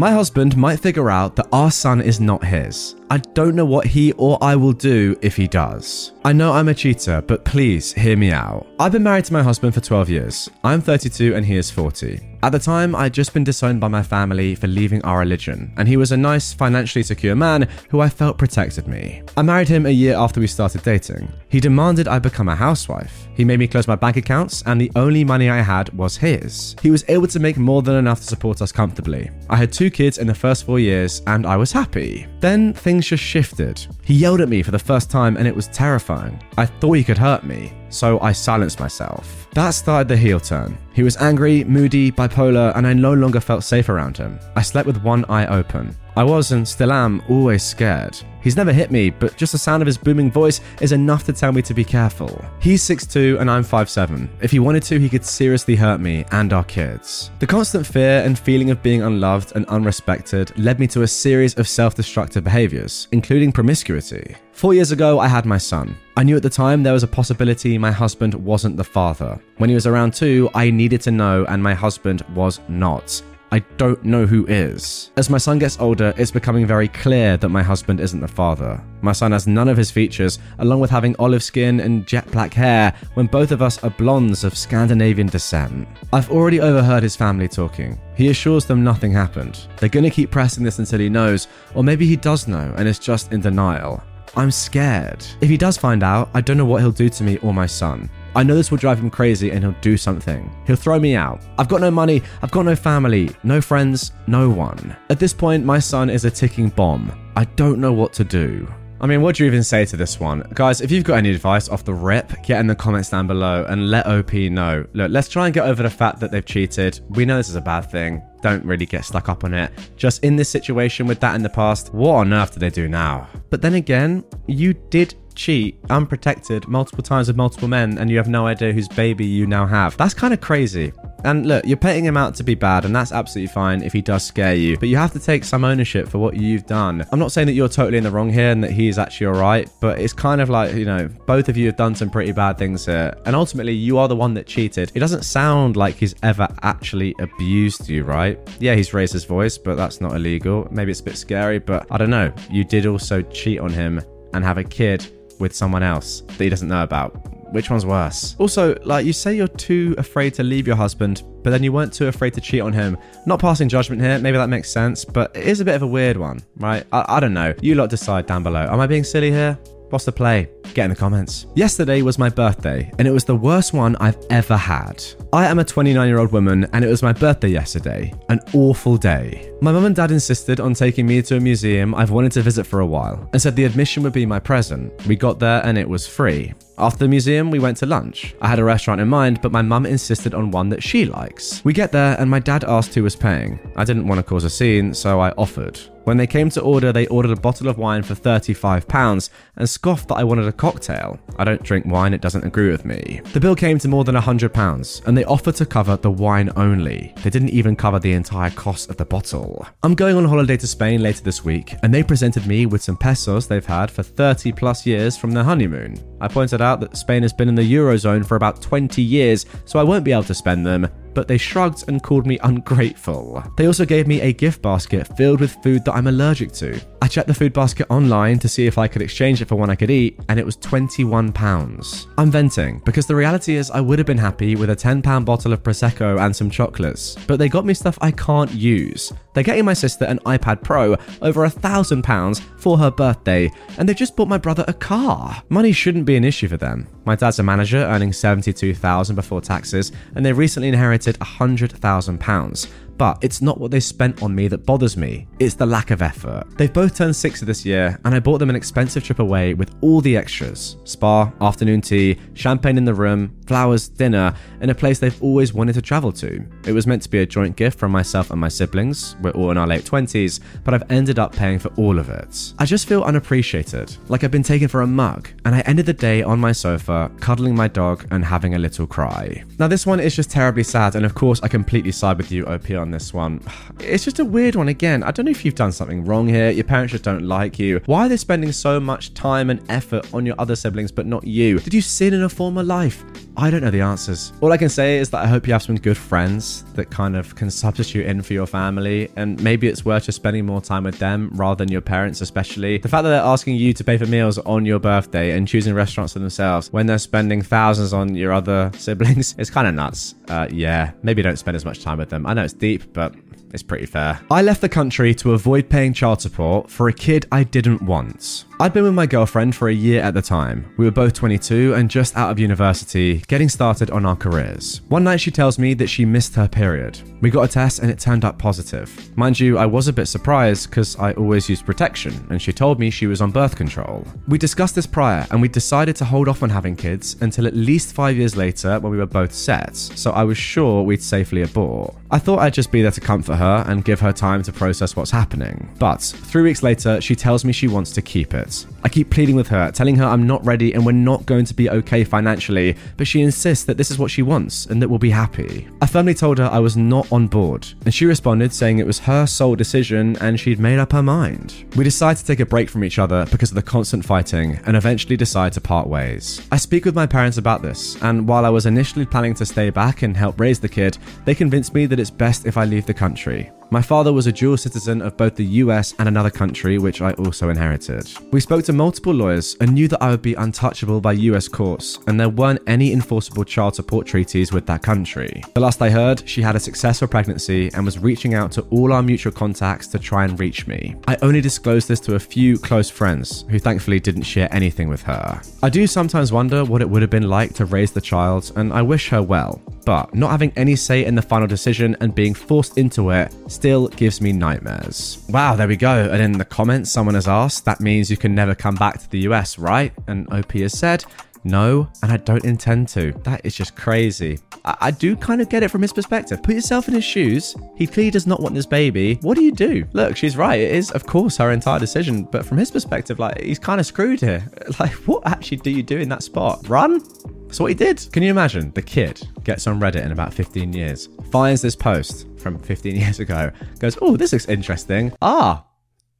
My husband might figure out that our son is not his. I don't know what he or I will do if he does. I know I'm a cheater, but please hear me out. I've been married to my husband for 12 years. I'm 32 and he is 40. At the time, I'd just been disowned by my family for leaving our religion, and he was a nice, financially secure man who I felt protected me. I married him a year after we started dating. He demanded I become a housewife. He made me close my bank accounts, and the only money I had was his. He was able to make more than enough to support us comfortably. I had two kids in the first four years, and I was happy. Then things just shifted. He yelled at me for the first time, and it was terrifying. I thought he could hurt me, so I silenced myself. That started the heel turn. He was angry, moody, bipolar, and I no longer felt safe around him. I slept with one eye open. I was and still am always scared. He's never hit me, but just the sound of his booming voice is enough to tell me to be careful. He's 6'2 and I'm 5'7. If he wanted to, he could seriously hurt me and our kids. The constant fear and feeling of being unloved and unrespected led me to a series of self destructive behaviors, including promiscuity. Four years ago, I had my son. I knew at the time there was a possibility my husband wasn't the father. When he was around two, I needed to know, and my husband was not. I don't know who is. As my son gets older, it's becoming very clear that my husband isn't the father. My son has none of his features, along with having olive skin and jet black hair, when both of us are blondes of Scandinavian descent. I've already overheard his family talking. He assures them nothing happened. They're gonna keep pressing this until he knows, or maybe he does know and is just in denial. I'm scared. If he does find out, I don't know what he'll do to me or my son. I know this will drive him crazy and he'll do something. He'll throw me out. I've got no money, I've got no family, no friends, no one. At this point, my son is a ticking bomb. I don't know what to do. I mean, what do you even say to this one? Guys, if you've got any advice off the rip, get in the comments down below and let OP know. Look, let's try and get over the fact that they've cheated. We know this is a bad thing. Don't really get stuck up on it. Just in this situation with that in the past, what on earth do they do now? But then again, you did cheat unprotected multiple times with multiple men and you have no idea whose baby you now have. That's kind of crazy. And look, you're painting him out to be bad, and that's absolutely fine if he does scare you, but you have to take some ownership for what you've done. I'm not saying that you're totally in the wrong here and that he's actually alright, but it's kind of like, you know, both of you have done some pretty bad things here, and ultimately you are the one that cheated. It doesn't sound like he's ever actually abused you, right? Yeah, he's raised his voice, but that's not illegal. Maybe it's a bit scary, but I don't know. You did also cheat on him and have a kid with someone else that he doesn't know about. Which one's worse? Also, like you say you're too afraid to leave your husband, but then you weren't too afraid to cheat on him. Not passing judgment here, maybe that makes sense, but it is a bit of a weird one, right? I, I don't know. You lot decide down below. Am I being silly here? What's the play? Get in the comments. Yesterday was my birthday, and it was the worst one I've ever had. I am a 29 year old woman, and it was my birthday yesterday. An awful day. My mum and dad insisted on taking me to a museum I've wanted to visit for a while, and said the admission would be my present. We got there, and it was free. After the museum, we went to lunch. I had a restaurant in mind, but my mum insisted on one that she likes. We get there, and my dad asked who was paying. I didn't want to cause a scene, so I offered. When they came to order, they ordered a bottle of wine for £35 and scoffed that I wanted a cocktail. I don't drink wine, it doesn't agree with me. The bill came to more than £100 and they offered to cover the wine only. They didn't even cover the entire cost of the bottle. I'm going on holiday to Spain later this week and they presented me with some pesos they've had for 30 plus years from their honeymoon. I pointed out that Spain has been in the Eurozone for about 20 years, so I won't be able to spend them, but they shrugged and called me ungrateful. They also gave me a gift basket filled with food that I'm allergic to. I checked the food basket online to see if I could exchange it for one I could eat, and it was £21. I'm venting because the reality is I would have been happy with a £10 bottle of Prosecco and some chocolates, but they got me stuff I can't use. They're getting my sister an iPad Pro over a thousand pounds for her birthday, and they've just bought my brother a car. Money shouldn't be an issue for them. My dad's a manager earning 72,000 before taxes, and they recently inherited 100,000 pounds. But it's not what they spent on me that bothers me, it's the lack of effort. They've both turned 60 this year, and I bought them an expensive trip away with all the extras spa, afternoon tea, champagne in the room, flowers, dinner, in a place they've always wanted to travel to. It was meant to be a joint gift from myself and my siblings, we're all in our late 20s, but I've ended up paying for all of it. I just feel unappreciated, like I've been taken for a mug, and I ended the day on my sofa, cuddling my dog and having a little cry. Now, this one is just terribly sad, and of course, I completely side with you, OP, on on this one. It's just a weird one again. I don't know if you've done something wrong here. Your parents just don't like you. Why are they spending so much time and effort on your other siblings but not you? Did you sin in a former life? I don't know the answers. All I can say is that I hope you have some good friends that kind of can substitute in for your family, and maybe it's worth just spending more time with them rather than your parents, especially. The fact that they're asking you to pay for meals on your birthday and choosing restaurants for themselves when they're spending thousands on your other siblings is kind of nuts. Uh, yeah, maybe don't spend as much time with them. I know it's deep, but it's pretty fair. I left the country to avoid paying child support for a kid I didn't want. I'd been with my girlfriend for a year at the time. We were both 22 and just out of university, getting started on our careers. One night she tells me that she missed her period. We got a test and it turned up positive. Mind you, I was a bit surprised because I always use protection, and she told me she was on birth control. We discussed this prior and we decided to hold off on having kids until at least five years later when we were both set, so I was sure we'd safely abort. I thought I'd just be there to comfort her and give her time to process what's happening. But three weeks later, she tells me she wants to keep it. I keep pleading with her, telling her I'm not ready and we're not going to be okay financially, but she insists that this is what she wants and that we'll be happy. I firmly told her I was not on board, and she responded saying it was her sole decision and she'd made up her mind. We decide to take a break from each other because of the constant fighting and eventually decide to part ways. I speak with my parents about this, and while I was initially planning to stay back and help raise the kid, they convinced me that it's best if I leave the country country. My father was a dual citizen of both the US and another country, which I also inherited. We spoke to multiple lawyers and knew that I would be untouchable by US courts, and there weren't any enforceable child support treaties with that country. The last I heard, she had a successful pregnancy and was reaching out to all our mutual contacts to try and reach me. I only disclosed this to a few close friends, who thankfully didn't share anything with her. I do sometimes wonder what it would have been like to raise the child, and I wish her well but not having any say in the final decision and being forced into it still gives me nightmares. Wow, there we go. And in the comments, someone has asked, that means you can never come back to the US, right? And OP has said, no, and I don't intend to. That is just crazy. I, I do kind of get it from his perspective. Put yourself in his shoes. He clearly does not want this baby. What do you do? Look, she's right. It is, of course, her entire decision. But from his perspective, like, he's kind of screwed here. Like, what actually do you do in that spot? Run? That's what he did. Can you imagine? The kid gets on Reddit in about 15 years, finds this post from 15 years ago, goes, Oh, this looks interesting. Ah,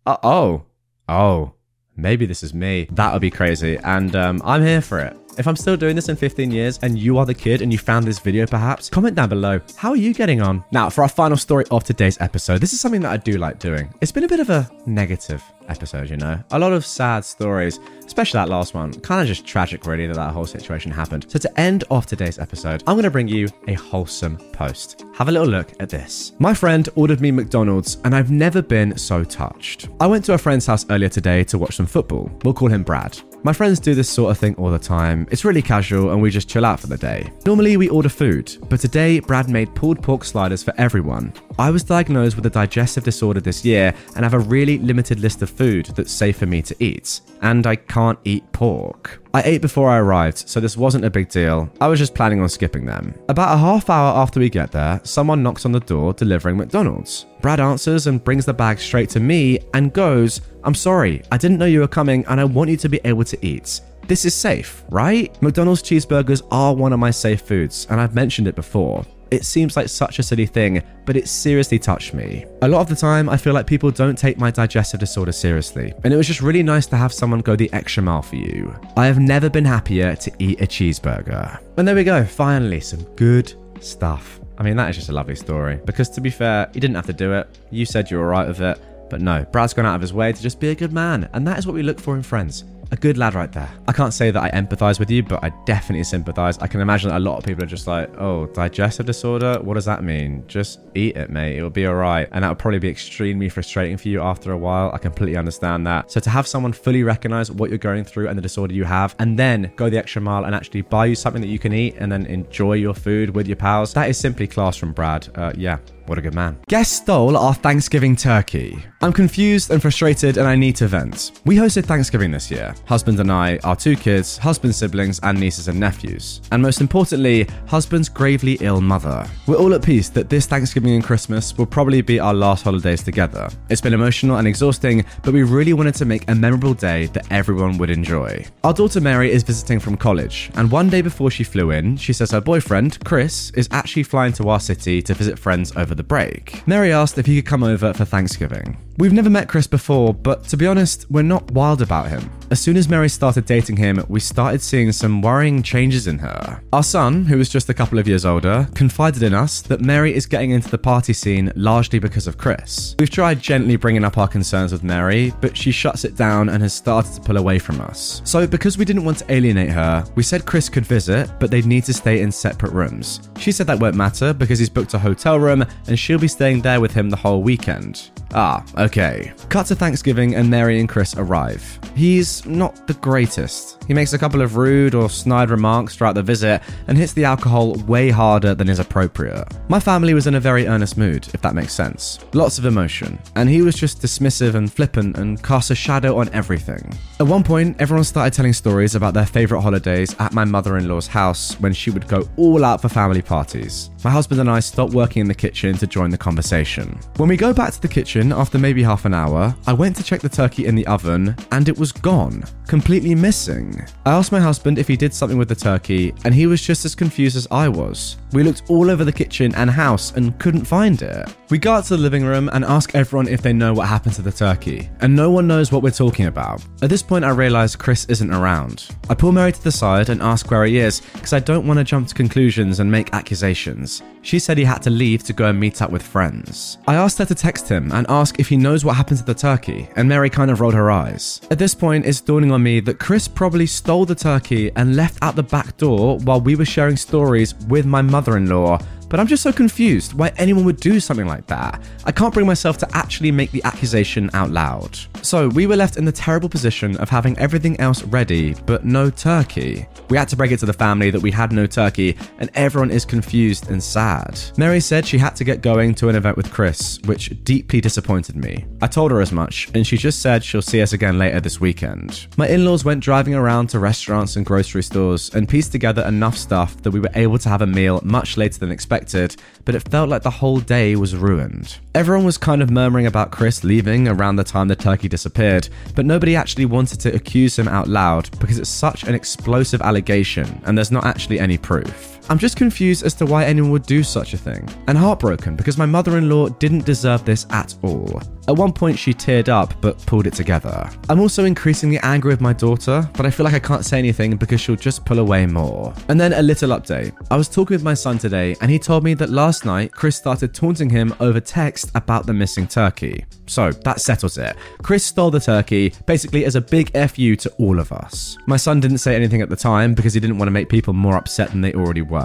uh, oh, oh, maybe this is me. That would be crazy. And um, I'm here for it. If I'm still doing this in 15 years and you are the kid and you found this video perhaps, comment down below. How are you getting on? Now, for our final story of today's episode, this is something that I do like doing. It's been a bit of a negative episode, you know? A lot of sad stories, especially that last one. Kind of just tragic, really, that that whole situation happened. So, to end off today's episode, I'm going to bring you a wholesome post. Have a little look at this. My friend ordered me McDonald's, and I've never been so touched. I went to a friend's house earlier today to watch some football. We'll call him Brad. My friends do this sort of thing all the time. It's really casual and we just chill out for the day. Normally we order food, but today Brad made pulled pork sliders for everyone. I was diagnosed with a digestive disorder this year and have a really limited list of food that's safe for me to eat, and I can't eat pork. I ate before I arrived, so this wasn't a big deal. I was just planning on skipping them. About a half hour after we get there, someone knocks on the door delivering McDonald's. Brad answers and brings the bag straight to me and goes, I'm sorry, I didn't know you were coming and I want you to be able to eat. This is safe, right? McDonald's cheeseburgers are one of my safe foods, and I've mentioned it before. It seems like such a silly thing, but it seriously touched me. A lot of the time, I feel like people don't take my digestive disorder seriously, and it was just really nice to have someone go the extra mile for you. I have never been happier to eat a cheeseburger. And there we go, finally, some good stuff. I mean, that is just a lovely story, because to be fair, you didn't have to do it. You said you were alright with it. But no, Brad's gone out of his way to just be a good man, and that is what we look for in friends. A good lad right there. I can't say that I empathize with you, but I definitely sympathize. I can imagine that a lot of people are just like, oh, digestive disorder? What does that mean? Just eat it, mate. It'll be all right. And that would probably be extremely frustrating for you after a while. I completely understand that. So to have someone fully recognize what you're going through and the disorder you have, and then go the extra mile and actually buy you something that you can eat and then enjoy your food with your pals, that is simply class from Brad. Uh, yeah, what a good man. Guests stole our Thanksgiving turkey. I'm confused and frustrated and I need to vent. We hosted Thanksgiving this year. Husband and I, our two kids, husband's siblings, and nieces and nephews. And most importantly, husband's gravely ill mother. We're all at peace that this Thanksgiving and Christmas will probably be our last holidays together. It's been emotional and exhausting, but we really wanted to make a memorable day that everyone would enjoy. Our daughter Mary is visiting from college, and one day before she flew in, she says her boyfriend, Chris, is actually flying to our city to visit friends over the break. Mary asked if he could come over for Thanksgiving. We've never met Chris before, but to be honest, we're not wild about him. As soon as Mary started dating him, we started seeing some worrying changes in her. Our son, who was just a couple of years older, confided in us that Mary is getting into the party scene largely because of Chris. We've tried gently bringing up our concerns with Mary, but she shuts it down and has started to pull away from us. So, because we didn't want to alienate her, we said Chris could visit, but they'd need to stay in separate rooms. She said that won't matter because he's booked a hotel room and she'll be staying there with him the whole weekend. Ah, okay. Cut to Thanksgiving and Mary and Chris arrive. He's not the greatest. He makes a couple of rude or snide remarks throughout the visit and hits the alcohol way harder than is appropriate. My family was in a very earnest mood, if that makes sense. Lots of emotion. And he was just dismissive and flippant and cast a shadow on everything. At one point, everyone started telling stories about their favourite holidays at my mother in law's house when she would go all out for family parties. My husband and I stopped working in the kitchen to join the conversation. When we go back to the kitchen after maybe half an hour, I went to check the turkey in the oven and it was gone, down completely missing. I asked my husband if he did something with the turkey and he was just as confused as I was. We looked all over the kitchen and house and couldn't find it. We go out to the living room and ask everyone if they know what happened to the turkey, and no one knows what we're talking about. At this point, I realise Chris isn't around. I pull Mary to the side and ask where he is because I don't want to jump to conclusions and make accusations. She said he had to leave to go and meet up with friends. I asked her to text him and ask if he knows what happened to the turkey, and Mary kind of rolled her eyes. At this point, it's dawning on me that Chris probably stole the turkey and left out the back door while we were sharing stories with my mother in law but I'm just so confused why anyone would do something like that. I can't bring myself to actually make the accusation out loud. So we were left in the terrible position of having everything else ready, but no turkey. We had to break it to the family that we had no turkey, and everyone is confused and sad. Mary said she had to get going to an event with Chris, which deeply disappointed me. I told her as much, and she just said she'll see us again later this weekend. My in laws went driving around to restaurants and grocery stores and pieced together enough stuff that we were able to have a meal much later than expected expected, but it felt like the whole day was ruined. Everyone was kind of murmuring about Chris leaving around the time the turkey disappeared, but nobody actually wanted to accuse him out loud because it's such an explosive allegation and there's not actually any proof. I'm just confused as to why anyone would do such a thing, and heartbroken because my mother in law didn't deserve this at all. At one point, she teared up but pulled it together. I'm also increasingly angry with my daughter, but I feel like I can't say anything because she'll just pull away more. And then a little update. I was talking with my son today, and he told me that last night Chris started taunting him over text about the missing turkey. So that settles it. Chris stole the turkey, basically as a big FU to all of us. My son didn't say anything at the time because he didn't want to make people more upset than they already were.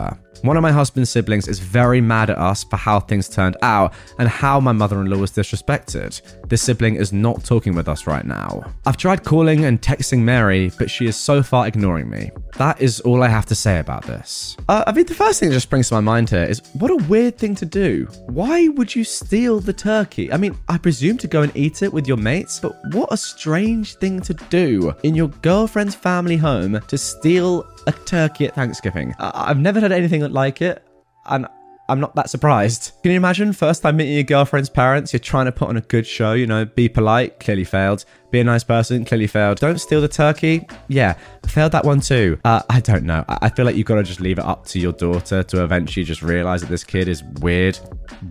One of my husband's siblings is very mad at us for how things turned out and how my mother in law was disrespected. This sibling is not talking with us right now. I've tried calling and texting Mary, but she is so far ignoring me. That is all I have to say about this. Uh, I mean, the first thing that just springs to my mind here is what a weird thing to do. Why would you steal the turkey? I mean, I presume to go and eat it with your mates, but what a strange thing to do in your girlfriend's family home to steal a turkey at Thanksgiving. I- I've never had anything like it, and I'm not that surprised. Can you imagine first time meeting your girlfriend's parents? You're trying to put on a good show, you know, be polite, clearly failed. Be a nice person, clearly failed. Don't steal the turkey. Yeah, failed that one too. Uh, I don't know. I feel like you've got to just leave it up to your daughter to eventually just realize that this kid is weird.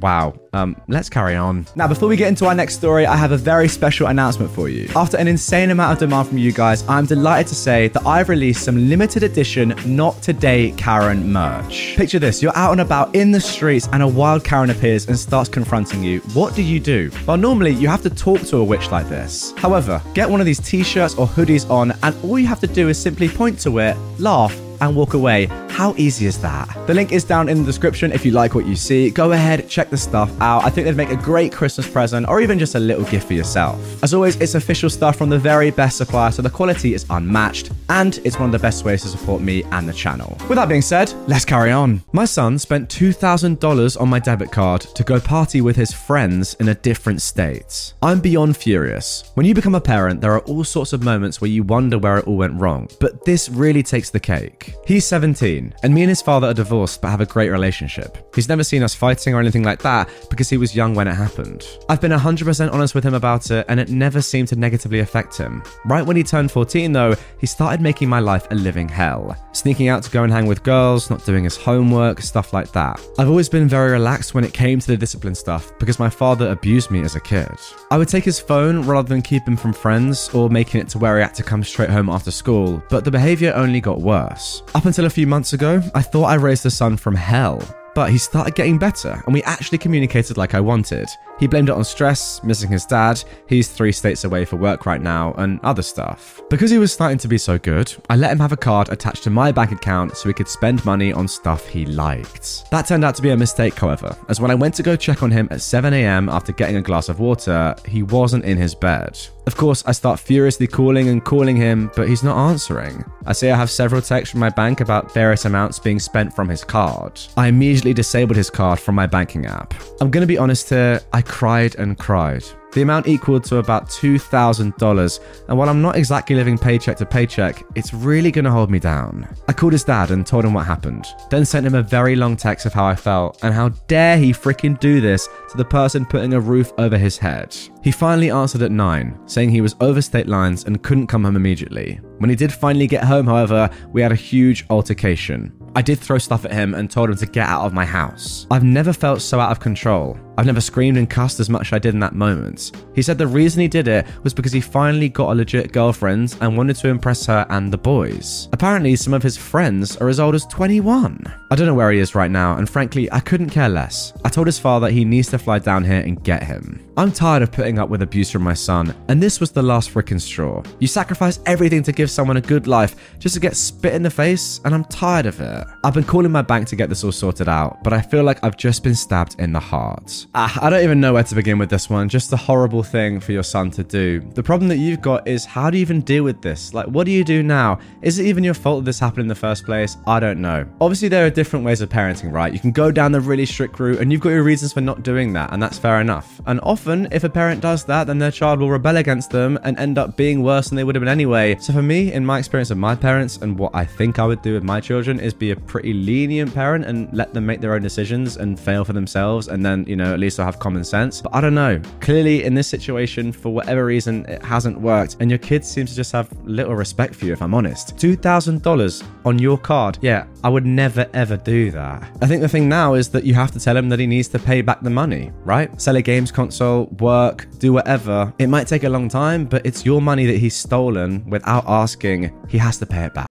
Wow. Um, let's carry on. Now, before we get into our next story, I have a very special announcement for you. After an insane amount of demand from you guys, I'm delighted to say that I've released some limited edition Not Today Karen merch. Picture this you're out and about in the streets, and a wild Karen appears and starts confronting you. What do you do? Well, normally you have to talk to a witch like this. However, get one of these t shirts or hoodies on, and all you have to do is simply point to it, laugh, and walk away. How easy is that? The link is down in the description if you like what you see. Go ahead, check the stuff out. I think they'd make a great Christmas present or even just a little gift for yourself. As always, it's official stuff from the very best supplier, so the quality is unmatched and it's one of the best ways to support me and the channel. With that being said, let's carry on. My son spent $2,000 on my debit card to go party with his friends in a different state. I'm beyond furious. When you become a parent, there are all sorts of moments where you wonder where it all went wrong, but this really takes the cake. He's 17 and me and his father are divorced but have a great relationship. He's never seen us fighting or anything like that because he was young when it happened. I've been 100% honest with him about it, and it never seemed to negatively affect him. Right when he turned 14, though, he started making my life a living hell. Sneaking out to go and hang with girls, not doing his homework, stuff like that. I've always been very relaxed when it came to the discipline stuff because my father abused me as a kid. I would take his phone rather than keep him from friends or making it to where he had to come straight home after school, but the behavior only got worse. Up until a few months ago, I thought I raised a son from hell. But he started getting better, and we actually communicated like I wanted. He blamed it on stress, missing his dad, he's three states away for work right now, and other stuff. Because he was starting to be so good, I let him have a card attached to my bank account so he could spend money on stuff he liked. That turned out to be a mistake, however, as when I went to go check on him at 7am after getting a glass of water, he wasn't in his bed. Of course, I start furiously calling and calling him, but he's not answering. I say I have several texts from my bank about various amounts being spent from his card. I immediately disabled his card from my banking app. I'm gonna be honest here, I cried and cried. The amount equaled to about $2,000, and while I'm not exactly living paycheck to paycheck, it's really gonna hold me down. I called his dad and told him what happened, then sent him a very long text of how I felt and how dare he freaking do this to the person putting a roof over his head. He finally answered at 9, saying he was over state lines and couldn't come home immediately. When he did finally get home, however, we had a huge altercation. I did throw stuff at him and told him to get out of my house. I've never felt so out of control. I've never screamed and cussed as much as I did in that moment. He said the reason he did it was because he finally got a legit girlfriend and wanted to impress her and the boys. Apparently, some of his friends are as old as 21. I don't know where he is right now, and frankly, I couldn't care less. I told his father he needs to fly down here and get him. I'm tired of putting up with abuse from my son, and this was the last freaking straw. You sacrifice everything to give someone a good life just to get spit in the face, and I'm tired of it. I've been calling my bank to get this all sorted out, but I feel like I've just been stabbed in the heart. Ah, I don't even know where to begin with this one. Just a horrible thing for your son to do. The problem that you've got is how do you even deal with this? Like, what do you do now? Is it even your fault that this happened in the first place? I don't know. Obviously, there are different ways of parenting, right? You can go down the really strict route, and you've got your reasons for not doing that, and that's fair enough. And often, if a parent does that, then their child will rebel against them and end up being worse than they would have been anyway. So, for me, in my experience of my parents, and what I think I would do with my children, is be a pretty lenient parent and let them make their own decisions and fail for themselves, and then, you know, at least they'll have common sense. But I don't know. Clearly, in this situation, for whatever reason, it hasn't worked, and your kids seem to just have little respect for you, if I'm honest. $2,000 on your card. Yeah, I would never ever do that. I think the thing now is that you have to tell him that he needs to pay back the money, right? Sell a games console, work, do whatever. It might take a long time, but it's your money that he's stolen without asking. He has to pay it back.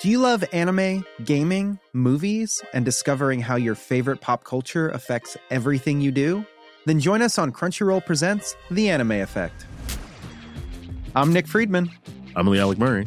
Do you love anime, gaming, movies, and discovering how your favorite pop culture affects everything you do? Then join us on Crunchyroll Presents The Anime Effect. I'm Nick Friedman. I'm Lee Alec Murray.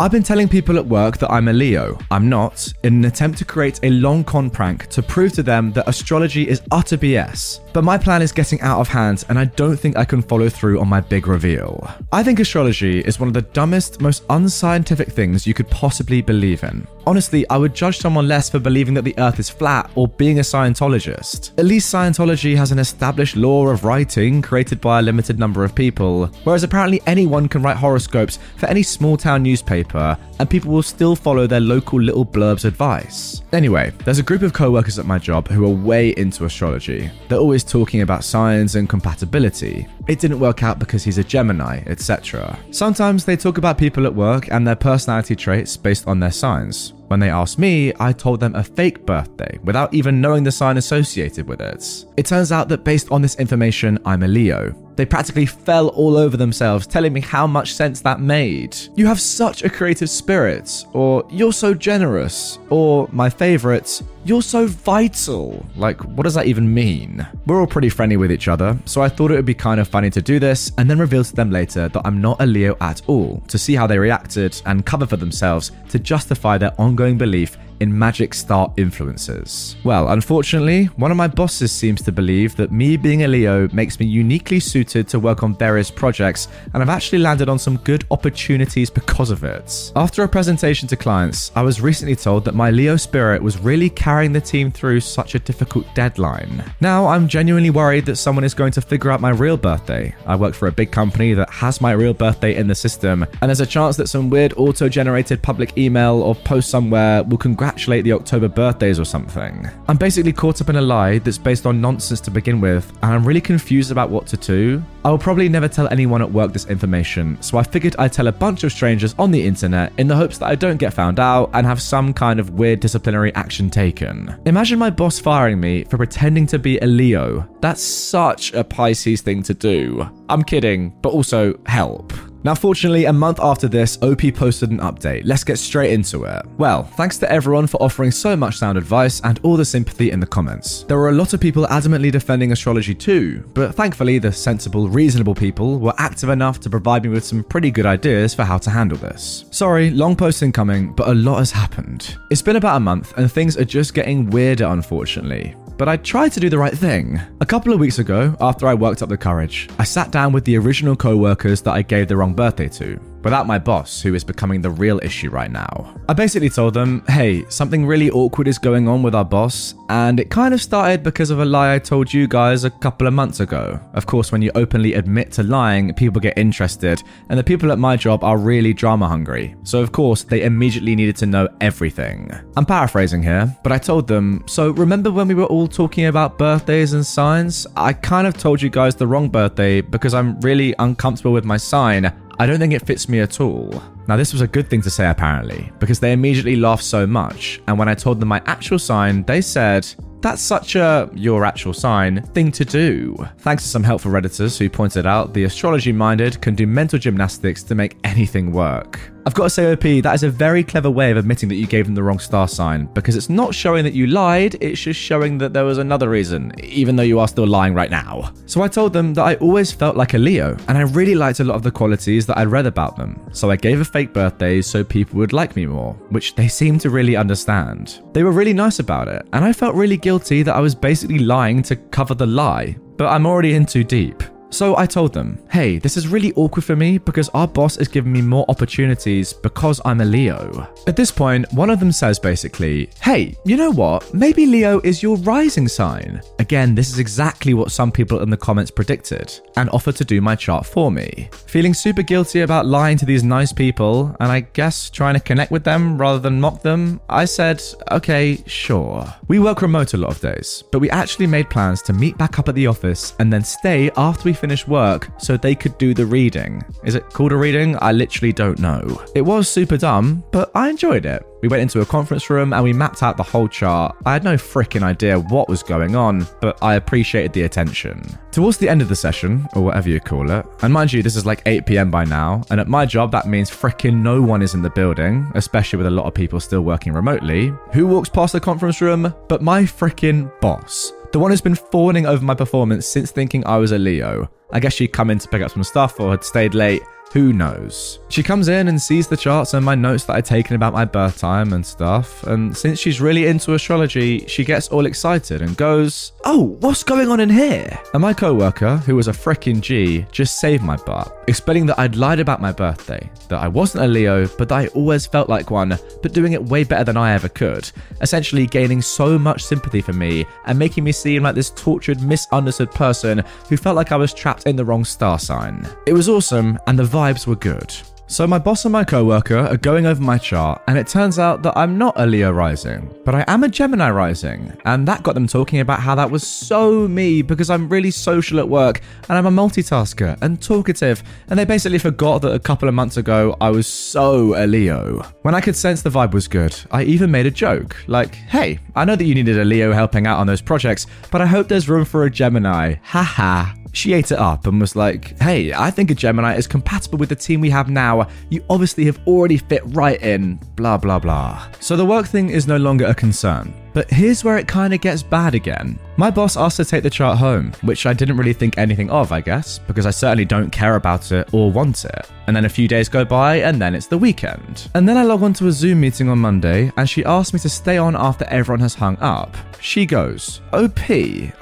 I've been telling people at work that I'm a Leo. I'm not, in an attempt to create a long con prank to prove to them that astrology is utter BS. But my plan is getting out of hand, and I don't think I can follow through on my big reveal. I think astrology is one of the dumbest, most unscientific things you could possibly believe in. Honestly, I would judge someone less for believing that the earth is flat or being a Scientologist. At least Scientology has an established law of writing created by a limited number of people, whereas apparently anyone can write horoscopes for any small town newspaper and people will still follow their local little blurb's advice. Anyway, there's a group of co workers at my job who are way into astrology. They're always talking about signs and compatibility. It didn't work out because he's a Gemini, etc. Sometimes they talk about people at work and their personality traits based on their signs. When they asked me, I told them a fake birthday without even knowing the sign associated with it. It turns out that based on this information, I'm a Leo. They practically fell all over themselves, telling me how much sense that made. You have such a creative spirit, or you're so generous, or my favourite, you're so vital. Like, what does that even mean? We're all pretty friendly with each other, so I thought it would be kind of funny to do this and then reveal to them later that I'm not a Leo at all, to see how they reacted and cover for themselves to justify their ongoing belief in magic star influences. Well, unfortunately, one of my bosses seems to believe that me being a Leo makes me uniquely suited to work on various projects, and I've actually landed on some good opportunities because of it. After a presentation to clients, I was recently told that my Leo spirit was really carrying the team through such a difficult deadline. Now, I'm genuinely worried that someone is going to figure out my real birthday. I work for a big company that has my real birthday in the system, and there's a chance that some weird auto generated public email or post somewhere will congratulate the October birthdays or something. I'm basically caught up in a lie that's based on nonsense to begin with, and I'm really confused about what to do. I will probably never tell anyone at work this information, so I figured I'd tell a bunch of strangers on the internet in the hopes that I don't get found out and have some kind of weird disciplinary action taken. Imagine my boss firing me for pretending to be a Leo. That's such a Pisces thing to do. I'm kidding, but also help. Now, fortunately, a month after this, OP posted an update. Let's get straight into it. Well, thanks to everyone for offering so much sound advice and all the sympathy in the comments. There were a lot of people adamantly defending astrology too, but thankfully, the sensible, reasonable people were active enough to provide me with some pretty good ideas for how to handle this. Sorry, long post incoming, but a lot has happened. It's been about a month, and things are just getting weirder, unfortunately but I tried to do the right thing. A couple of weeks ago, after I worked up the courage, I sat down with the original co workers that I gave the wrong birthday to without my boss, who is becoming the real issue right now. I basically told them, hey, something really awkward is going on with our boss, and it kind of started because of a lie I told you guys a couple of months ago. Of course, when you openly admit to lying, people get interested, and the people at my job are really drama hungry. So, of course, they immediately needed to know everything. I'm paraphrasing here, but I told them, so remember when we were all talking about birthdays and signs? I kind of told you guys the wrong birthday because I'm really uncomfortable with my sign I don't think it fits me at all. Now, this was a good thing to say apparently, because they immediately laughed so much, and when I told them my actual sign, they said, that's such a your actual sign thing to do. Thanks to some helpful Redditors who pointed out the astrology minded can do mental gymnastics to make anything work. I've got to say, OP, that is a very clever way of admitting that you gave them the wrong star sign, because it's not showing that you lied, it's just showing that there was another reason, even though you are still lying right now. So I told them that I always felt like a Leo, and I really liked a lot of the qualities that I'd read about them. So I gave a fake birthday so people would like me more, which they seemed to really understand. They were really nice about it, and I felt really guilty that I was basically lying to cover the lie, but I'm already in too deep. So I told them, hey, this is really awkward for me because our boss is giving me more opportunities because I'm a Leo. At this point, one of them says basically, hey, you know what? Maybe Leo is your rising sign. Again, this is exactly what some people in the comments predicted and offered to do my chart for me. Feeling super guilty about lying to these nice people and I guess trying to connect with them rather than mock them, I said, okay, sure. We work remote a lot of days, but we actually made plans to meet back up at the office and then stay after we finish work so they could do the reading. Is it called a reading? I literally don't know. It was super dumb, but I enjoyed it. We went into a conference room and we mapped out the whole chart. I had no freaking idea what was going on, but I appreciated the attention. Towards the end of the session, or whatever you call it, and mind you, this is like 8 pm by now, and at my job, that means freaking no one is in the building, especially with a lot of people still working remotely. Who walks past the conference room? But my freaking boss. The one who's been fawning over my performance since thinking I was a Leo. I guess she'd come in to pick up some stuff or had stayed late. Who knows? She comes in and sees the charts and my notes that I'd taken about my birth time and stuff, and since she's really into astrology, she gets all excited and goes, Oh, what's going on in here? And my co worker, who was a frickin' G, just saved my butt, explaining that I'd lied about my birthday, that I wasn't a Leo, but that I always felt like one, but doing it way better than I ever could, essentially gaining so much sympathy for me and making me seem like this tortured, misunderstood person who felt like I was trapped in the wrong star sign. It was awesome, and the vibes were good. So my boss and my coworker are going over my chart, and it turns out that I'm not a Leo rising, but I am a Gemini rising, and that got them talking about how that was so me because I'm really social at work and I'm a multitasker and talkative, and they basically forgot that a couple of months ago I was so a Leo. When I could sense the vibe was good, I even made a joke, like, "Hey, I know that you needed a Leo helping out on those projects, but I hope there's room for a Gemini." Haha. She ate it up and was like, Hey, I think a Gemini is compatible with the team we have now. You obviously have already fit right in, blah, blah, blah. So the work thing is no longer a concern. But here's where it kind of gets bad again. My boss asked to take the chart home, which I didn't really think anything of, I guess, because I certainly don't care about it or want it. And then a few days go by, and then it's the weekend. And then I log on to a Zoom meeting on Monday, and she asks me to stay on after everyone has hung up. She goes, OP,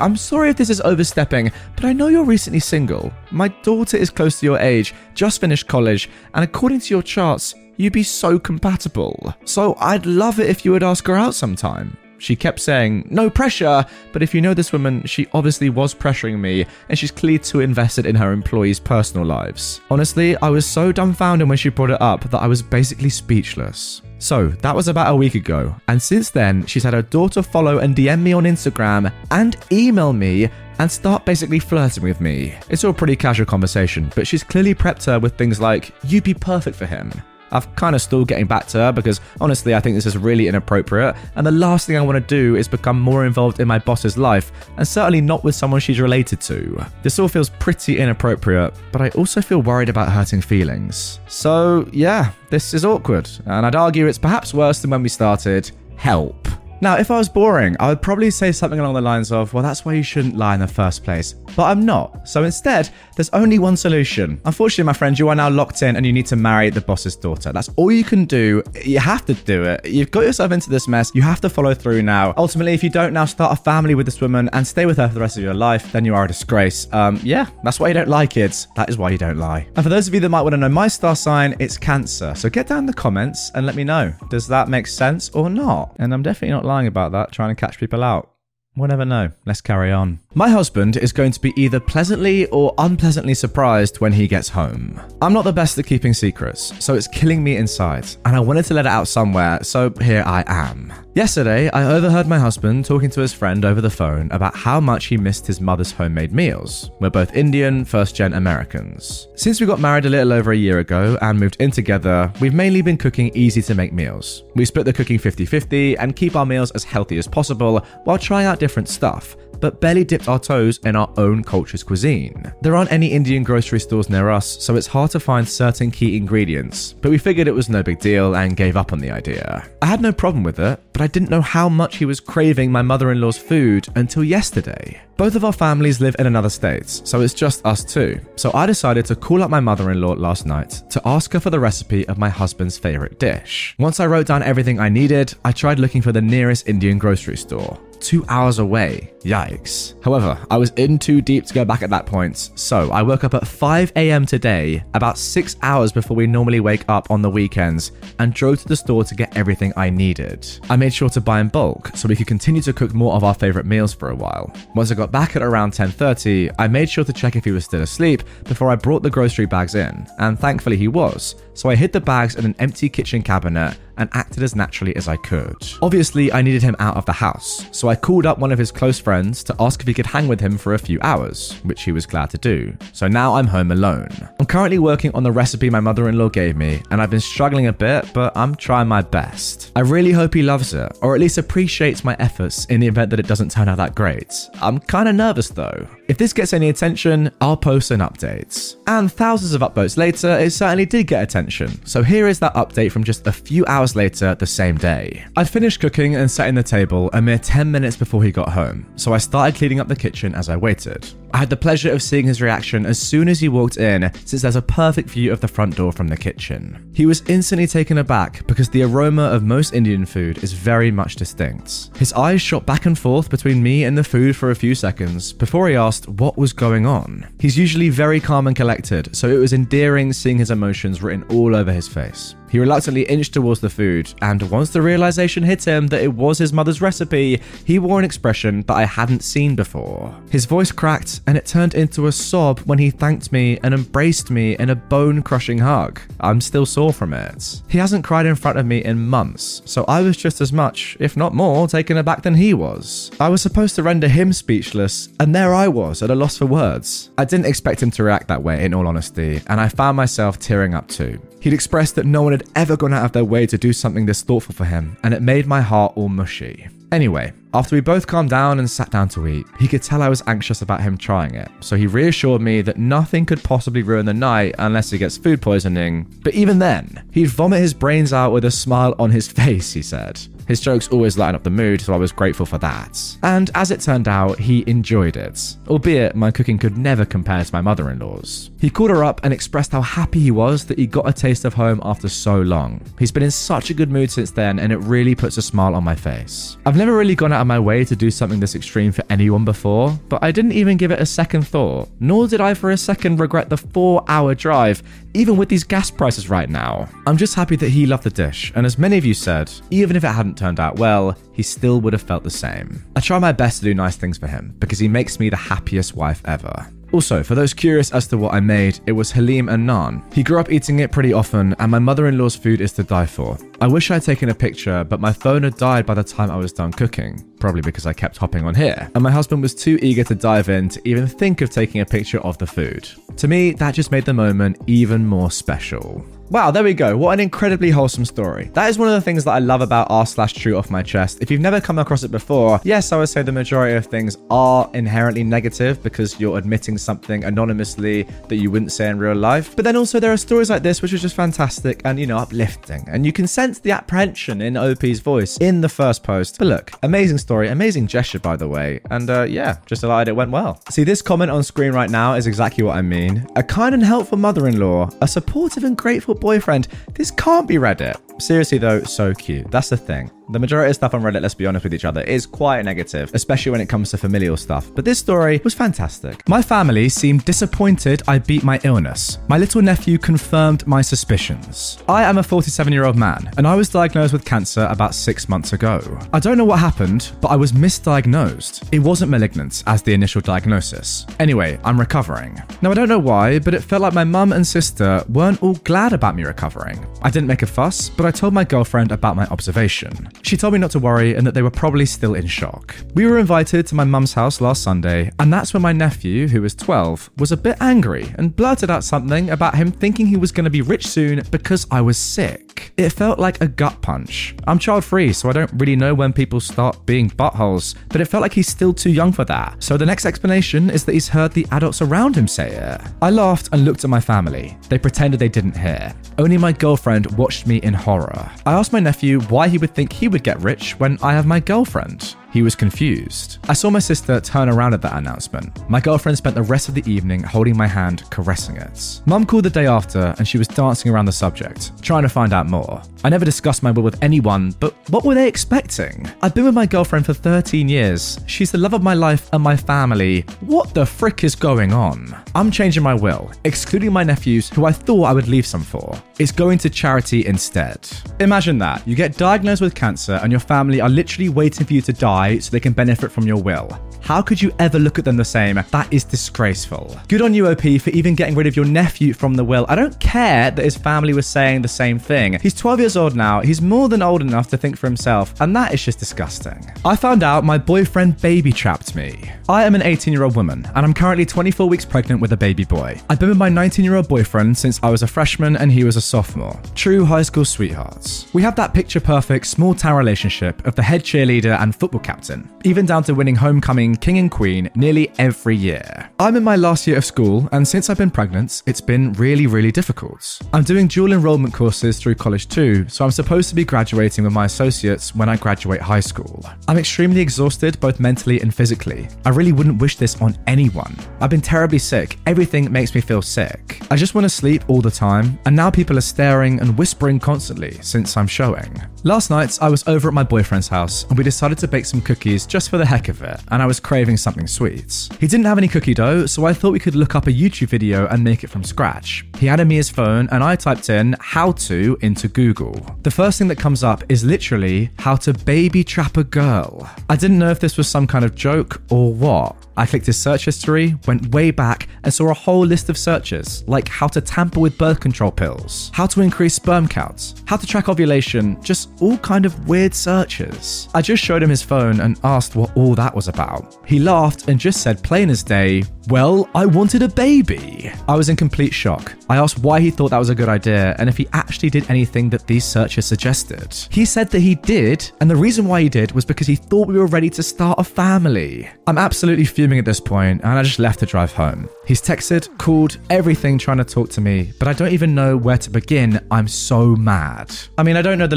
I'm sorry if this is overstepping, but I know you're recently single. My daughter is close to your age, just finished college, and according to your charts, you'd be so compatible. So I'd love it if you would ask her out sometime. She kept saying, no pressure, but if you know this woman, she obviously was pressuring me, and she's clearly too invested in her employees' personal lives. Honestly, I was so dumbfounded when she brought it up that I was basically speechless. So, that was about a week ago, and since then, she's had her daughter follow and DM me on Instagram and email me and start basically flirting with me. It's all pretty casual conversation, but she's clearly prepped her with things like, you'd be perfect for him. I've kind of still getting back to her because honestly, I think this is really inappropriate. And the last thing I want to do is become more involved in my boss's life, and certainly not with someone she's related to. This all feels pretty inappropriate, but I also feel worried about hurting feelings. So, yeah, this is awkward, and I'd argue it's perhaps worse than when we started. Help. Now, if I was boring, I would probably say something along the lines of, well, that's why you shouldn't lie in the first place. But I'm not. So instead, there's only one solution. Unfortunately, my friend, you are now locked in and you need to marry the boss's daughter. That's all you can do. You have to do it. You've got yourself into this mess. You have to follow through now. Ultimately, if you don't now start a family with this woman and stay with her for the rest of your life, then you are a disgrace. Um, yeah, that's why you don't lie, kids. That is why you don't lie. And for those of you that might want to know my star sign, it's Cancer. So get down in the comments and let me know. Does that make sense or not? And I'm definitely not lying about that, trying to catch people out. We'll never know. Let's carry on. My husband is going to be either pleasantly or unpleasantly surprised when he gets home. I'm not the best at keeping secrets, so it's killing me inside, and I wanted to let it out somewhere, so here I am. Yesterday, I overheard my husband talking to his friend over the phone about how much he missed his mother's homemade meals. We're both Indian, first gen Americans. Since we got married a little over a year ago and moved in together, we've mainly been cooking easy to make meals. We split the cooking 50 50 and keep our meals as healthy as possible while trying out different stuff but barely dipped our toes in our own culture's cuisine. There aren't any Indian grocery stores near us, so it's hard to find certain key ingredients, but we figured it was no big deal and gave up on the idea. I had no problem with it, but I didn't know how much he was craving my mother in law's food until yesterday. Both of our families live in another state, so it's just us two. So I decided to call up my mother in law last night to ask her for the recipe of my husband's favourite dish. Once I wrote down everything I needed, I tried looking for the nearest Indian grocery store two hours away. Yikes. However, I was in too deep to go back at that point, so I woke up at 5 am today, about six hours before we normally wake up on the weekends, and drove to the store to get everything I needed. I made sure to buy in bulk so we could continue to cook more of our favorite meals for a while. Once I got back at around 10:30, I made sure to check if he was still asleep before I brought the grocery bags in, and thankfully he was. So I hid the bags in an empty kitchen cabinet and acted as naturally as I could. Obviously, I needed him out of the house, so I called up one of his close friends to ask if he could hang with him for a few hours, which he was glad to do. So now I'm home alone. I'm currently working on the recipe my mother in law gave me, and I've been struggling a bit, but I'm trying my best. I really hope he loves it, or at least appreciates my efforts in the event that it doesn't turn out that great. I'm kinda nervous though. If this gets any attention, I'll post an update. And thousands of upvotes later, it certainly did get attention. So here is that update from just a few hours later the same day. I'd finished cooking and setting the table a mere 10 minutes before he got home, so I started cleaning up the kitchen as I waited. I had the pleasure of seeing his reaction as soon as he walked in, since there's a perfect view of the front door from the kitchen. He was instantly taken aback because the aroma of most Indian food is very much distinct. His eyes shot back and forth between me and the food for a few seconds before he asked what was going on. He's usually very calm and collected, so it was endearing seeing his emotions written all over his face. He reluctantly inched towards the food, and once the realization hit him that it was his mother's recipe, he wore an expression that I hadn't seen before. His voice cracked, and it turned into a sob when he thanked me and embraced me in a bone crushing hug. I'm still sore from it. He hasn't cried in front of me in months, so I was just as much, if not more, taken aback than he was. I was supposed to render him speechless, and there I was at a loss for words. I didn't expect him to react that way, in all honesty, and I found myself tearing up too. He'd expressed that no one had ever gone out of their way to do something this thoughtful for him, and it made my heart all mushy. Anyway, After we both calmed down and sat down to eat, he could tell I was anxious about him trying it, so he reassured me that nothing could possibly ruin the night unless he gets food poisoning. But even then, he'd vomit his brains out with a smile on his face, he said. His jokes always lighten up the mood, so I was grateful for that. And as it turned out, he enjoyed it, albeit my cooking could never compare to my mother in law's. He called her up and expressed how happy he was that he got a taste of home after so long. He's been in such a good mood since then, and it really puts a smile on my face. I've never really gone out of my way to do something this extreme for anyone before, but I didn't even give it a second thought, nor did I for a second regret the four hour drive, even with these gas prices right now. I'm just happy that he loved the dish, and as many of you said, even if it hadn't turned out well, he still would have felt the same. I try my best to do nice things for him because he makes me the happiest wife ever. Also, for those curious as to what I made, it was halim and naan. He grew up eating it pretty often, and my mother in law's food is to die for. I wish I'd taken a picture, but my phone had died by the time I was done cooking, probably because I kept hopping on here, and my husband was too eager to dive in to even think of taking a picture of the food. To me, that just made the moment even more special. Wow, there we go. What an incredibly wholesome story. That is one of the things that I love about r slash true off my chest. If you've never come across it before, yes, I would say the majority of things are inherently negative because you're admitting something anonymously that you wouldn't say in real life. But then also there are stories like this which are just fantastic and you know uplifting, and you can sense the apprehension in OP's voice in the first post. But look, amazing story, amazing gesture by the way, and uh, yeah, just delighted it went well. See, this comment on screen right now is exactly what I mean. A kind and helpful mother-in-law, a supportive and grateful boyfriend. This can't be Reddit. Seriously though, so cute. That's the thing. The majority of stuff on Reddit, let's be honest with each other, is quite negative, especially when it comes to familial stuff. But this story was fantastic. My family seemed disappointed I beat my illness. My little nephew confirmed my suspicions. I am a 47 year old man, and I was diagnosed with cancer about six months ago. I don't know what happened, but I was misdiagnosed. It wasn't malignant as the initial diagnosis. Anyway, I'm recovering. Now, I don't know why, but it felt like my mum and sister weren't all glad about me recovering. I didn't make a fuss, but I told my girlfriend about my observation. She told me not to worry and that they were probably still in shock. We were invited to my mum's house last Sunday, and that's when my nephew, who was 12, was a bit angry and blurted out something about him thinking he was going to be rich soon because I was sick. It felt like a gut punch. I'm child free, so I don't really know when people start being buttholes, but it felt like he's still too young for that. So the next explanation is that he's heard the adults around him say it. I laughed and looked at my family. They pretended they didn't hear. Only my girlfriend watched me in horror. I asked my nephew why he would think he would get rich when I have my girlfriend. He was confused. I saw my sister turn around at that announcement. My girlfriend spent the rest of the evening holding my hand, caressing it. Mum called the day after and she was dancing around the subject, trying to find out more. I never discussed my will with anyone, but what were they expecting? I've been with my girlfriend for 13 years. She's the love of my life and my family. What the frick is going on? I'm changing my will, excluding my nephews, who I thought I would leave some for. It's going to charity instead. Imagine that. You get diagnosed with cancer and your family are literally waiting for you to die so they can benefit from your will. How could you ever look at them the same? That is disgraceful. Good on you, OP, for even getting rid of your nephew from the will. I don't care that his family was saying the same thing. He's 12 years old now. He's more than old enough to think for himself, and that is just disgusting. I found out my boyfriend baby trapped me. I am an 18 year old woman, and I'm currently 24 weeks pregnant with a baby boy. I've been with my 19 year old boyfriend since I was a freshman and he was a sophomore. True high school sweethearts. We have that picture perfect small town relationship of the head cheerleader and football captain, even down to winning homecoming king and queen nearly every year. I'm in my last year of school, and since I've been pregnant, it's been really, really difficult. I'm doing dual enrollment courses through college too, so I'm supposed to be graduating with my associates when I graduate high school. I'm extremely exhausted both mentally and physically. I really wouldn't wish this on anyone. I've been terribly sick. Everything makes me feel sick. I just want to sleep all the time, and now people are staring and whispering constantly since I'm showing. Last night, I was over at my boyfriend's house, and we decided to bake some cookies just for the heck of it, and I was craving something sweet. He didn't have any cookie dough, so I thought we could look up a YouTube video and make it from scratch. He handed me his phone, and I typed in how to into Google. The first thing that comes up is literally how to baby trap a girl. I didn't know if this was some kind of joke or what. I clicked his search history, went way back, and saw a whole list of searches like how to tamper with birth control pills, how to increase sperm counts, how to track ovulation, just all kind of weird searches. I just showed him his phone and asked what all that was about. He laughed and just said, plain as day, Well, I wanted a baby. I was in complete shock. I asked why he thought that was a good idea and if he actually did anything that these searches suggested. He said that he did, and the reason why he did was because he thought we were ready to start a family. I'm absolutely fuming at this point, and I just left to drive home. He's texted, called, everything trying to talk to me, but I don't even know where to begin. I'm so mad. I mean, I don't know the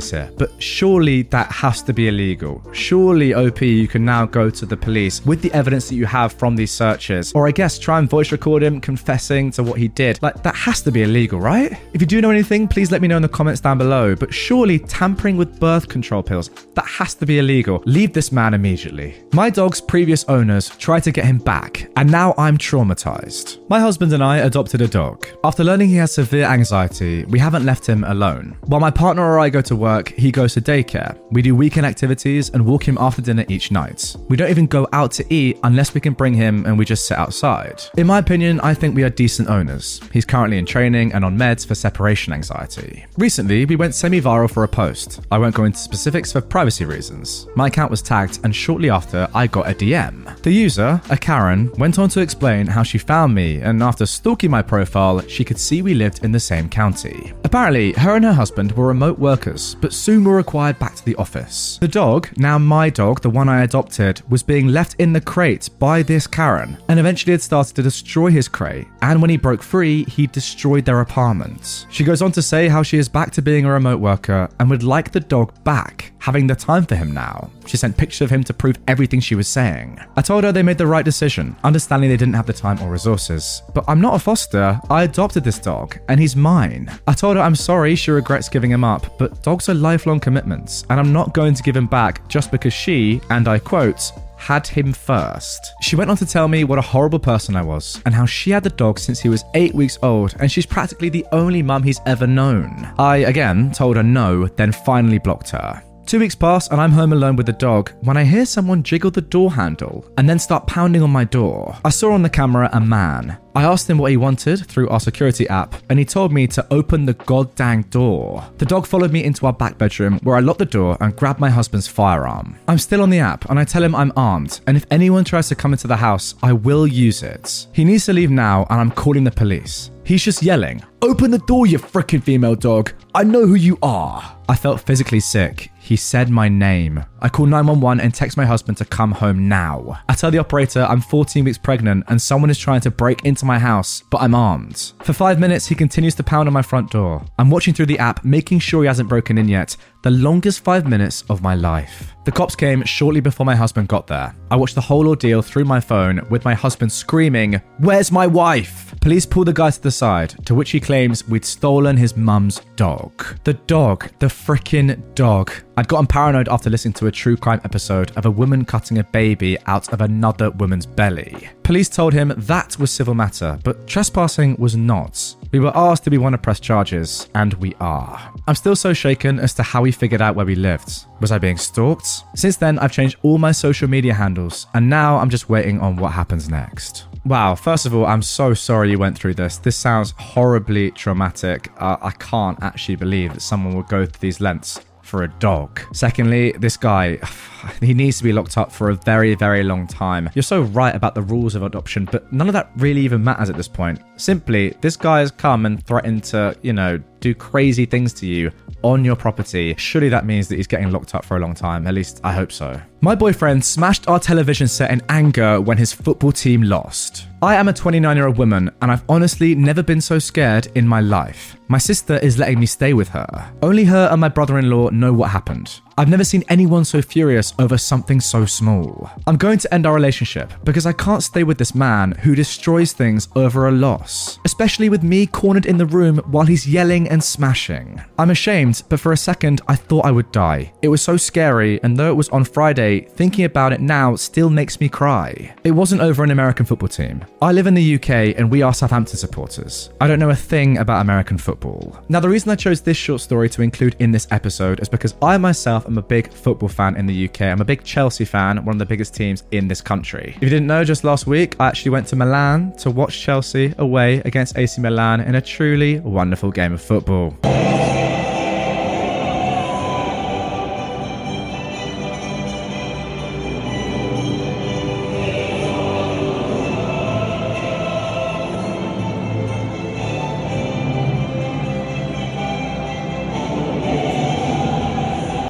here, but surely that has to be illegal. Surely, OP, you can now go to the police with the evidence that you have from these searches, or I guess try and voice record him confessing to what he did. Like, that has to be illegal, right? If you do know anything, please let me know in the comments down below. But surely tampering with birth control pills, that has to be illegal. Leave this man immediately. My dog's previous owners tried to get him back, and now I'm traumatized. My husband and I adopted a dog. After learning he has severe anxiety, we haven't left him alone. While my partner or I go to work, he goes to daycare. We do weekend activities and walk him after dinner each night. We don't even go out to eat unless we can bring him and we just sit outside. In my opinion, I think we are decent owners. He's currently in training and on meds for separation anxiety. Recently, we went semi viral for a post. I won't go into specifics for privacy reasons. My account was tagged, and shortly after, I got a DM. The user, a Karen, went on to explain how she found me, and after stalking my profile, she could see we lived in the same county. Apparently, her and her husband were remote workers, but soon were required back to the office. The dog, now my dog, the one I adopted, was being left in the crate by this Karen, and eventually had started to destroy his crate. And when he broke free, he destroyed their apartment. She goes on to say how she is back to being a remote worker and would like the dog back, having the time for him now. She sent pictures of him to prove everything she was saying. I told her they made the right decision, understanding they didn't have the time or resources. But I'm not a foster, I adopted this dog, and he's mine. I told her I'm sorry she regrets giving him up, but dogs are lifelong commitments, and I'm not going to give him back just because she, and I quote, had him first. She went on to tell me what a horrible person I was and how she had the dog since he was eight weeks old and she's practically the only mum he's ever known. I again told her no, then finally blocked her. Two weeks pass and I'm home alone with the dog when I hear someone jiggle the door handle and then start pounding on my door. I saw on the camera a man. I asked him what he wanted through our security app, and he told me to open the goddamn door. The dog followed me into our back bedroom, where I locked the door and grabbed my husband's firearm. I'm still on the app, and I tell him I'm armed, and if anyone tries to come into the house, I will use it. He needs to leave now, and I'm calling the police. He's just yelling, Open the door, you frickin' female dog! I know who you are! I felt physically sick. He said my name. I call 911 and text my husband to come home now. I tell the operator I'm 14 weeks pregnant and someone is trying to break into my house, but I'm armed. For five minutes, he continues to pound on my front door. I'm watching through the app, making sure he hasn't broken in yet. The longest five minutes of my life. The cops came shortly before my husband got there. I watched the whole ordeal through my phone with my husband screaming, Where's my wife? Police pull the guy to the side, to which he claims we'd stolen his mum's dog. The dog, the frickin' dog. I'd gotten paranoid after listening to a true crime episode of a woman cutting a baby out of another woman's belly. Police told him that was civil matter, but trespassing was not. We were asked do we want to press charges, and we are. I'm still so shaken as to how he figured out where we lived. Was I being stalked? Since then, I've changed all my social media handles, and now I'm just waiting on what happens next. Wow, first of all, I'm so sorry you went through this. This sounds horribly traumatic. Uh, I can't actually believe that someone would go to these lengths for a dog. Secondly, this guy, he needs to be locked up for a very, very long time. You're so right about the rules of adoption, but none of that really even matters at this point. Simply, this guy has come and threatened to, you know, do crazy things to you on your property. Surely that means that he's getting locked up for a long time. At least I hope so. My boyfriend smashed our television set in anger when his football team lost. I am a 29 year old woman, and I've honestly never been so scared in my life. My sister is letting me stay with her. Only her and my brother in law know what happened. I've never seen anyone so furious over something so small. I'm going to end our relationship because I can't stay with this man who destroys things over a loss, especially with me cornered in the room while he's yelling and smashing. I'm ashamed, but for a second I thought I would die. It was so scary, and though it was on Friday, thinking about it now still makes me cry. It wasn't over an American football team. I live in the UK and we are Southampton supporters. I don't know a thing about American football. Now, the reason I chose this short story to include in this episode is because I myself am a big football fan in the UK. I'm a big Chelsea fan, one of the biggest teams in this country. If you didn't know, just last week I actually went to Milan to watch Chelsea away against AC Milan in a truly wonderful game of football.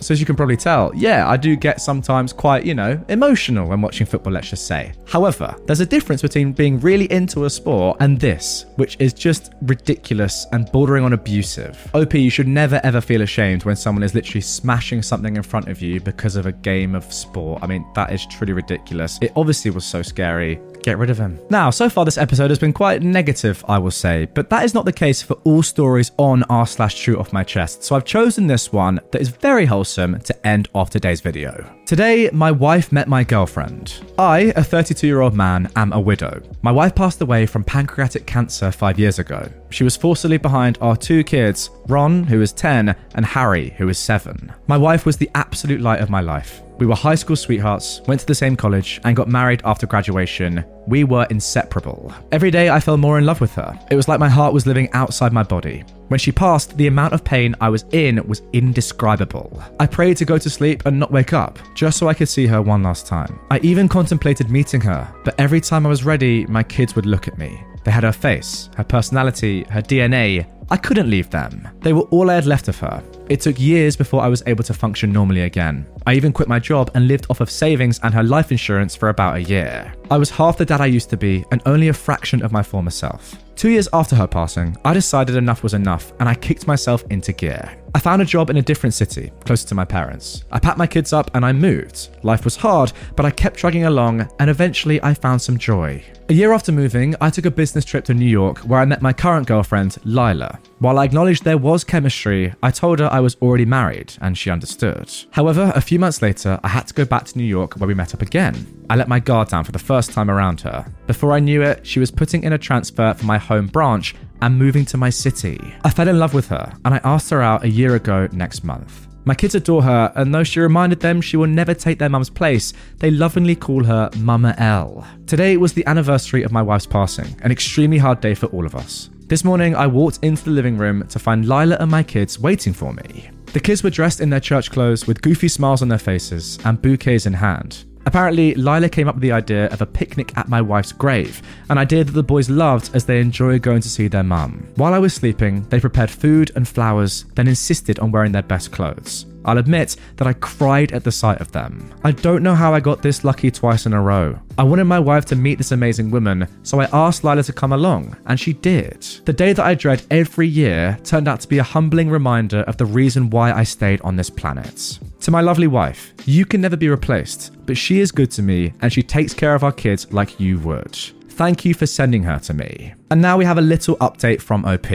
So as you can probably tell, yeah, I do get sometimes quite, you know, emotional when watching football, let's just say. However, there's a difference between being really into a sport and this, which is just ridiculous and bordering on abusive. OP, you should never ever feel ashamed when someone is literally smashing something in front of you because of a game of sport. I mean, that is truly ridiculous. It obviously was so scary. Get rid of him. Now, so far this episode has been quite negative, I will say, but that is not the case for all stories on r slash true off my chest. So I've chosen this one that is very wholesome to end off today's video. Today, my wife met my girlfriend. I, a 32 year old man, am a widow. My wife passed away from pancreatic cancer five years ago. She was forcibly behind our two kids, Ron, who is 10, and Harry, who is 7. My wife was the absolute light of my life. We were high school sweethearts, went to the same college, and got married after graduation. We were inseparable. Every day I fell more in love with her. It was like my heart was living outside my body. When she passed, the amount of pain I was in was indescribable. I prayed to go to sleep and not wake up, just so I could see her one last time. I even contemplated meeting her, but every time I was ready, my kids would look at me. They had her face, her personality, her DNA. I couldn't leave them. They were all I had left of her. It took years before I was able to function normally again. I even quit my job and lived off of savings and her life insurance for about a year. I was half the dad I used to be and only a fraction of my former self. Two years after her passing, I decided enough was enough and I kicked myself into gear. I found a job in a different city, closer to my parents. I packed my kids up and I moved. Life was hard, but I kept chugging along and eventually I found some joy. A year after moving, I took a business trip to New York where I met my current girlfriend, Lila. While I acknowledged there was chemistry, I told her I was already married and she understood. However, a few months later, I had to go back to New York where we met up again. I let my guard down for the first time around her. Before I knew it, she was putting in a transfer for my home branch and moving to my city. I fell in love with her and I asked her out a year ago next month. My kids adore her, and though she reminded them she will never take their mum's place, they lovingly call her Mama L. Today was the anniversary of my wife's passing, an extremely hard day for all of us. This morning, I walked into the living room to find Lila and my kids waiting for me. The kids were dressed in their church clothes with goofy smiles on their faces and bouquets in hand. Apparently, Lila came up with the idea of a picnic at my wife's grave, an idea that the boys loved as they enjoy going to see their mum. While I was sleeping, they prepared food and flowers, then insisted on wearing their best clothes. I'll admit that I cried at the sight of them. I don't know how I got this lucky twice in a row. I wanted my wife to meet this amazing woman, so I asked Lila to come along, and she did. The day that I dread every year turned out to be a humbling reminder of the reason why I stayed on this planet. To my lovely wife, you can never be replaced, but she is good to me and she takes care of our kids like you would. Thank you for sending her to me. And now we have a little update from OP.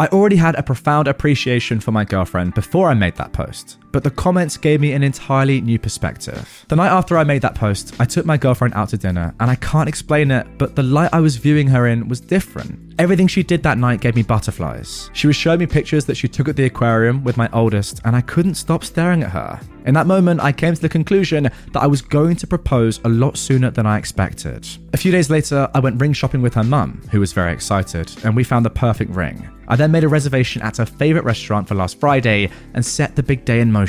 I already had a profound appreciation for my girlfriend before I made that post, but the comments gave me an entirely new perspective. The night after I made that post, I took my girlfriend out to dinner, and I can't explain it, but the light I was viewing her in was different. Everything she did that night gave me butterflies. She was showing me pictures that she took at the aquarium with my oldest, and I couldn't stop staring at her. In that moment, I came to the conclusion that I was going to propose a lot sooner than I expected. A few days later, I went ring shopping with her mum, who was very excited, and we found the perfect ring. I then made a reservation at her favourite restaurant for last Friday and set the big day in motion.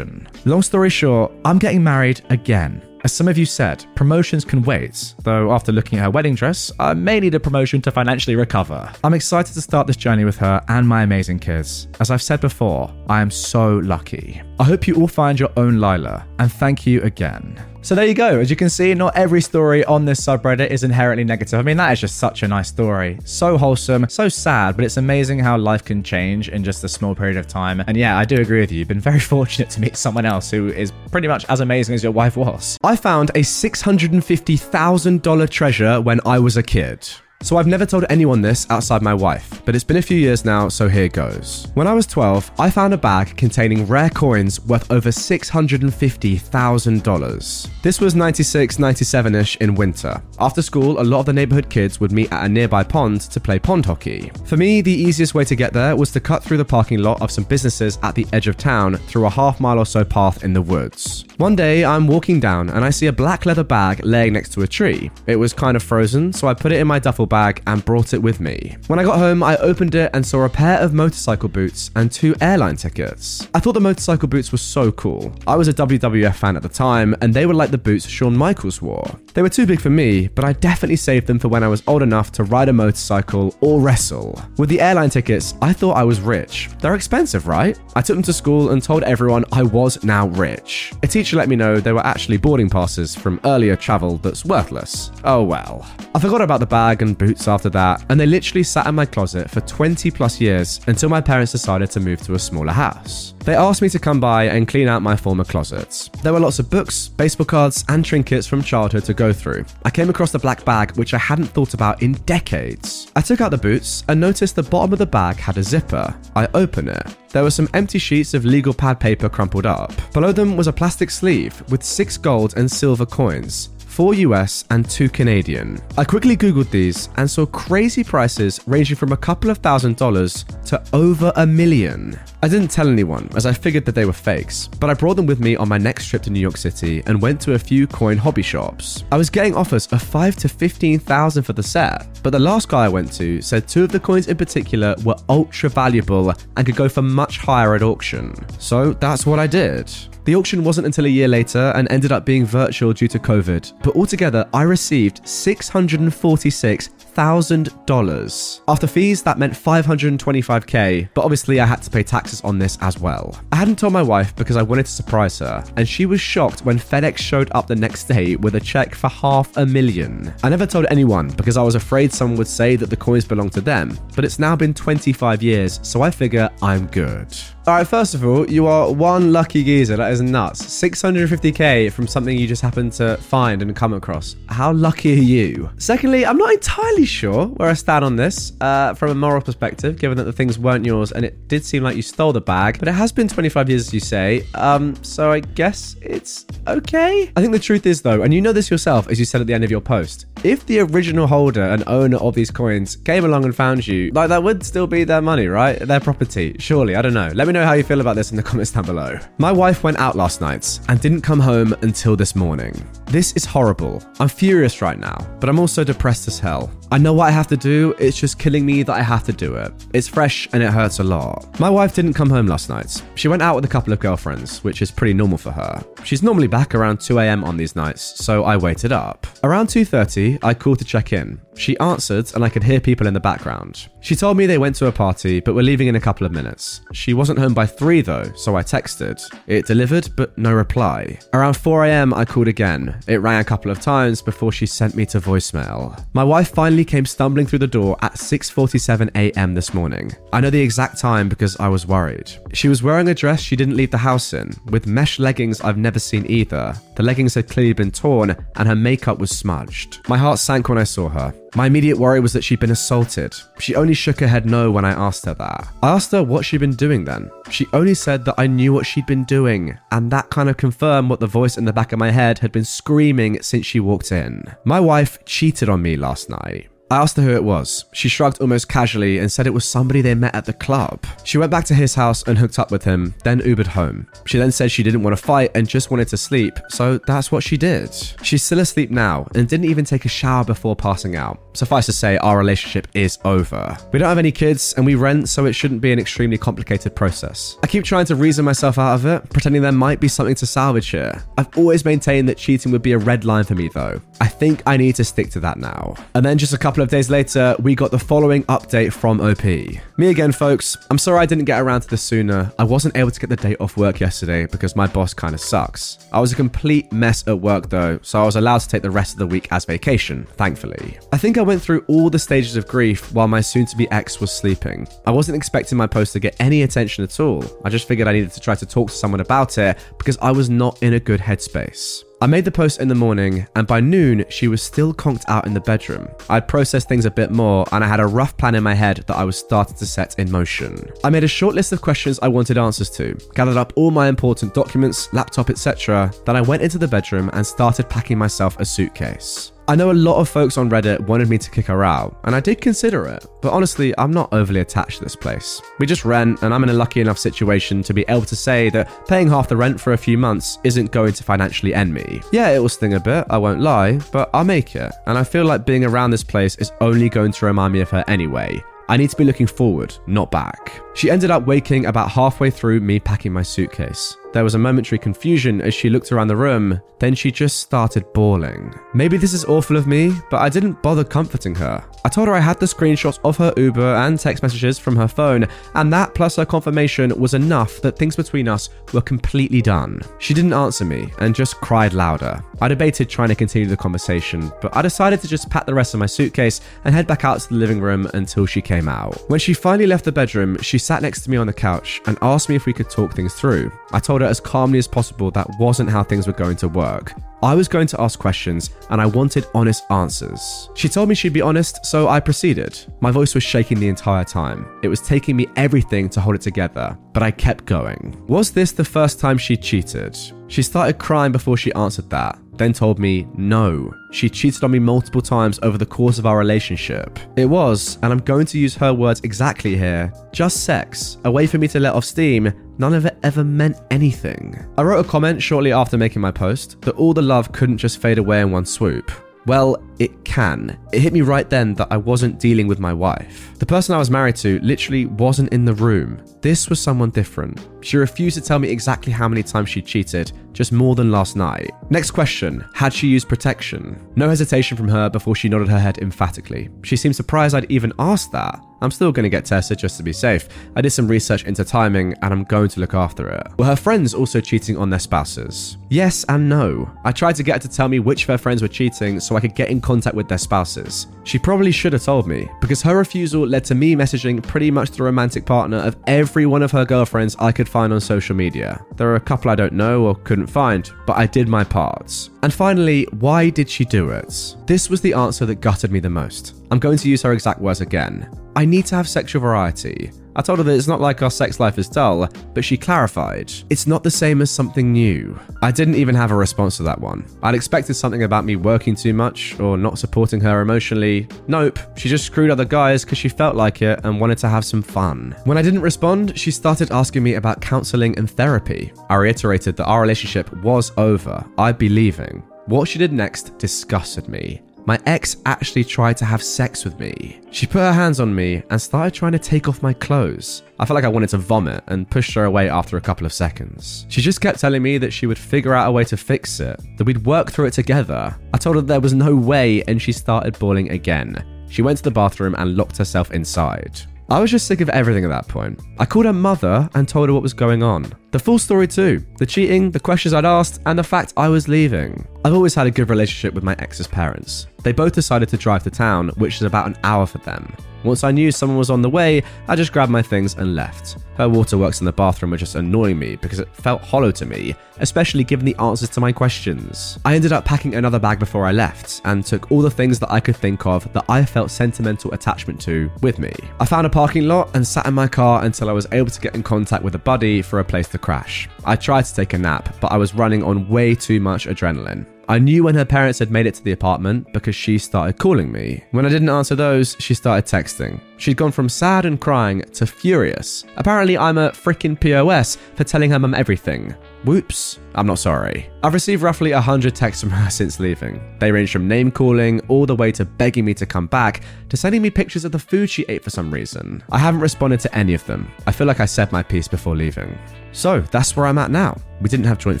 Long story short, I'm getting married again. As some of you said, promotions can wait, though after looking at her wedding dress, I may need a promotion to financially recover. I'm excited to start this journey with her and my amazing kids. As I've said before, I am so lucky. I hope you all find your own Lila, and thank you again. So there you go. As you can see, not every story on this subreddit is inherently negative. I mean, that is just such a nice story. So wholesome, so sad, but it's amazing how life can change in just a small period of time. And yeah, I do agree with you. You've been very fortunate to meet someone else who is pretty much as amazing as your wife was. I found a $650,000 treasure when I was a kid. So I've never told anyone this outside my wife, but it's been a few years now, so here goes. When I was 12, I found a bag containing rare coins worth over $650,000. This was 96, 97-ish in winter. After school, a lot of the neighborhood kids would meet at a nearby pond to play pond hockey. For me, the easiest way to get there was to cut through the parking lot of some businesses at the edge of town through a half mile or so path in the woods. One day, I'm walking down and I see a black leather bag laying next to a tree. It was kind of frozen, so I put it in my duffel bag and brought it with me. When I got home, I opened it and saw a pair of motorcycle boots and two airline tickets. I thought the motorcycle boots were so cool. I was a WWF fan at the time, and they were like the boots Shawn Michaels wore. They were too big for me, but I definitely saved them for when I was old enough to ride a motorcycle or wrestle. With the airline tickets, I thought I was rich. They're expensive, right? I took them to school and told everyone I was now rich. A teacher let me know they were actually boarding passes from earlier travel that's worthless. Oh well. I forgot about the bag and boots after that, and they literally sat in my closet for 20 plus years until my parents decided to move to a smaller house. They asked me to come by and clean out my former closets. There were lots of books, baseball cards, and trinkets from childhood to go through. I came across the black bag, which I hadn't thought about in decades. I took out the boots and noticed the bottom of the bag had a zipper. I open it. There were some empty sheets of legal pad paper crumpled up. Below them was a plastic sleeve with six gold and silver coins. 4 US and 2 Canadian. I quickly googled these and saw crazy prices ranging from a couple of thousand dollars to over a million. I didn't tell anyone as I figured that they were fakes, but I brought them with me on my next trip to New York City and went to a few coin hobby shops. I was getting offers of 5 to 15,000 for the set, but the last guy I went to said two of the coins in particular were ultra valuable and could go for much higher at auction. So that's what I did. The auction wasn't until a year later and ended up being virtual due to COVID, but altogether I received $646,000. After fees, that meant 525k, but obviously I had to pay taxes on this as well. I hadn't told my wife because I wanted to surprise her, and she was shocked when FedEx showed up the next day with a check for half a million. I never told anyone because I was afraid someone would say that the coins belonged to them, but it's now been 25 years, so I figure I'm good. All right, first of all, you are one lucky geezer. That is nuts. 650k from something you just happened to find and come across. How lucky are you? Secondly, I'm not entirely sure where I stand on this uh, from a moral perspective, given that the things weren't yours and it did seem like you stole the bag, but it has been 25 years, as you say. Um, so I guess it's okay. I think the truth is, though, and you know this yourself, as you said at the end of your post, if the original holder and owner of these coins came along and found you, like that would still be their money, right? Their property. Surely. I don't know. Let me know how you feel about this in the comments down below. My wife went out last night and didn't come home until this morning. This is horrible. I'm furious right now, but I'm also depressed as hell. I know what I have to do, it's just killing me that I have to do it. It's fresh and it hurts a lot. My wife didn't come home last night. She went out with a couple of girlfriends, which is pretty normal for her. She's normally back around 2am on these nights, so I waited up. Around 2.30, I called to check in. She answered and I could hear people in the background. She told me they went to a party but were leaving in a couple of minutes. She wasn't home by 3 though, so I texted. It delivered but no reply. Around 4am I called again. It rang a couple of times before she sent me to voicemail. My wife finally came stumbling through the door at 6:47am this morning. I know the exact time because I was worried. She was wearing a dress she didn't leave the house in, with mesh leggings I've never seen either. The leggings had clearly been torn and her makeup was smudged. My heart sank when I saw her. My immediate worry was that she'd been assaulted. She only shook her head no when I asked her that. I asked her what she'd been doing then. She only said that I knew what she'd been doing, and that kind of confirmed what the voice in the back of my head had been screaming since she walked in. My wife cheated on me last night. I asked her who it was. She shrugged almost casually and said it was somebody they met at the club. She went back to his house and hooked up with him, then Ubered home. She then said she didn't want to fight and just wanted to sleep, so that's what she did. She's still asleep now and didn't even take a shower before passing out. Suffice to say, our relationship is over. We don't have any kids and we rent, so it shouldn't be an extremely complicated process. I keep trying to reason myself out of it, pretending there might be something to salvage here. I've always maintained that cheating would be a red line for me, though. I think I need to stick to that now. And then just a couple of days later, we got the following update from OP. Me again, folks. I'm sorry I didn't get around to this sooner. I wasn't able to get the day off work yesterday because my boss kind of sucks. I was a complete mess at work though, so I was allowed to take the rest of the week as vacation, thankfully. I think I went through all the stages of grief while my soon to be ex was sleeping. I wasn't expecting my post to get any attention at all. I just figured I needed to try to talk to someone about it because I was not in a good headspace. I made the post in the morning, and by noon, she was still conked out in the bedroom. I'd processed things a bit more, and I had a rough plan in my head that I was starting to set in motion. I made a short list of questions I wanted answers to, gathered up all my important documents, laptop, etc. Then I went into the bedroom and started packing myself a suitcase. I know a lot of folks on Reddit wanted me to kick her out, and I did consider it, but honestly, I'm not overly attached to this place. We just rent, and I'm in a lucky enough situation to be able to say that paying half the rent for a few months isn't going to financially end me. Yeah, it will sting a bit, I won't lie, but I'll make it, and I feel like being around this place is only going to remind me of her anyway. I need to be looking forward, not back. She ended up waking about halfway through me packing my suitcase. There was a momentary confusion as she looked around the room, then she just started bawling. Maybe this is awful of me, but I didn't bother comforting her. I told her I had the screenshots of her Uber and text messages from her phone, and that plus her confirmation was enough that things between us were completely done. She didn't answer me and just cried louder. I debated trying to continue the conversation, but I decided to just pack the rest of my suitcase and head back out to the living room until she came out. When she finally left the bedroom, she sat next to me on the couch and asked me if we could talk things through. I told her as calmly as possible that wasn't how things were going to work. I was going to ask questions and I wanted honest answers. She told me she'd be honest, so I proceeded. My voice was shaking the entire time. It was taking me everything to hold it together, but I kept going. Was this the first time she cheated? She started crying before she answered that, then told me no. She cheated on me multiple times over the course of our relationship. It was, and I'm going to use her words exactly here, just sex, a way for me to let off steam. None of it ever meant anything. I wrote a comment shortly after making my post that all the love couldn't just fade away in one swoop. Well, it can. It hit me right then that I wasn't dealing with my wife. The person I was married to literally wasn't in the room. This was someone different. She refused to tell me exactly how many times she cheated, just more than last night. Next question Had she used protection? No hesitation from her before she nodded her head emphatically. She seemed surprised I'd even asked that. I'm still going to get tested just to be safe. I did some research into timing and I'm going to look after it. Were her friends also cheating on their spouses? Yes and no. I tried to get her to tell me which of her friends were cheating so I could get in contact with their spouses. She probably should have told me, because her refusal led to me messaging pretty much the romantic partner of every one of her girlfriends I could find on social media. There are a couple I don't know or couldn't find, but I did my parts. And finally, why did she do it? This was the answer that gutted me the most. I'm going to use her exact words again. I need to have sexual variety. I told her that it's not like our sex life is dull, but she clarified, it's not the same as something new. I didn't even have a response to that one. I'd expected something about me working too much or not supporting her emotionally. Nope, she just screwed other guys because she felt like it and wanted to have some fun. When I didn't respond, she started asking me about counseling and therapy. I reiterated that our relationship was over. I'd be leaving. What she did next disgusted me. My ex actually tried to have sex with me. She put her hands on me and started trying to take off my clothes. I felt like I wanted to vomit and pushed her away after a couple of seconds. She just kept telling me that she would figure out a way to fix it, that we'd work through it together. I told her there was no way, and she started bawling again. She went to the bathroom and locked herself inside. I was just sick of everything at that point. I called her mother and told her what was going on. The full story, too the cheating, the questions I'd asked, and the fact I was leaving. I've always had a good relationship with my ex's parents. They both decided to drive to town, which is about an hour for them. Once I knew someone was on the way, I just grabbed my things and left. Her waterworks in the bathroom were just annoying me because it felt hollow to me, especially given the answers to my questions. I ended up packing another bag before I left and took all the things that I could think of that I felt sentimental attachment to with me. I found a parking lot and sat in my car until I was able to get in contact with a buddy for a place to crash. I tried to take a nap, but I was running on way too much adrenaline. I knew when her parents had made it to the apartment because she started calling me. When I didn't answer those, she started texting. She'd gone from sad and crying to furious. Apparently, I'm a freaking POS for telling her mum everything. Whoops, I'm not sorry. I've received roughly 100 texts from her since leaving. They range from name calling all the way to begging me to come back to sending me pictures of the food she ate for some reason. I haven't responded to any of them. I feel like I said my piece before leaving. So that's where I'm at now. We didn't have joint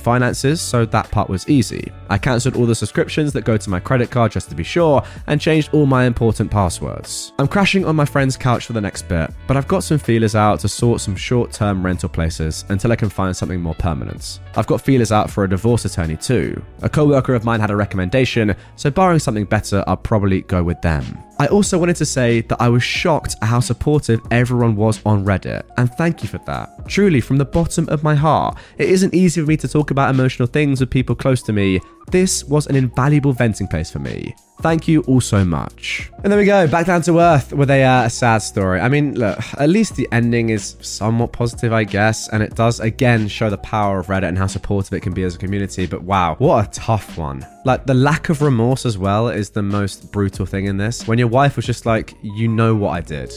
finances, so that part was easy. I cancelled all the subscriptions that go to my credit card just to be sure, and changed all my important passwords. I'm crashing on my friend's couch for the next bit, but I've got some feelers out to sort some short term rental places until I can find something more permanent. I've got feelers out for a divorce attorney too. A co worker of mine had a recommendation, so barring something better, I'll probably go with them. I also wanted to say that I was shocked at how supportive everyone was on Reddit, and thank you for that. Truly, from the bottom of my heart, it isn't easy for me to talk about emotional things with people close to me. This was an invaluable venting place for me. Thank you all so much. And there we go, back down to earth with a, uh, sad story. I mean, look, at least the ending is somewhat positive, I guess, and it does again show the power of Reddit and how supportive it can be as a community. But wow, what a tough one. Like the lack of remorse as well is the most brutal thing in this. When your wife was just like, you know what I did.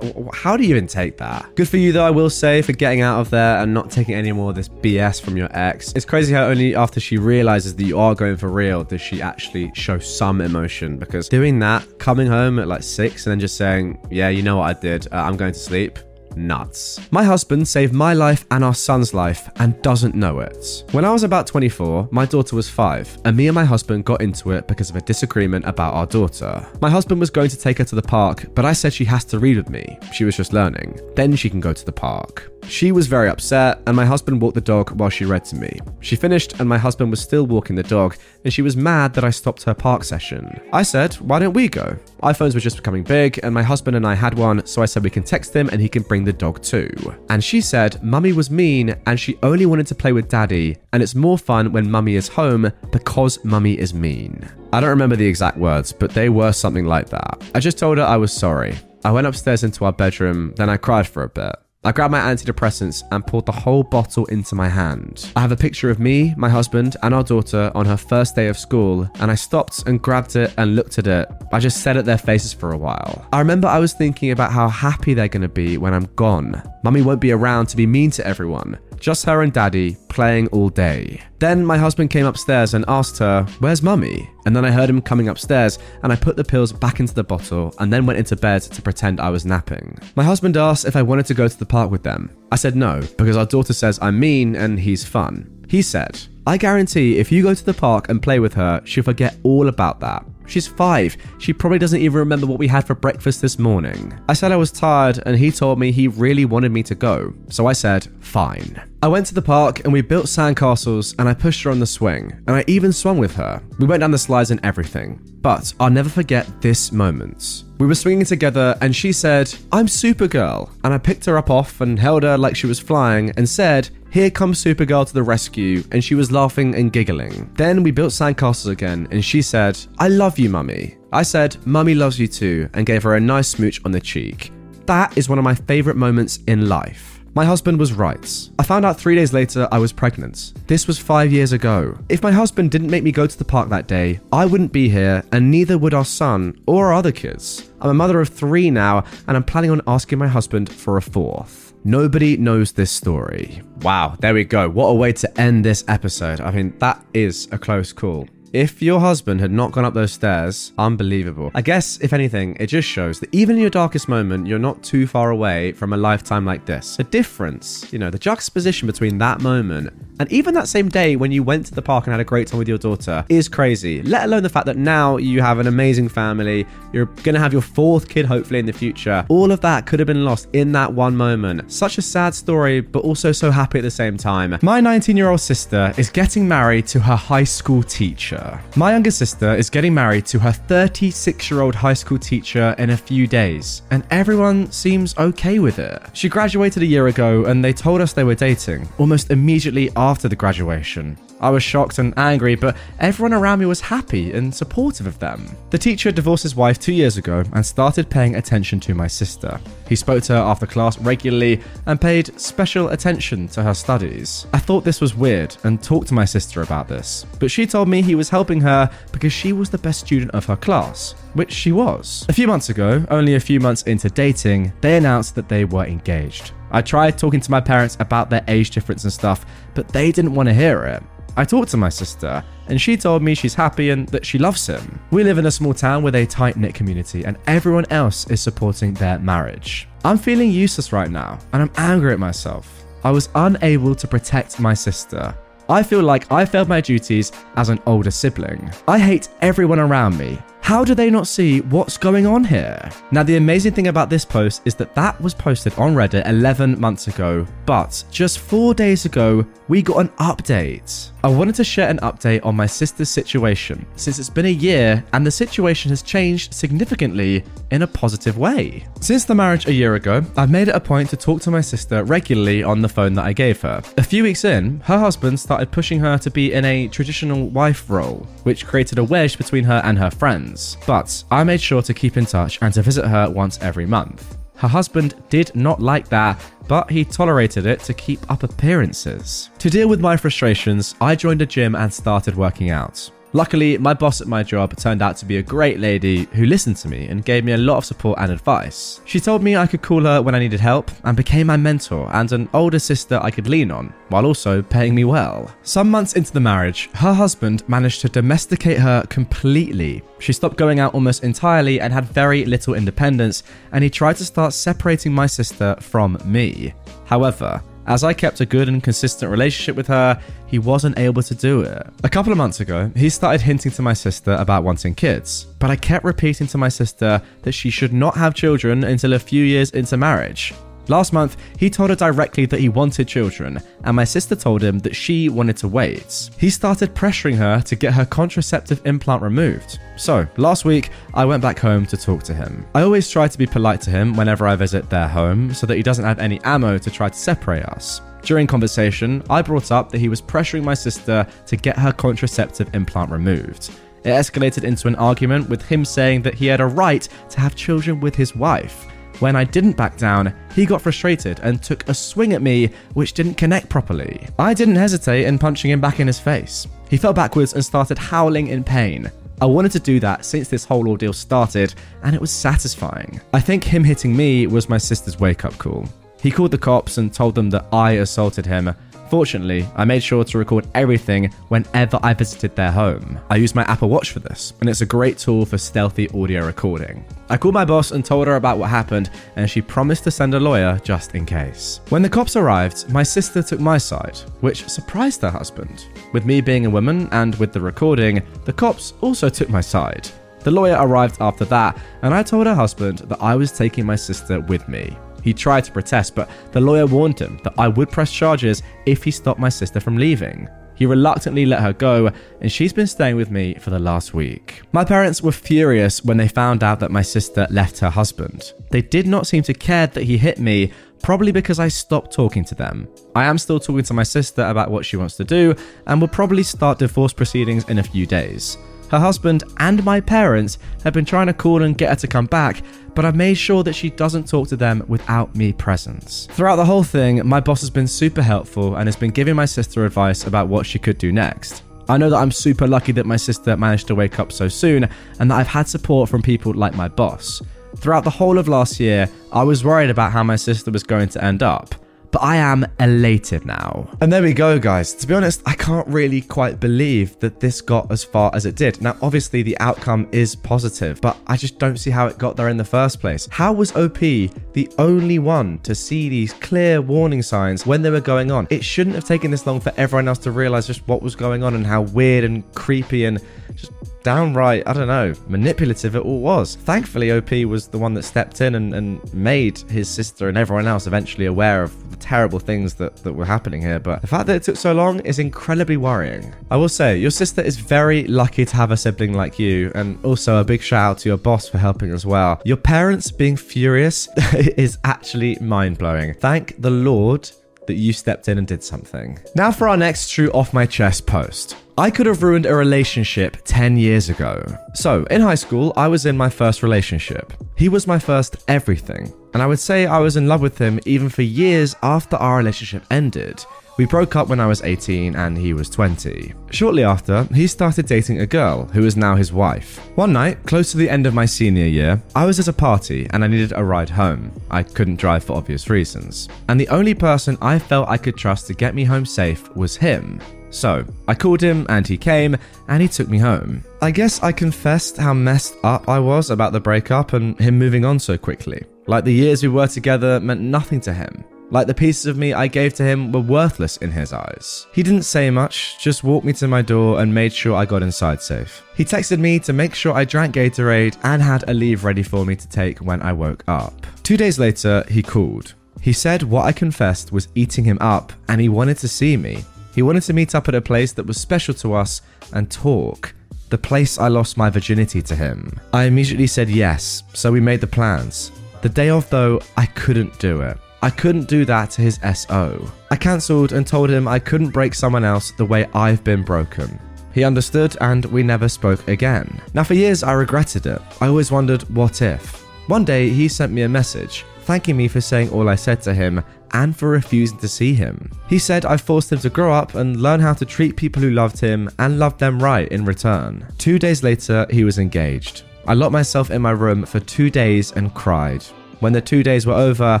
How do you even take that? Good for you though, I will say, for getting out of there and not taking any more of this BS from your ex. It's crazy how only after she realizes that you are going for real does she actually show some emotion because doing that, coming home at like six and then just saying, yeah, you know what I did, uh, I'm going to sleep nuts. My husband saved my life and our son's life and doesn't know it. When I was about 24, my daughter was 5, and me and my husband got into it because of a disagreement about our daughter. My husband was going to take her to the park, but I said she has to read with me. She was just learning. Then she can go to the park. She was very upset, and my husband walked the dog while she read to me. She finished, and my husband was still walking the dog, and she was mad that I stopped her park session. I said, Why don't we go? iPhones were just becoming big, and my husband and I had one, so I said we can text him and he can bring the dog too. And she said, Mummy was mean, and she only wanted to play with Daddy, and it's more fun when Mummy is home because Mummy is mean. I don't remember the exact words, but they were something like that. I just told her I was sorry. I went upstairs into our bedroom, then I cried for a bit. I grabbed my antidepressants and poured the whole bottle into my hand. I have a picture of me, my husband, and our daughter on her first day of school, and I stopped and grabbed it and looked at it. I just stared at their faces for a while. I remember I was thinking about how happy they're gonna be when I'm gone. Mummy won't be around to be mean to everyone. Just her and daddy playing all day. Then my husband came upstairs and asked her, Where's mummy? And then I heard him coming upstairs and I put the pills back into the bottle and then went into bed to pretend I was napping. My husband asked if I wanted to go to the park with them. I said no, because our daughter says I'm mean and he's fun. He said, I guarantee if you go to the park and play with her, she'll forget all about that. She's five. She probably doesn't even remember what we had for breakfast this morning. I said I was tired, and he told me he really wanted me to go. So I said, fine. I went to the park and we built sandcastles, and I pushed her on the swing, and I even swung with her. We went down the slides and everything. But I'll never forget this moment. We were swinging together, and she said, I'm Supergirl. And I picked her up off and held her like she was flying and said, here comes Supergirl to the rescue, and she was laughing and giggling. Then we built sandcastles again, and she said, I love you, Mummy. I said, Mummy loves you too, and gave her a nice smooch on the cheek. That is one of my favourite moments in life. My husband was right. I found out three days later I was pregnant. This was five years ago. If my husband didn't make me go to the park that day, I wouldn't be here, and neither would our son or our other kids. I'm a mother of three now, and I'm planning on asking my husband for a fourth. Nobody knows this story. Wow, there we go. What a way to end this episode. I mean, that is a close call. If your husband had not gone up those stairs, unbelievable. I guess, if anything, it just shows that even in your darkest moment, you're not too far away from a lifetime like this. The difference, you know, the juxtaposition between that moment and even that same day when you went to the park and had a great time with your daughter is crazy. Let alone the fact that now you have an amazing family, you're to have your fourth kid hopefully in the future. All of that could have been lost in that one moment. Such a sad story, but also so happy at the same time. My 19 year old sister is getting married to her high school teacher. My younger sister is getting married to her 36 year old high school teacher in a few days, and everyone seems okay with it. She graduated a year ago and they told us they were dating almost immediately after the graduation. I was shocked and angry, but everyone around me was happy and supportive of them. The teacher divorced his wife two years ago and started paying attention to my sister. He spoke to her after class regularly and paid special attention to her studies. I thought this was weird and talked to my sister about this, but she told me he was helping her because she was the best student of her class, which she was. A few months ago, only a few months into dating, they announced that they were engaged. I tried talking to my parents about their age difference and stuff, but they didn't want to hear it. I talked to my sister, and she told me she's happy and that she loves him. We live in a small town with a tight knit community, and everyone else is supporting their marriage. I'm feeling useless right now, and I'm angry at myself. I was unable to protect my sister. I feel like I failed my duties as an older sibling. I hate everyone around me. How do they not see what's going on here? Now, the amazing thing about this post is that that was posted on Reddit 11 months ago, but just four days ago, we got an update. I wanted to share an update on my sister's situation since it's been a year and the situation has changed significantly in a positive way. Since the marriage a year ago, I've made it a point to talk to my sister regularly on the phone that I gave her. A few weeks in, her husband started pushing her to be in a traditional wife role, which created a wedge between her and her friends. But I made sure to keep in touch and to visit her once every month. Her husband did not like that, but he tolerated it to keep up appearances. To deal with my frustrations, I joined a gym and started working out. Luckily, my boss at my job turned out to be a great lady who listened to me and gave me a lot of support and advice. She told me I could call her when I needed help and became my mentor and an older sister I could lean on, while also paying me well. Some months into the marriage, her husband managed to domesticate her completely. She stopped going out almost entirely and had very little independence, and he tried to start separating my sister from me. However, as I kept a good and consistent relationship with her, he wasn't able to do it. A couple of months ago, he started hinting to my sister about wanting kids, but I kept repeating to my sister that she should not have children until a few years into marriage. Last month, he told her directly that he wanted children, and my sister told him that she wanted to wait. He started pressuring her to get her contraceptive implant removed. So, last week, I went back home to talk to him. I always try to be polite to him whenever I visit their home so that he doesn't have any ammo to try to separate us. During conversation, I brought up that he was pressuring my sister to get her contraceptive implant removed. It escalated into an argument with him saying that he had a right to have children with his wife. When I didn't back down, he got frustrated and took a swing at me, which didn't connect properly. I didn't hesitate in punching him back in his face. He fell backwards and started howling in pain. I wanted to do that since this whole ordeal started, and it was satisfying. I think him hitting me was my sister's wake up call. He called the cops and told them that I assaulted him, Fortunately, I made sure to record everything whenever I visited their home. I used my Apple Watch for this, and it's a great tool for stealthy audio recording. I called my boss and told her about what happened, and she promised to send a lawyer just in case. When the cops arrived, my sister took my side, which surprised her husband. With me being a woman and with the recording, the cops also took my side. The lawyer arrived after that, and I told her husband that I was taking my sister with me. He tried to protest, but the lawyer warned him that I would press charges if he stopped my sister from leaving. He reluctantly let her go, and she's been staying with me for the last week. My parents were furious when they found out that my sister left her husband. They did not seem to care that he hit me, probably because I stopped talking to them. I am still talking to my sister about what she wants to do, and will probably start divorce proceedings in a few days. Her husband and my parents have been trying to call and get her to come back, but I've made sure that she doesn't talk to them without me present. Throughout the whole thing, my boss has been super helpful and has been giving my sister advice about what she could do next. I know that I'm super lucky that my sister managed to wake up so soon and that I've had support from people like my boss. Throughout the whole of last year, I was worried about how my sister was going to end up but I am elated now. And there we go, guys. To be honest, I can't really quite believe that this got as far as it did. Now, obviously, the outcome is positive, but I just don't see how it got there in the first place. How was OP the only one to see these clear warning signs when they were going on? It shouldn't have taken this long for everyone else to realize just what was going on and how weird and creepy and just downright, I don't know, manipulative it all was. Thankfully, OP was the one that stepped in and, and made his sister and everyone else eventually aware of the terrible things that, that were happening here. But the fact that it took so long is incredibly worrying. I will say, your sister is very lucky to have a sibling like you, and also a big shout out to your boss for helping as well. Your parents being furious is actually mind blowing. Thank the Lord that you stepped in and did something. Now for our next true off my chest post. I could have ruined a relationship 10 years ago. So, in high school, I was in my first relationship. He was my first everything, and I would say I was in love with him even for years after our relationship ended. We broke up when I was 18 and he was 20. Shortly after, he started dating a girl who is now his wife. One night, close to the end of my senior year, I was at a party and I needed a ride home. I couldn't drive for obvious reasons. And the only person I felt I could trust to get me home safe was him. So, I called him and he came and he took me home. I guess I confessed how messed up I was about the breakup and him moving on so quickly. Like the years we were together meant nothing to him. Like the pieces of me I gave to him were worthless in his eyes. He didn't say much, just walked me to my door and made sure I got inside safe. He texted me to make sure I drank Gatorade and had Aleve ready for me to take when I woke up. Two days later, he called. He said what I confessed was eating him up and he wanted to see me. He wanted to meet up at a place that was special to us and talk. The place I lost my virginity to him. I immediately said yes, so we made the plans. The day of, though, I couldn't do it. I couldn't do that to his SO. I cancelled and told him I couldn't break someone else the way I've been broken. He understood and we never spoke again. Now, for years, I regretted it. I always wondered, what if? One day, he sent me a message thanking me for saying all I said to him and for refusing to see him. He said I forced him to grow up and learn how to treat people who loved him and loved them right in return. Two days later, he was engaged. I locked myself in my room for two days and cried. When the two days were over,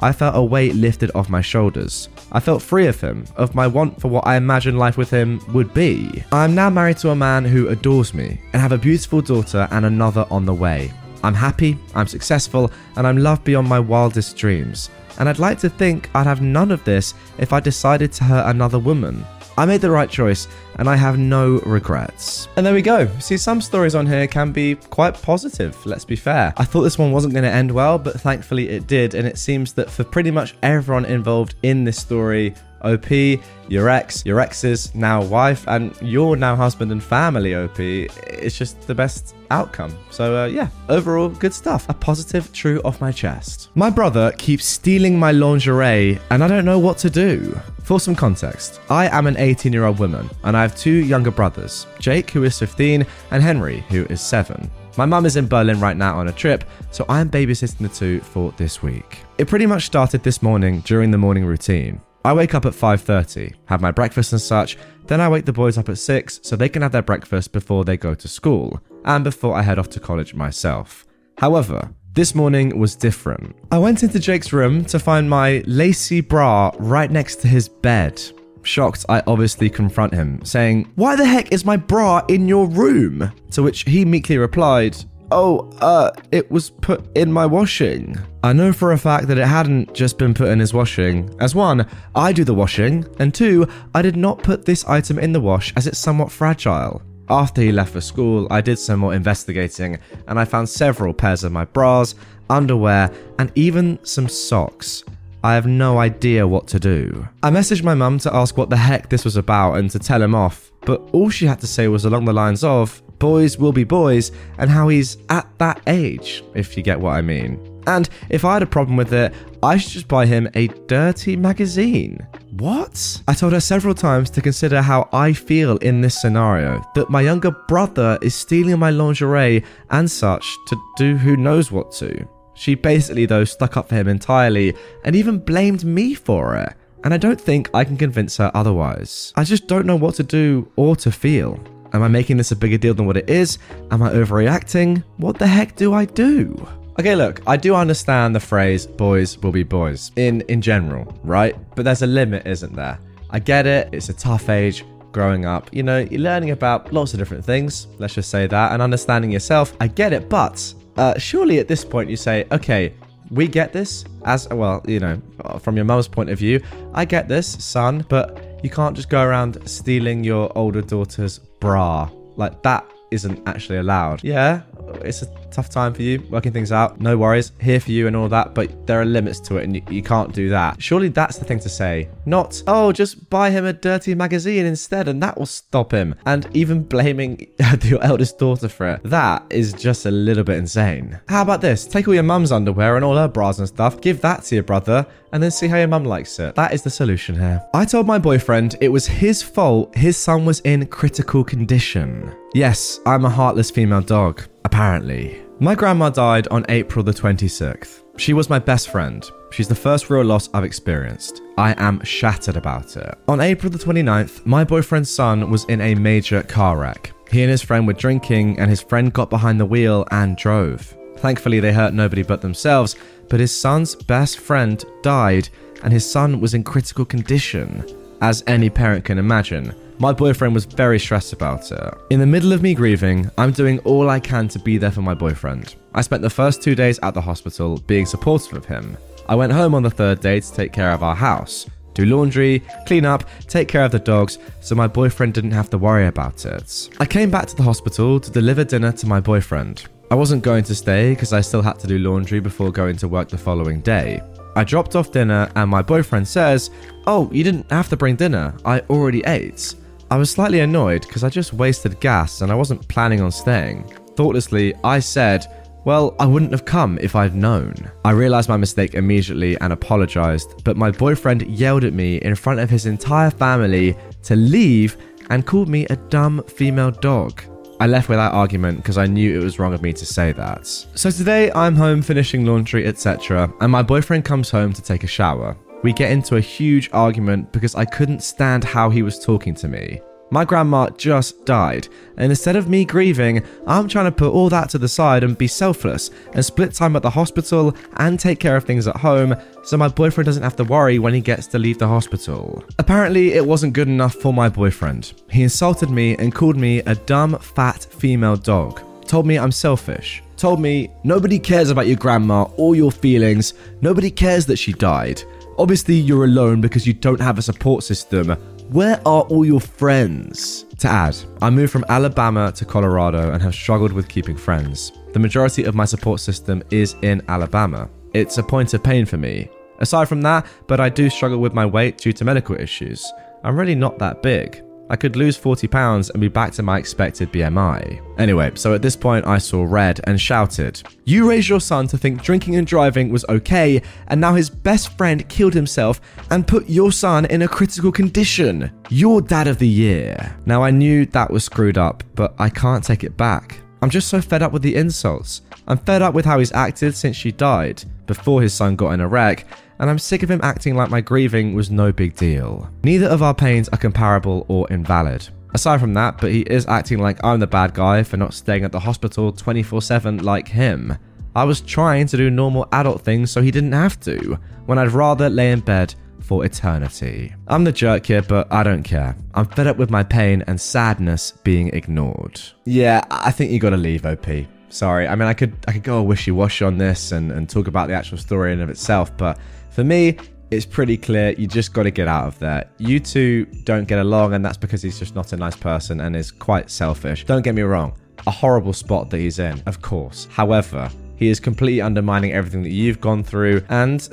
I felt a weight lifted off my shoulders. I felt free of him, of my want for what I imagined life with him would be. I am now married to a man who adores me and have a beautiful daughter and another on the way. I'm happy, I'm successful, and I'm loved beyond my wildest dreams. And I'd like to think I'd have none of this if I decided to hurt another woman. I made the right choice and I have no regrets. And there we go. See, some stories on here can be quite positive, let's be fair. I thought this one wasn't going to end well, but thankfully it did. And it seems that for pretty much everyone involved in this story, OP, your ex, your ex's now wife, and your now husband and family, OP, it's just the best outcome. So, uh, yeah, overall, good stuff. A positive true off my chest. My brother keeps stealing my lingerie, and I don't know what to do. For some context, I am an 18 year old woman, and I have two younger brothers Jake, who is 15, and Henry, who is 7. My mum is in Berlin right now on a trip, so I am babysitting the two for this week. It pretty much started this morning during the morning routine. I wake up at 5:30, have my breakfast and such, then I wake the boys up at 6 so they can have their breakfast before they go to school and before I head off to college myself. However, this morning was different. I went into Jake's room to find my lacy bra right next to his bed. Shocked, I obviously confront him, saying, Why the heck is my bra in your room? To which he meekly replied, Oh, uh, it was put in my washing. I know for a fact that it hadn't just been put in his washing, as one, I do the washing, and two, I did not put this item in the wash as it's somewhat fragile. After he left for school, I did some more investigating and I found several pairs of my bras, underwear, and even some socks. I have no idea what to do. I messaged my mum to ask what the heck this was about and to tell him off, but all she had to say was along the lines of, boys will be boys, and how he's at that age, if you get what I mean. And if I had a problem with it, I should just buy him a dirty magazine. What? I told her several times to consider how I feel in this scenario that my younger brother is stealing my lingerie and such to do who knows what to. She basically, though, stuck up for him entirely and even blamed me for it. And I don't think I can convince her otherwise. I just don't know what to do or to feel. Am I making this a bigger deal than what it is? Am I overreacting? What the heck do I do? Okay, look, I do understand the phrase boys will be boys in in general, right? But there's a limit, isn't there? I get it. It's a tough age growing up. You know, you're learning about lots of different things, let's just say that, and understanding yourself. I get it, but uh, surely at this point you say, okay, we get this as well, you know, from your mum's point of view. I get this, son, but you can't just go around stealing your older daughter's bra. Like that isn't actually allowed. Yeah, it's a tough time for you, working things out. No worries, here for you and all that, but there are limits to it and you, you can't do that. Surely that's the thing to say. Not, oh, just buy him a dirty magazine instead and that will stop him. And even blaming your eldest daughter for it. That is just a little bit insane. How about this? Take all your mum's underwear and all her bras and stuff, give that to your brother, and then see how your mum likes it. That is the solution here. I told my boyfriend it was his fault his son was in critical condition. Yes, I'm a heartless female dog, apparently. My grandma died on April the 26th. She was my best friend. She's the first real loss I've experienced. I am shattered about it. On April the 29th, my boyfriend's son was in a major car wreck. He and his friend were drinking, and his friend got behind the wheel and drove. Thankfully, they hurt nobody but themselves, but his son's best friend died, and his son was in critical condition, as any parent can imagine. My boyfriend was very stressed about it. In the middle of me grieving, I'm doing all I can to be there for my boyfriend. I spent the first two days at the hospital being supportive of him. I went home on the third day to take care of our house, do laundry, clean up, take care of the dogs, so my boyfriend didn't have to worry about it. I came back to the hospital to deliver dinner to my boyfriend. I wasn't going to stay because I still had to do laundry before going to work the following day. I dropped off dinner and my boyfriend says, Oh, you didn't have to bring dinner, I already ate. I was slightly annoyed because I just wasted gas and I wasn't planning on staying. Thoughtlessly, I said, Well, I wouldn't have come if I'd known. I realized my mistake immediately and apologized, but my boyfriend yelled at me in front of his entire family to leave and called me a dumb female dog. I left without argument because I knew it was wrong of me to say that. So today I'm home finishing laundry, etc., and my boyfriend comes home to take a shower. We get into a huge argument because I couldn't stand how he was talking to me. My grandma just died, and instead of me grieving, I'm trying to put all that to the side and be selfless and split time at the hospital and take care of things at home so my boyfriend doesn't have to worry when he gets to leave the hospital. Apparently, it wasn't good enough for my boyfriend. He insulted me and called me a dumb, fat female dog, told me I'm selfish, told me nobody cares about your grandma or your feelings, nobody cares that she died. Obviously, you're alone because you don't have a support system. Where are all your friends? To add, I moved from Alabama to Colorado and have struggled with keeping friends. The majority of my support system is in Alabama. It's a point of pain for me. Aside from that, but I do struggle with my weight due to medical issues. I'm really not that big. I could lose 40 pounds and be back to my expected BMI. Anyway, so at this point I saw red and shouted, You raised your son to think drinking and driving was okay, and now his best friend killed himself and put your son in a critical condition. You're dad of the year. Now I knew that was screwed up, but I can't take it back. I'm just so fed up with the insults. I'm fed up with how he's acted since she died, before his son got in a wreck, and I'm sick of him acting like my grieving was no big deal. Neither of our pains are comparable or invalid. Aside from that, but he is acting like I'm the bad guy for not staying at the hospital 24 7 like him. I was trying to do normal adult things so he didn't have to, when I'd rather lay in bed for eternity. I'm the jerk here, but I don't care. I'm fed up with my pain and sadness being ignored. Yeah, I think you gotta leave, OP. Sorry. I mean, I could I could go wishy-washy on this and, and talk about the actual story in of itself, but for me, it's pretty clear you just got to get out of there. You two don't get along, and that's because he's just not a nice person and is quite selfish. Don't get me wrong, a horrible spot that he's in, of course. However, he is completely undermining everything that you've gone through, and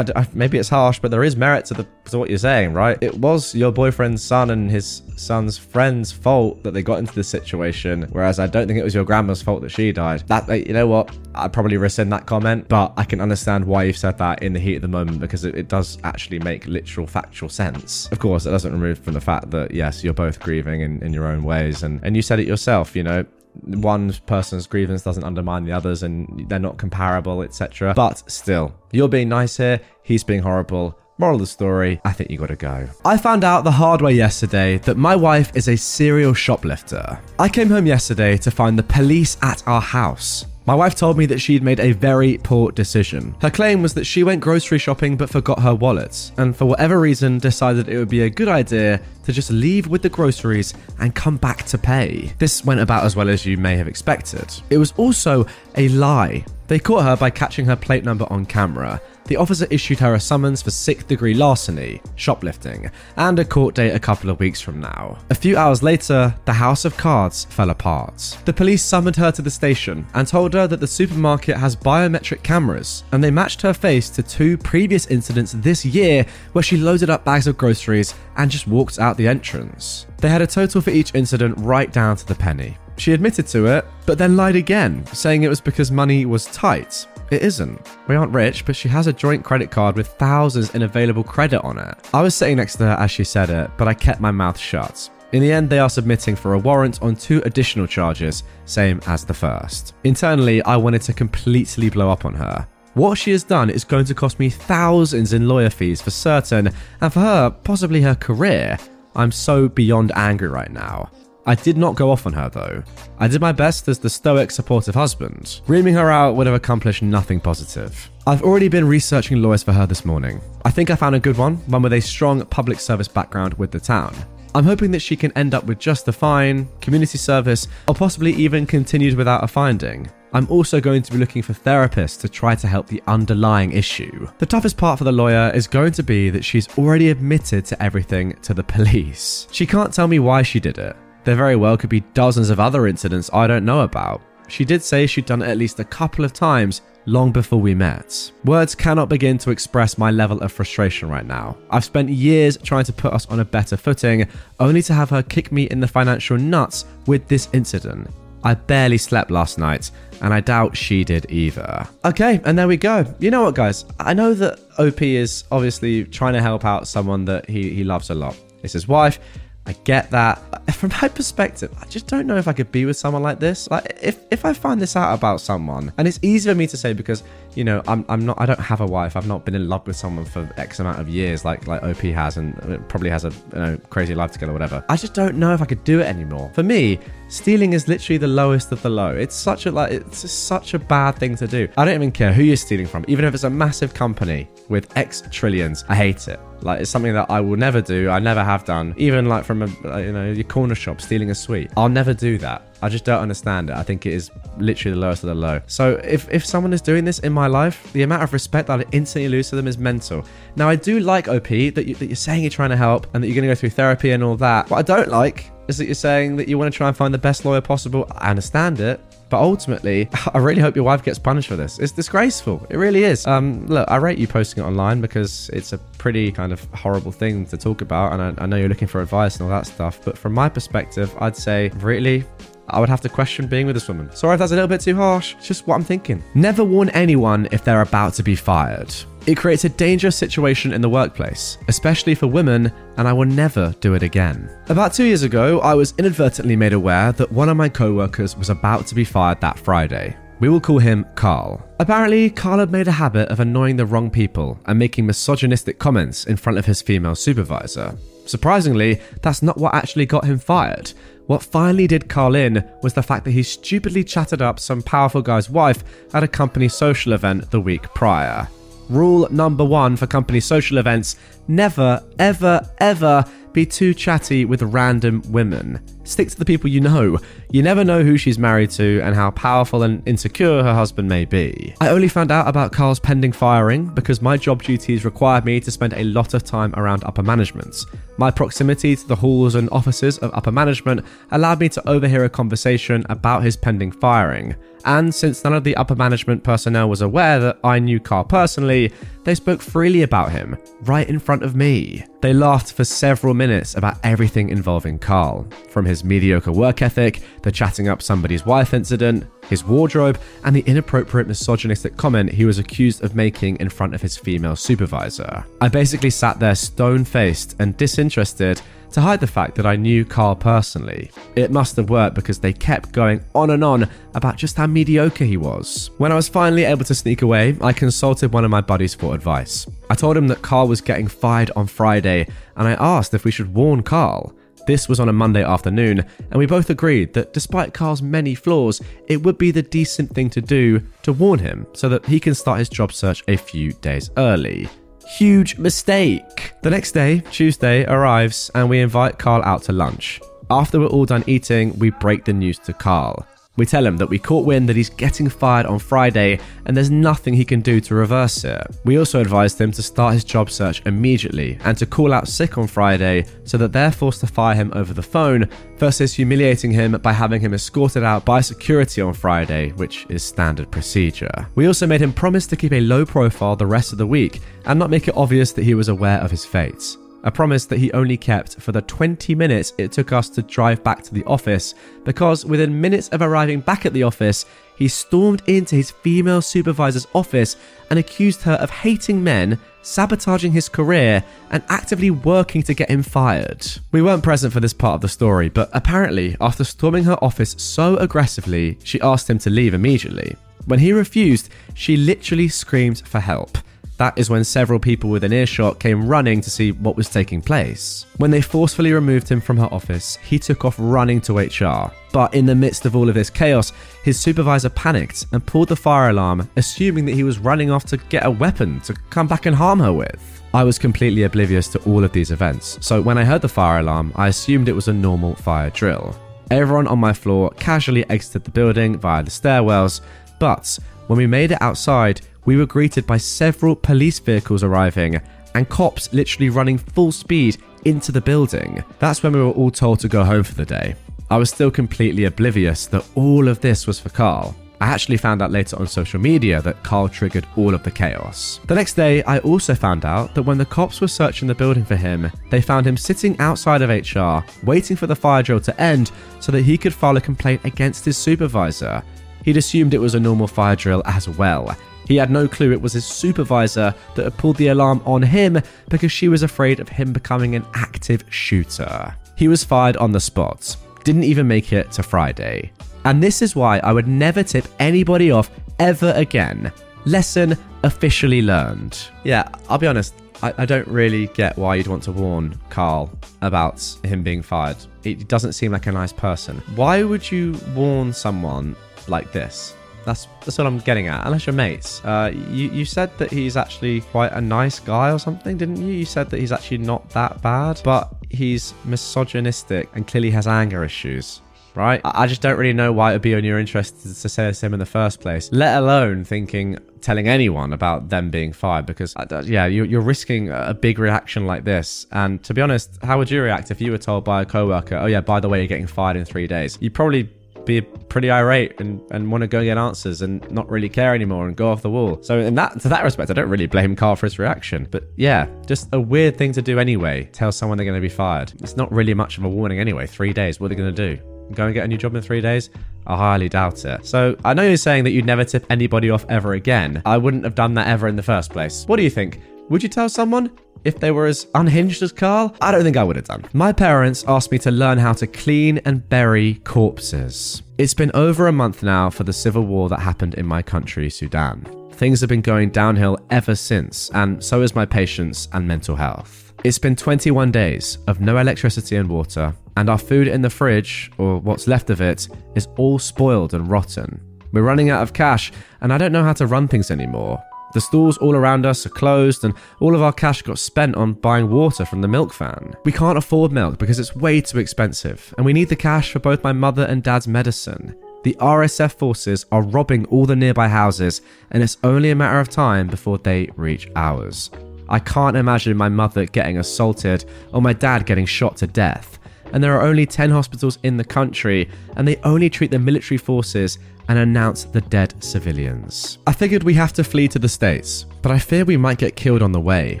maybe it's harsh, but there is merit to, the, to what you're saying, right? It was your boyfriend's son and his son's friend's fault that they got into this situation, whereas I don't think it was your grandma's fault that she died. That, you know what? I'd probably rescind that comment, but I can understand why you've said that in the heat of the moment because it, it does actually make literal factual sense. Of course, it doesn't remove from the fact that yes, you're both grieving in, in your own ways, and and you said it yourself. You know, one person's grievance doesn't undermine the others and they're not comparable, etc. But still, you're being nice here, he's being horrible. Moral of the story, I think you gotta go. I found out the hard way yesterday that my wife is a serial shoplifter. I came home yesterday to find the police at our house. My wife told me that she'd made a very poor decision. Her claim was that she went grocery shopping but forgot her wallet, and for whatever reason decided it would be a good idea to just leave with the groceries and come back to pay. This went about as well as you may have expected. It was also a lie. They caught her by catching her plate number on camera, the officer issued her a summons for sixth degree larceny, shoplifting, and a court date a couple of weeks from now. A few hours later, the house of cards fell apart. The police summoned her to the station and told her that the supermarket has biometric cameras, and they matched her face to two previous incidents this year where she loaded up bags of groceries and just walked out the entrance. They had a total for each incident right down to the penny. She admitted to it, but then lied again, saying it was because money was tight. It isn't. We aren't rich, but she has a joint credit card with thousands in available credit on it. I was sitting next to her as she said it, but I kept my mouth shut. In the end, they are submitting for a warrant on two additional charges, same as the first. Internally, I wanted to completely blow up on her. What she has done is going to cost me thousands in lawyer fees for certain, and for her, possibly her career. I'm so beyond angry right now. I did not go off on her though. I did my best as the stoic, supportive husband. Reaming her out would have accomplished nothing positive. I've already been researching lawyers for her this morning. I think I found a good one, one with a strong public service background with the town. I'm hoping that she can end up with just a fine, community service, or possibly even continued without a finding. I'm also going to be looking for therapists to try to help the underlying issue. The toughest part for the lawyer is going to be that she's already admitted to everything to the police. She can't tell me why she did it, there very well could be dozens of other incidents I don't know about. She did say she'd done it at least a couple of times long before we met. Words cannot begin to express my level of frustration right now. I've spent years trying to put us on a better footing, only to have her kick me in the financial nuts with this incident. I barely slept last night, and I doubt she did either. Okay, and there we go. You know what, guys? I know that OP is obviously trying to help out someone that he, he loves a lot. It's his wife, I get that. From my perspective, I just don't know if I could be with someone like this. Like, if if I find this out about someone, and it's easy for me to say because you know I'm, I'm not I don't have a wife. I've not been in love with someone for X amount of years, like like OP has, and probably has a you know crazy life together, or whatever. I just don't know if I could do it anymore. For me, stealing is literally the lowest of the low. It's such a like it's such a bad thing to do. I don't even care who you're stealing from, even if it's a massive company with X trillions. I hate it. Like it's something that I will never do. I never have done. Even like from a you know your corner shop stealing a sweet. I'll never do that. I just don't understand it. I think it is literally the lowest of the low. So if if someone is doing this in my life, the amount of respect that I instantly lose to them is mental. Now I do like OP that, you, that you're saying you're trying to help and that you're going to go through therapy and all that. What I don't like is that you're saying that you want to try and find the best lawyer possible. I understand it. But ultimately, I really hope your wife gets punished for this. It's disgraceful. It really is. Um, look, I rate you posting it online because it's a pretty kind of horrible thing to talk about, and I, I know you're looking for advice and all that stuff. But from my perspective, I'd say really I would have to question being with this woman. Sorry if that's a little bit too harsh. It's just what I'm thinking. Never warn anyone if they're about to be fired. It creates a dangerous situation in the workplace, especially for women, and I will never do it again. About two years ago, I was inadvertently made aware that one of my co workers was about to be fired that Friday. We will call him Carl. Apparently, Carl had made a habit of annoying the wrong people and making misogynistic comments in front of his female supervisor. Surprisingly, that's not what actually got him fired. What finally did Carl in was the fact that he stupidly chatted up some powerful guy's wife at a company social event the week prior. Rule number one for company social events never, ever, ever be too chatty with random women. Stick to the people you know. You never know who she's married to and how powerful and insecure her husband may be. I only found out about Carl's pending firing because my job duties required me to spend a lot of time around upper management. My proximity to the halls and offices of upper management allowed me to overhear a conversation about his pending firing. And since none of the upper management personnel was aware that I knew Carl personally, they spoke freely about him, right in front of me. They laughed for several minutes about everything involving Carl, from his mediocre work ethic, the chatting up somebody's wife incident, his wardrobe, and the inappropriate misogynistic comment he was accused of making in front of his female supervisor. I basically sat there stone faced and disinterested to hide the fact that I knew Carl personally. It must have worked because they kept going on and on about just how mediocre he was. When I was finally able to sneak away, I consulted one of my buddies for advice. I told him that Carl was getting fired on Friday, and I asked if we should warn Carl. This was on a Monday afternoon, and we both agreed that despite Carl's many flaws, it would be the decent thing to do to warn him so that he can start his job search a few days early. Huge mistake. The next day, Tuesday, arrives and we invite Carl out to lunch. After we're all done eating, we break the news to Carl. We tell him that we caught wind that he's getting fired on Friday and there's nothing he can do to reverse it. We also advised him to start his job search immediately and to call out sick on Friday so that they're forced to fire him over the phone versus humiliating him by having him escorted out by security on Friday, which is standard procedure. We also made him promise to keep a low profile the rest of the week and not make it obvious that he was aware of his fate a promise that he only kept for the 20 minutes it took us to drive back to the office, because within minutes of arriving back at the office, he stormed into his female supervisor's office and accused her of hating men, sabotaging his career, and actively working to get him fired. We weren't present for this part of the story, but apparently, after storming her office so aggressively, she asked him to leave immediately. When he refused, she literally screamed for help. That is when several people within earshot came running to see what was taking place. When they forcefully removed him from her office, he took off running to HR. But in the midst of all of this chaos, his supervisor panicked and pulled the fire alarm, assuming that he was running off to get a weapon to come back and harm her with. I was completely oblivious to all of these events, so when I heard the fire alarm, I assumed it was a normal fire drill. Everyone on my floor casually exited the building via the stairwells, but when we made it outside, we were greeted by several police vehicles arriving and cops literally running full speed into the building. That's when we were all told to go home for the day. I was still completely oblivious that all of this was for Carl. I actually found out later on social media that Carl triggered all of the chaos. The next day, I also found out that when the cops were searching the building for him, they found him sitting outside of HR, waiting for the fire drill to end so that he could file a complaint against his supervisor. He'd assumed it was a normal fire drill as well, he had no clue it was his supervisor that had pulled the alarm on him because she was afraid of him becoming an active shooter. He was fired on the spot, didn't even make it to Friday. And this is why I would never tip anybody off ever again. Lesson officially learned. Yeah, I'll be honest, I, I don't really get why you'd want to warn Carl about him being fired. It doesn't seem like a nice person. Why would you warn someone like this? That's that's what I'm getting at. Unless you're mates. Uh, you you said that he's actually quite a nice guy or something, didn't you? You said that he's actually not that bad, but he's misogynistic and clearly has anger issues. Right? I just don't really know why it would be in your interest to say this to him in the first place, let alone thinking telling anyone about them being fired because uh, yeah you- you're risking a big reaction like this and to be honest how would you react if you were told by a coworker oh yeah by the way you're getting fired in three days you'd probably be pretty irate and, and want to go get answers and not really care anymore and go off the wall. So in that to that respect, I don't really blame Carl for his reaction. But yeah, just a weird thing to do anyway. Tell someone they're going to be fired. It's not really much of a warning anyway. Three days. What are they going to do? Go and get a new job in three days? I highly doubt it. So I know you're saying that you'd never tip anybody off ever again. I wouldn't have done that ever in the first place. What do you think? Would you tell someone? If they were as unhinged as Carl, I don't think I would have done. My parents asked me to learn how to clean and bury corpses. It's been over a month now for the civil war that happened in my country, Sudan. Things have been going downhill ever since, and so is my patience and mental health. It's been 21 days of no electricity and water, and our food in the fridge, or what's left of it, is all spoiled and rotten. We're running out of cash, and I don't know how to run things anymore. The stores all around us are closed, and all of our cash got spent on buying water from the milk van. We can't afford milk because it's way too expensive, and we need the cash for both my mother and dad's medicine. The RSF forces are robbing all the nearby houses, and it's only a matter of time before they reach ours. I can't imagine my mother getting assaulted or my dad getting shot to death. And there are only 10 hospitals in the country, and they only treat the military forces and announce the dead civilians. I figured we have to flee to the States, but I fear we might get killed on the way.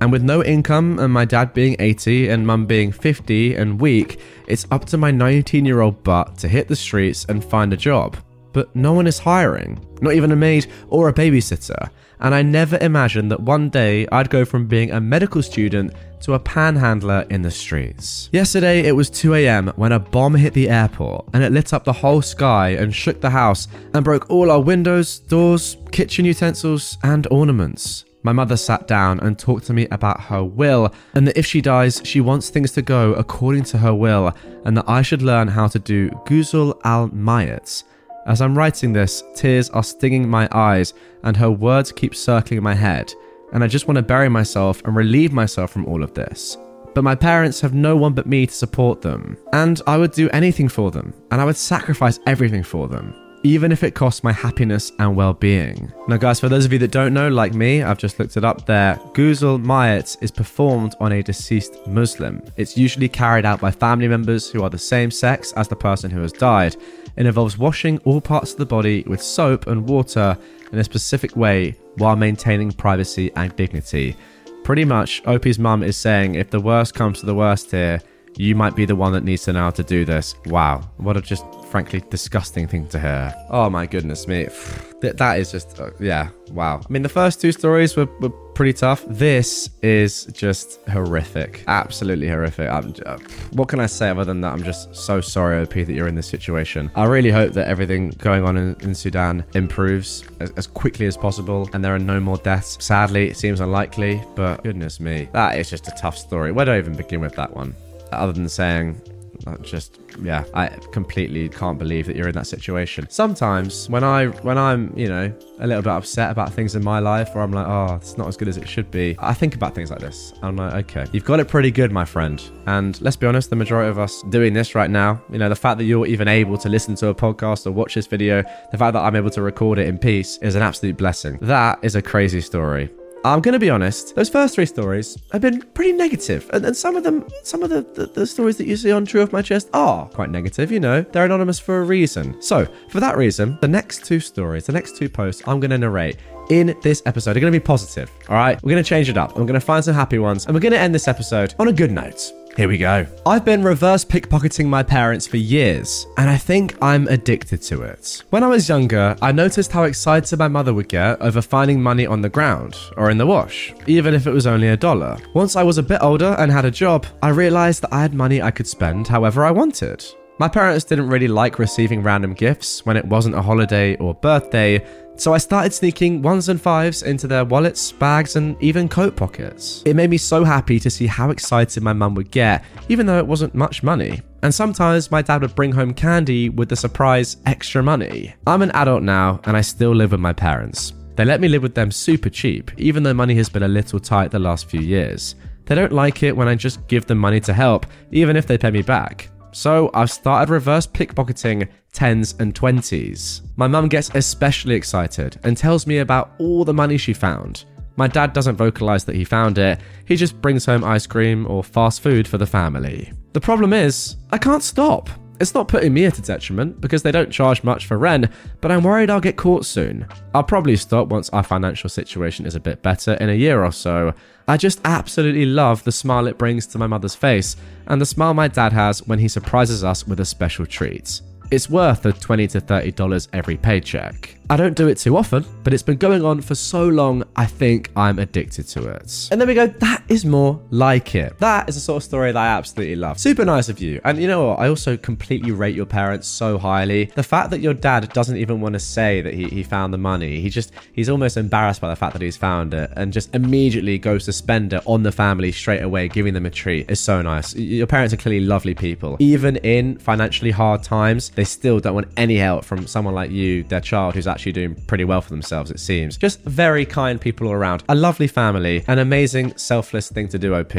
And with no income and my dad being 80 and mum being 50 and weak, it's up to my 19 year old butt to hit the streets and find a job. But no one is hiring, not even a maid or a babysitter. And I never imagined that one day I'd go from being a medical student to a panhandler in the streets. Yesterday it was 2 am when a bomb hit the airport and it lit up the whole sky and shook the house and broke all our windows, doors, kitchen utensils, and ornaments. My mother sat down and talked to me about her will, and that if she dies, she wants things to go according to her will, and that I should learn how to do Ghusl al Mayat. As I'm writing this, tears are stinging my eyes, and her words keep circling my head, and I just want to bury myself and relieve myself from all of this. But my parents have no one but me to support them, and I would do anything for them, and I would sacrifice everything for them even if it costs my happiness and well-being. Now guys, for those of you that don't know, like me, I've just looked it up there, Ghusl Mayat is performed on a deceased Muslim. It's usually carried out by family members who are the same sex as the person who has died. It involves washing all parts of the body with soap and water in a specific way while maintaining privacy and dignity. Pretty much, OP's mum is saying if the worst comes to the worst here, you might be the one that needs to know how to do this. Wow, what a just frankly disgusting thing to hear. Oh my goodness me. That, is just, uh, yeah, wow. I mean, the first two stories were, were pretty tough. This is just horrific. Absolutely horrific. Uh, what can I say other than that? I'm just so sorry, OP, that you're in this situation. I really hope that everything going on in, in Sudan improves as, as quickly as possible and there are no more deaths. Sadly, it seems unlikely, but goodness me, that is just a tough story. Where do I even begin with that one? Other than saying, uh, just yeah i completely can't believe that you're in that situation. Sometimes when i when i'm you know a little bit upset about things in my life or i'm like oh it's not as good as it should be i think about things like this. I'm like okay you've got it pretty good my friend. And let's be honest the majority of us doing this right now you know the fact that you're even able to listen to a podcast or watch this video the fact that i'm able to record it in peace is an absolute blessing. That is a crazy story I'm going to be honest, those first three stories have been pretty negative, and, and some of them, some of the, the, the stories that you see on True Off My Chest are quite negative, you know, they're anonymous for a reason. So, for that reason, the next two stories, the next two posts I'm going to narrate in this episode are going to be positive, all right? We're going to change it up. I'm going to find some happy ones, and we're going to end this episode on a good note. Here we go. I've been reverse pickpocketing my parents for years, and I think I'm addicted to it. When I was younger, I noticed how excited my mother would get over finding money on the ground or in the wash, even if it was only a dollar. Once I was a bit older and had a job, I realized that I had money I could spend however I wanted. My parents didn't really like receiving random gifts when it wasn't a holiday or birthday, so I started sneaking ones and fives into their wallets, bags, and even coat pockets. It made me so happy to see how excited my mum would get, even though it wasn't much money. And sometimes my dad would bring home candy with the surprise extra money. I'm an adult now, and I still live with my parents. They let me live with them super cheap, even though money has been a little tight the last few years. They don't like it when I just give them money to help, even if they pay me back. So I've started reverse pickpocketing 10s and 20s. My mum gets especially excited and tells me about all the money she found. My dad doesn't vocalize that he found it, he just brings home ice cream or fast food for the family. The problem is, I can't stop. It's not putting me at a detriment because they don't charge much for rent, but I'm worried I'll get caught soon. I'll probably stop once our financial situation is a bit better in a year or so. I just absolutely love the smile it brings to my mother's face and the smile my dad has when he surprises us with a special treat. It's worth the 20 to $30 every paycheck. I don't do it too often, but it's been going on for so long, I think I'm addicted to it. And then we go, that is more like it. That is a sort of story that I absolutely love. Super nice of you. And you know what? I also completely rate your parents so highly. The fact that your dad doesn't even want to say that he, he found the money, he just, he's almost embarrassed by the fact that he's found it and just immediately goes to spend it on the family straight away, giving them a treat is so nice. Your parents are clearly lovely people. Even in financially hard times, they still don't want any help from someone like you, their child, who's actually doing pretty well for themselves, it seems. Just very kind people all around. A lovely family, an amazing, selfless thing to do, OP.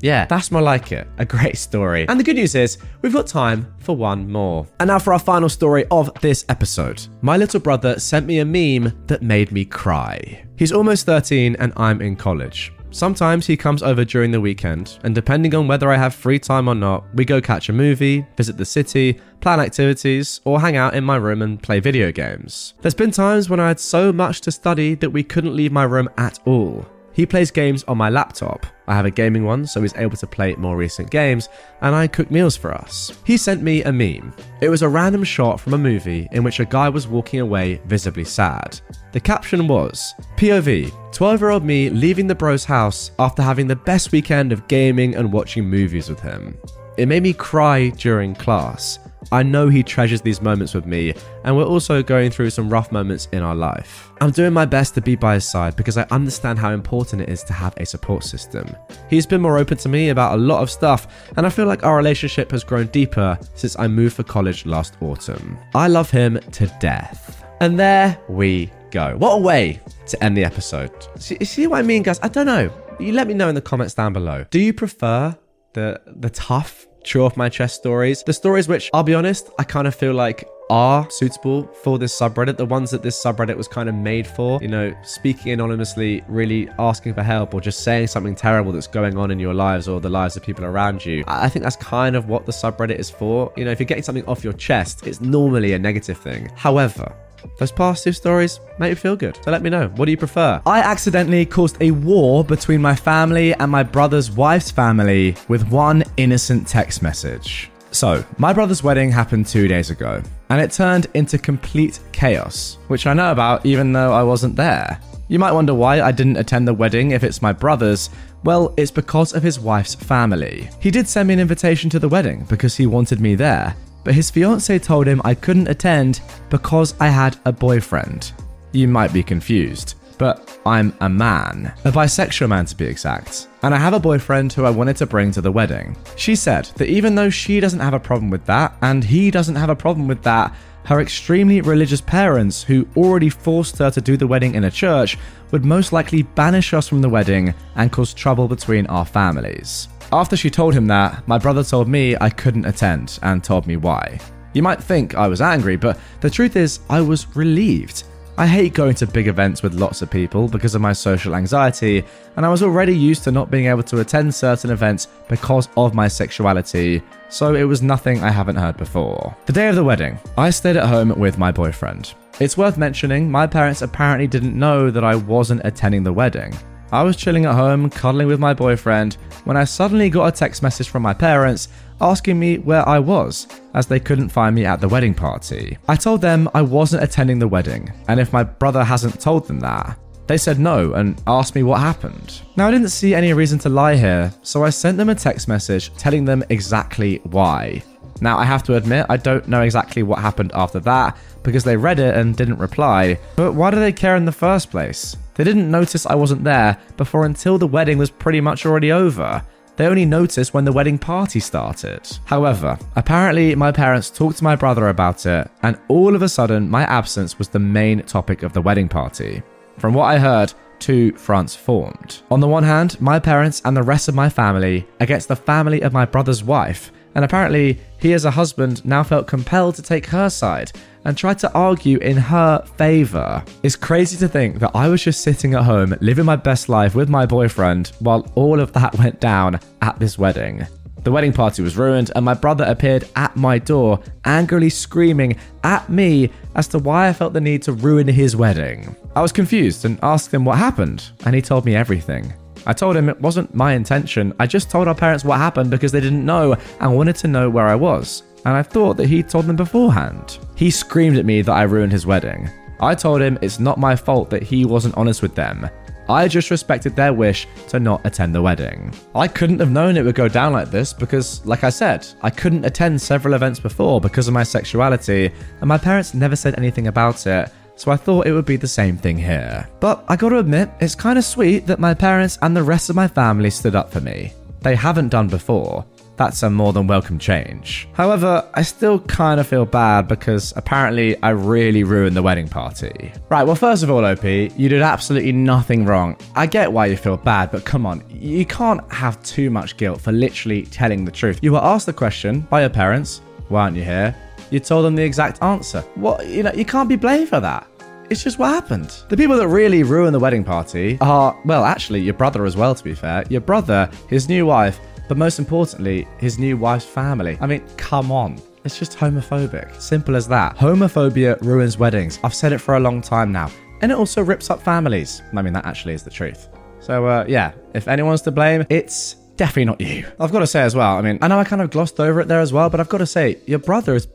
Yeah, that's more like it. A great story. And the good news is, we've got time for one more. And now for our final story of this episode. My little brother sent me a meme that made me cry. He's almost 13 and I'm in college. Sometimes he comes over during the weekend, and depending on whether I have free time or not, we go catch a movie, visit the city, plan activities, or hang out in my room and play video games. There's been times when I had so much to study that we couldn't leave my room at all. He plays games on my laptop. I have a gaming one, so he's able to play more recent games, and I cook meals for us. He sent me a meme. It was a random shot from a movie in which a guy was walking away visibly sad. The caption was POV 12 year old me leaving the bro's house after having the best weekend of gaming and watching movies with him. It made me cry during class. I know he treasures these moments with me, and we're also going through some rough moments in our life. I'm doing my best to be by his side because I understand how important it is to have a support system. He's been more open to me about a lot of stuff, and I feel like our relationship has grown deeper since I moved for college last autumn. I love him to death. And there we go. What a way to end the episode. See, see what I mean, guys? I don't know. You let me know in the comments down below. Do you prefer the the tough true off my chest stories. The stories which, I'll be honest, I kind of feel like are suitable for this subreddit, the ones that this subreddit was kind of made for. You know, speaking anonymously, really asking for help, or just saying something terrible that's going on in your lives or the lives of people around you. I think that's kind of what the subreddit is for. You know, if you're getting something off your chest, it's normally a negative thing. However, those past two stories make you feel good. So let me know. What do you prefer? I accidentally caused a war between my family and my brother's wife's family with one innocent text message. So, my brother's wedding happened two days ago, and it turned into complete chaos, which I know about even though I wasn't there. You might wonder why I didn't attend the wedding if it's my brother's. Well, it's because of his wife's family. He did send me an invitation to the wedding because he wanted me there, but his fiance told him I couldn't attend because I had a boyfriend. You might be confused, but I'm a man, a bisexual man to be exact, and I have a boyfriend who I wanted to bring to the wedding. She said that even though she doesn't have a problem with that, and he doesn't have a problem with that, her extremely religious parents, who already forced her to do the wedding in a church, would most likely banish us from the wedding and cause trouble between our families. After she told him that, my brother told me I couldn't attend and told me why. You might think I was angry, but the truth is, I was relieved. I hate going to big events with lots of people because of my social anxiety, and I was already used to not being able to attend certain events because of my sexuality, so it was nothing I haven't heard before. The day of the wedding, I stayed at home with my boyfriend. It's worth mentioning, my parents apparently didn't know that I wasn't attending the wedding. I was chilling at home, cuddling with my boyfriend, when I suddenly got a text message from my parents asking me where I was, as they couldn't find me at the wedding party. I told them I wasn't attending the wedding, and if my brother hasn't told them that. They said no and asked me what happened. Now, I didn't see any reason to lie here, so I sent them a text message telling them exactly why. Now, I have to admit, I don't know exactly what happened after that because they read it and didn't reply, but why do they care in the first place? They didn't notice I wasn't there before until the wedding was pretty much already over. They only noticed when the wedding party started. However, apparently my parents talked to my brother about it, and all of a sudden my absence was the main topic of the wedding party. From what I heard, two fronts formed. On the one hand, my parents and the rest of my family against the family of my brother's wife, and apparently he as a husband now felt compelled to take her side and tried to argue in her favour. It's crazy to think that I was just sitting at home living my best life with my boyfriend while all of that went down at this wedding. The wedding party was ruined, and my brother appeared at my door, angrily screaming at me as to why I felt the need to ruin his wedding. I was confused and asked him what happened, and he told me everything. I told him it wasn't my intention, I just told our parents what happened because they didn't know and wanted to know where I was, and I thought that he'd told them beforehand. He screamed at me that I ruined his wedding. I told him it's not my fault that he wasn't honest with them. I just respected their wish to not attend the wedding. I couldn't have known it would go down like this because, like I said, I couldn't attend several events before because of my sexuality, and my parents never said anything about it, so I thought it would be the same thing here. But I gotta admit, it's kinda sweet that my parents and the rest of my family stood up for me. They haven't done before. That's a more than welcome change. However, I still kind of feel bad because apparently I really ruined the wedding party. Right, well, first of all, OP, you did absolutely nothing wrong. I get why you feel bad, but come on, you can't have too much guilt for literally telling the truth. You were asked the question by your parents, why aren't you here? You told them the exact answer. What, you know, you can't be blamed for that. It's just what happened. The people that really ruin the wedding party are, well, actually, your brother as well, to be fair. Your brother, his new wife, but most importantly, his new wife's family. I mean, come on. It's just homophobic. Simple as that. Homophobia ruins weddings. I've said it for a long time now. And it also rips up families. I mean, that actually is the truth. So, uh, yeah, if anyone's to blame, it's definitely not you. I've got to say as well, I mean, I know I kind of glossed over it there as well, but I've got to say, your brother has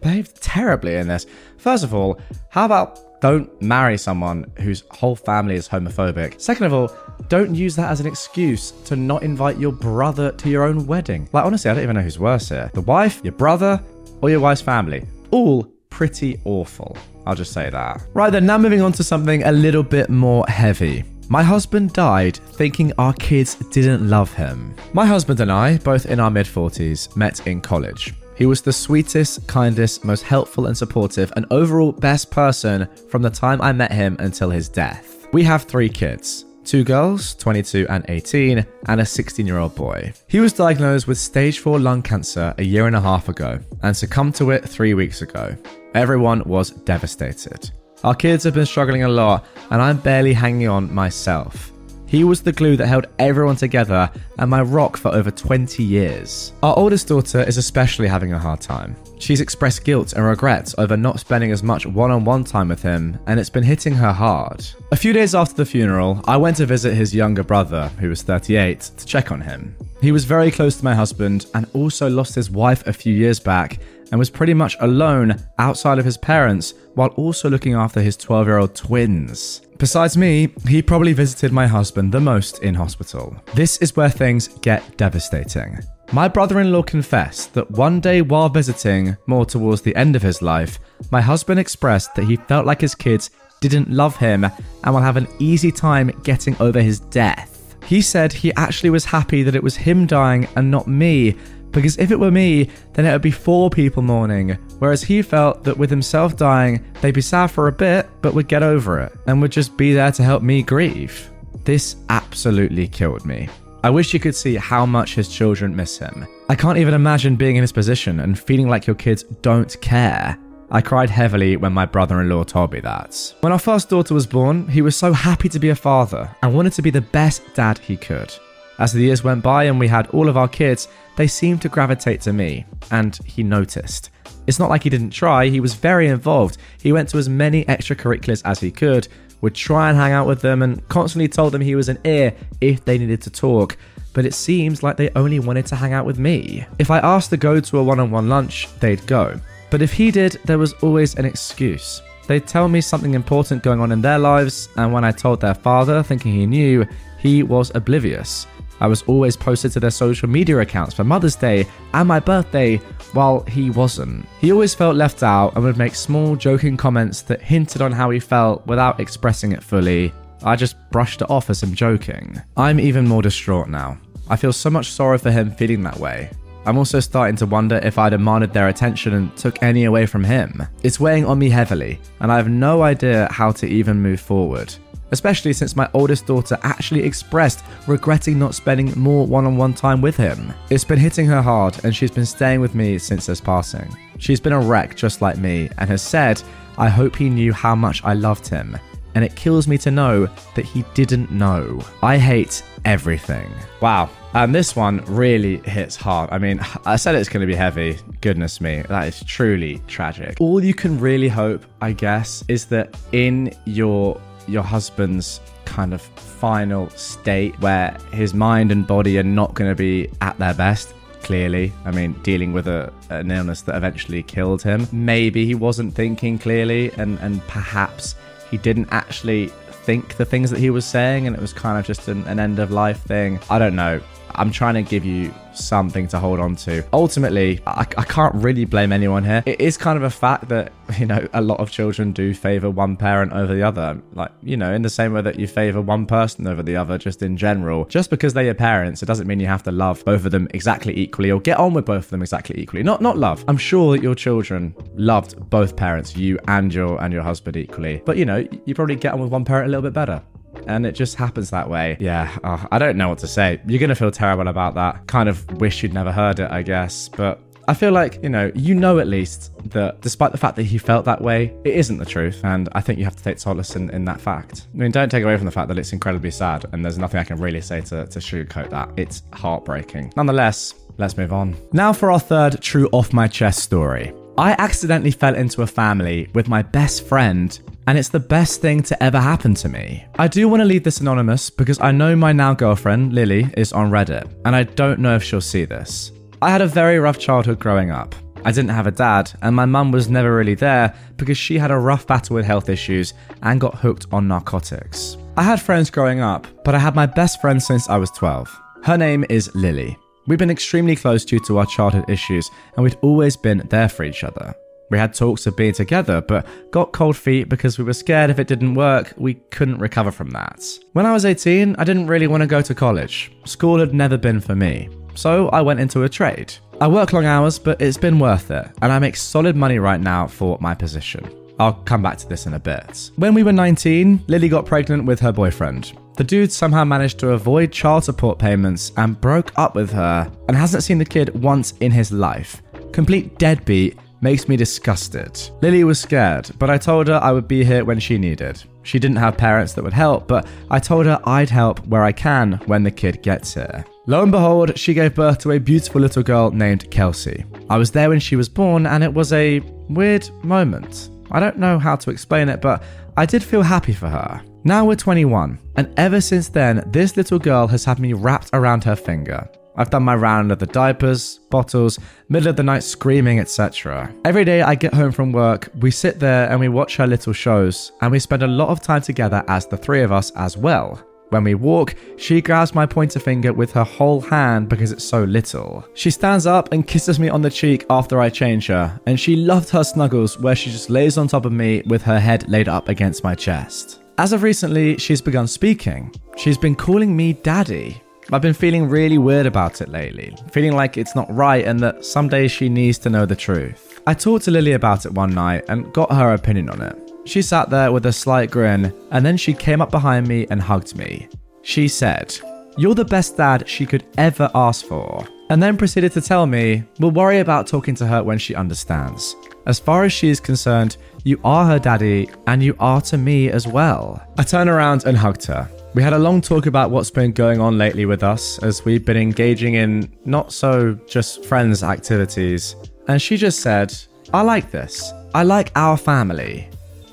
behaved terribly in this. First of all, how about don't marry someone whose whole family is homophobic. Second of all, don't use that as an excuse to not invite your brother to your own wedding. Like, honestly, I don't even know who's worse here the wife, your brother, or your wife's family. All pretty awful. I'll just say that. Right then, now moving on to something a little bit more heavy. My husband died thinking our kids didn't love him. My husband and I, both in our mid 40s, met in college. He was the sweetest, kindest, most helpful and supportive, and overall best person from the time I met him until his death. We have three kids two girls, 22 and 18, and a 16 year old boy. He was diagnosed with stage 4 lung cancer a year and a half ago and succumbed to it three weeks ago. Everyone was devastated. Our kids have been struggling a lot, and I'm barely hanging on myself. He was the glue that held everyone together and my rock for over 20 years. Our oldest daughter is especially having a hard time. She's expressed guilt and regret over not spending as much one on one time with him, and it's been hitting her hard. A few days after the funeral, I went to visit his younger brother, who was 38, to check on him. He was very close to my husband and also lost his wife a few years back and was pretty much alone outside of his parents while also looking after his 12 year old twins. Besides me, he probably visited my husband the most in hospital. This is where things get devastating. My brother in law confessed that one day while visiting, more towards the end of his life, my husband expressed that he felt like his kids didn't love him and will have an easy time getting over his death. He said he actually was happy that it was him dying and not me, because if it were me, then it would be four people mourning, whereas he felt that with himself dying, they'd be sad for a bit, but would get over it, and would just be there to help me grieve. This absolutely killed me. I wish you could see how much his children miss him. I can't even imagine being in his position and feeling like your kids don't care. I cried heavily when my brother in law told me that. When our first daughter was born, he was so happy to be a father and wanted to be the best dad he could. As the years went by and we had all of our kids, they seemed to gravitate to me, and he noticed. It's not like he didn't try, he was very involved. He went to as many extracurriculars as he could, would try and hang out with them, and constantly told them he was an ear if they needed to talk. But it seems like they only wanted to hang out with me. If I asked to go to a one on one lunch, they'd go. But if he did, there was always an excuse. They'd tell me something important going on in their lives, and when I told their father, thinking he knew, he was oblivious. I was always posted to their social media accounts for Mother's Day and my birthday, while he wasn't. He always felt left out and would make small joking comments that hinted on how he felt without expressing it fully. I just brushed it off as him joking. I'm even more distraught now. I feel so much sorrow for him feeling that way. I'm also starting to wonder if I demanded their attention and took any away from him. It's weighing on me heavily, and I have no idea how to even move forward especially since my oldest daughter actually expressed regretting not spending more one on one time with him. It's been hitting her hard, and she's been staying with me since his passing. She's been a wreck just like me, and has said, I hope he knew how much I loved him. And it kills me to know that he didn't know. I hate everything. Wow. And this one really hits hard. I mean, I said it's going to be heavy. Goodness me, that is truly tragic. All you can really hope, I guess, is that in your your husband's kind of final state where his mind and body are not going to be at their best clearly. I mean, dealing with a, an illness that eventually killed him. Maybe he wasn't thinking clearly, and, and perhaps he didn't actually think the things that he was saying, and it was kind of just an, an end of life thing. I don't know. I'm trying to give you something to hold on to. Ultimately, I, I, can't really blame anyone here. It is kind of a fact that, you know, a lot of children do favor one parent over the other. Like, you know, in the same way that you favor one person over the other, just in general. Just because they're your parents, it doesn't mean you have to love both of them exactly equally or get on with both of them exactly equally. Not not love. I'm sure that your children loved both parents, you and your and your husband equally. But you know, you probably get on with one parent a little bit better and it just happens that way. Yeah, oh, I don't know what to say. You're gonna feel terrible about that. Kind of wish you'd never heard it, I guess, but. I feel like, you know, you know at least that despite the fact that he felt that way, it isn't the truth. And I think you have to take solace in, in that fact. I mean, don't take away from the fact that it's incredibly sad and there's nothing I can really say to, to sugarcoat that. It's heartbreaking. Nonetheless, let's move on. Now for our third true off my chest story. I accidentally fell into a family with my best friend and it's the best thing to ever happen to me. I do want to leave this anonymous because I know my now girlfriend, Lily, is on Reddit, and I don't know if she'll see this. I had a very rough childhood growing up. I didn't have a dad, and my mum was never really there because she had a rough battle with health issues and got hooked on narcotics. I had friends growing up, but I had my best friend since I was 12. Her name is Lily. We've been extremely close due to our childhood issues, and we'd always been there for each other. We had talks of being together, but got cold feet because we were scared if it didn't work, we couldn't recover from that. When I was 18, I didn't really want to go to college. School had never been for me. So I went into a trade. I work long hours, but it's been worth it, and I make solid money right now for my position. I'll come back to this in a bit. When we were 19, Lily got pregnant with her boyfriend. The dude somehow managed to avoid child support payments and broke up with her and hasn't seen the kid once in his life. Complete deadbeat makes me disgusted. Lily was scared, but I told her I would be here when she needed. She didn't have parents that would help, but I told her I'd help where I can when the kid gets here. Lo and behold, she gave birth to a beautiful little girl named Kelsey. I was there when she was born, and it was a weird moment. I don't know how to explain it, but I did feel happy for her. Now we're 21, and ever since then, this little girl has had me wrapped around her finger. I've done my round of the diapers, bottles, middle of the night screaming, etc. Every day I get home from work, we sit there and we watch her little shows, and we spend a lot of time together as the three of us as well. When we walk, she grabs my pointer finger with her whole hand because it's so little. She stands up and kisses me on the cheek after I change her, and she loved her snuggles where she just lays on top of me with her head laid up against my chest. As of recently, she's begun speaking. She's been calling me daddy, I've been feeling really weird about it lately, feeling like it's not right and that some days she needs to know the truth. I talked to Lily about it one night and got her opinion on it. She sat there with a slight grin and then she came up behind me and hugged me. She said, You're the best dad she could ever ask for. And then proceeded to tell me, We'll worry about talking to her when she understands. As far as she is concerned, you are her daddy and you are to me as well. I turned around and hugged her. We had a long talk about what's been going on lately with us as we've been engaging in not so just friends activities. And she just said, I like this. I like our family.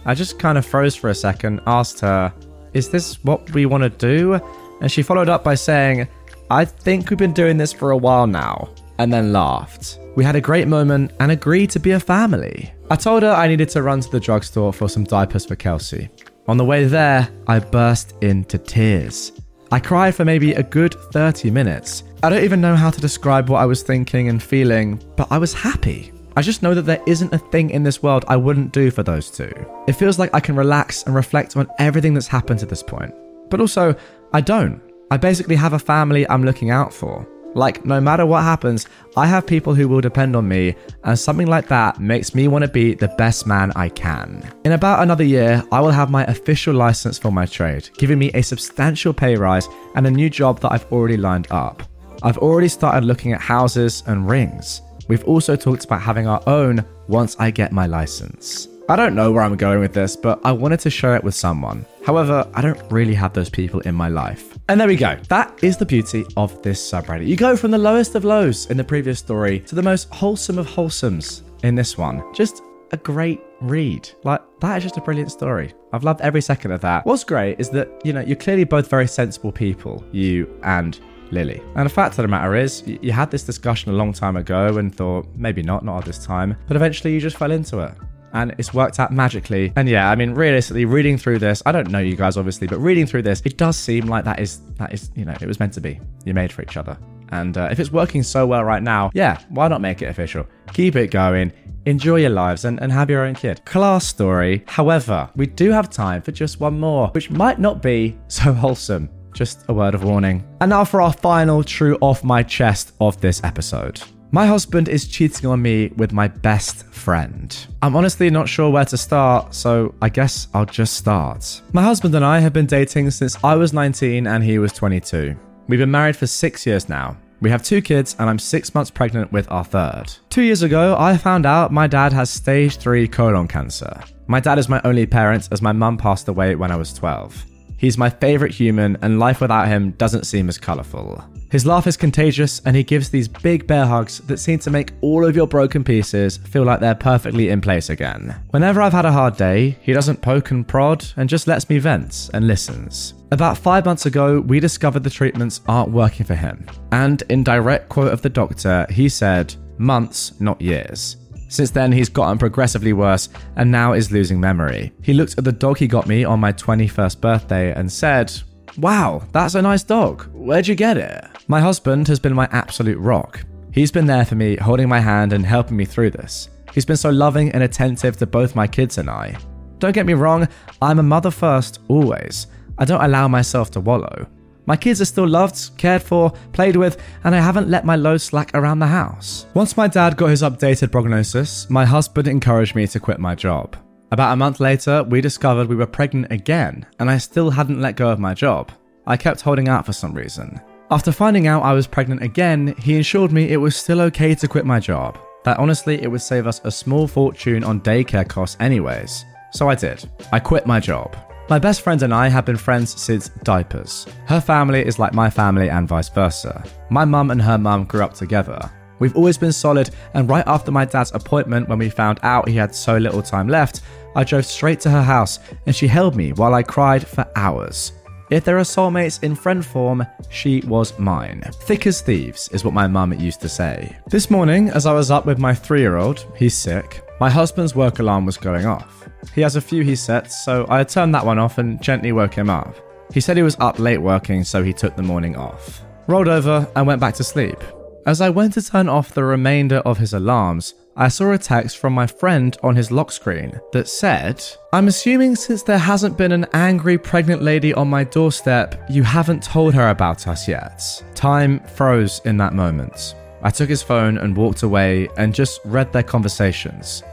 I just kind of froze for a second, asked her, Is this what we want to do? And she followed up by saying, I think we've been doing this for a while now, and then laughed. We had a great moment and agreed to be a family. I told her I needed to run to the drugstore for some diapers for Kelsey. On the way there, I burst into tears. I cried for maybe a good 30 minutes. I don't even know how to describe what I was thinking and feeling, but I was happy. I just know that there isn't a thing in this world I wouldn't do for those two. It feels like I can relax and reflect on everything that's happened to this point. But also, I don't. I basically have a family I'm looking out for. Like, no matter what happens, I have people who will depend on me, and something like that makes me want to be the best man I can. In about another year, I will have my official license for my trade, giving me a substantial pay rise and a new job that I've already lined up. I've already started looking at houses and rings. We've also talked about having our own once I get my license. I don't know where I'm going with this, but I wanted to share it with someone. However, I don't really have those people in my life. And there we go. That is the beauty of this subreddit. You go from the lowest of lows in the previous story to the most wholesome of wholesomes in this one. Just a great read. Like, that is just a brilliant story. I've loved every second of that. What's great is that, you know, you're clearly both very sensible people, you and Lily. And the fact of the matter is, you had this discussion a long time ago and thought, maybe not, not at this time, but eventually you just fell into it and it's worked out magically. And yeah, I mean, realistically, reading through this, I don't know you guys obviously, but reading through this, it does seem like that is that is you know it was meant to be. You're made for each other, and uh, if it's working so well right now, yeah, why not make it official? Keep it going. Enjoy your lives and, and have your own kid. Class story. However, we do have time for just one more, which might not be so wholesome. Just a word of warning. And now for our final true off my chest of this episode. My husband is cheating on me with my best friend. I'm honestly not sure where to start, so I guess I'll just start. My husband and I have been dating since I was 19 and he was 22. We've been married for six years now. We have two kids, and I'm six months pregnant with our third. Two years ago, I found out my dad has stage 3 colon cancer. My dad is my only parent as my mum passed away when I was 12. He's my favourite human, and life without him doesn't seem as colourful. His laugh is contagious, and he gives these big bear hugs that seem to make all of your broken pieces feel like they're perfectly in place again. Whenever I've had a hard day, he doesn't poke and prod and just lets me vent and listens. About five months ago, we discovered the treatments aren't working for him. And in direct quote of the doctor, he said, months, not years. Since then, he's gotten progressively worse and now is losing memory. He looked at the dog he got me on my 21st birthday and said, Wow, that's a nice dog. Where'd you get it? My husband has been my absolute rock. He's been there for me, holding my hand and helping me through this. He's been so loving and attentive to both my kids and I. Don't get me wrong, I'm a mother first, always. I don't allow myself to wallow. My kids are still loved, cared for, played with, and I haven't let my load slack around the house. Once my dad got his updated prognosis, my husband encouraged me to quit my job. About a month later, we discovered we were pregnant again, and I still hadn't let go of my job. I kept holding out for some reason. After finding out I was pregnant again, he assured me it was still okay to quit my job. That honestly, it would save us a small fortune on daycare costs, anyways. So I did. I quit my job. My best friend and I have been friends since diapers. Her family is like my family and vice versa. My mum and her mum grew up together. We've always been solid, and right after my dad's appointment, when we found out he had so little time left, I drove straight to her house and she held me while I cried for hours. If there are soulmates in friend form, she was mine. Thick as thieves is what my mum used to say. This morning, as I was up with my three year old, he's sick, my husband's work alarm was going off. He has a few he sets, so I turned that one off and gently woke him up. He said he was up late working, so he took the morning off. Rolled over and went back to sleep. As I went to turn off the remainder of his alarms, I saw a text from my friend on his lock screen that said, I'm assuming since there hasn't been an angry pregnant lady on my doorstep, you haven't told her about us yet. Time froze in that moment. I took his phone and walked away and just read their conversations.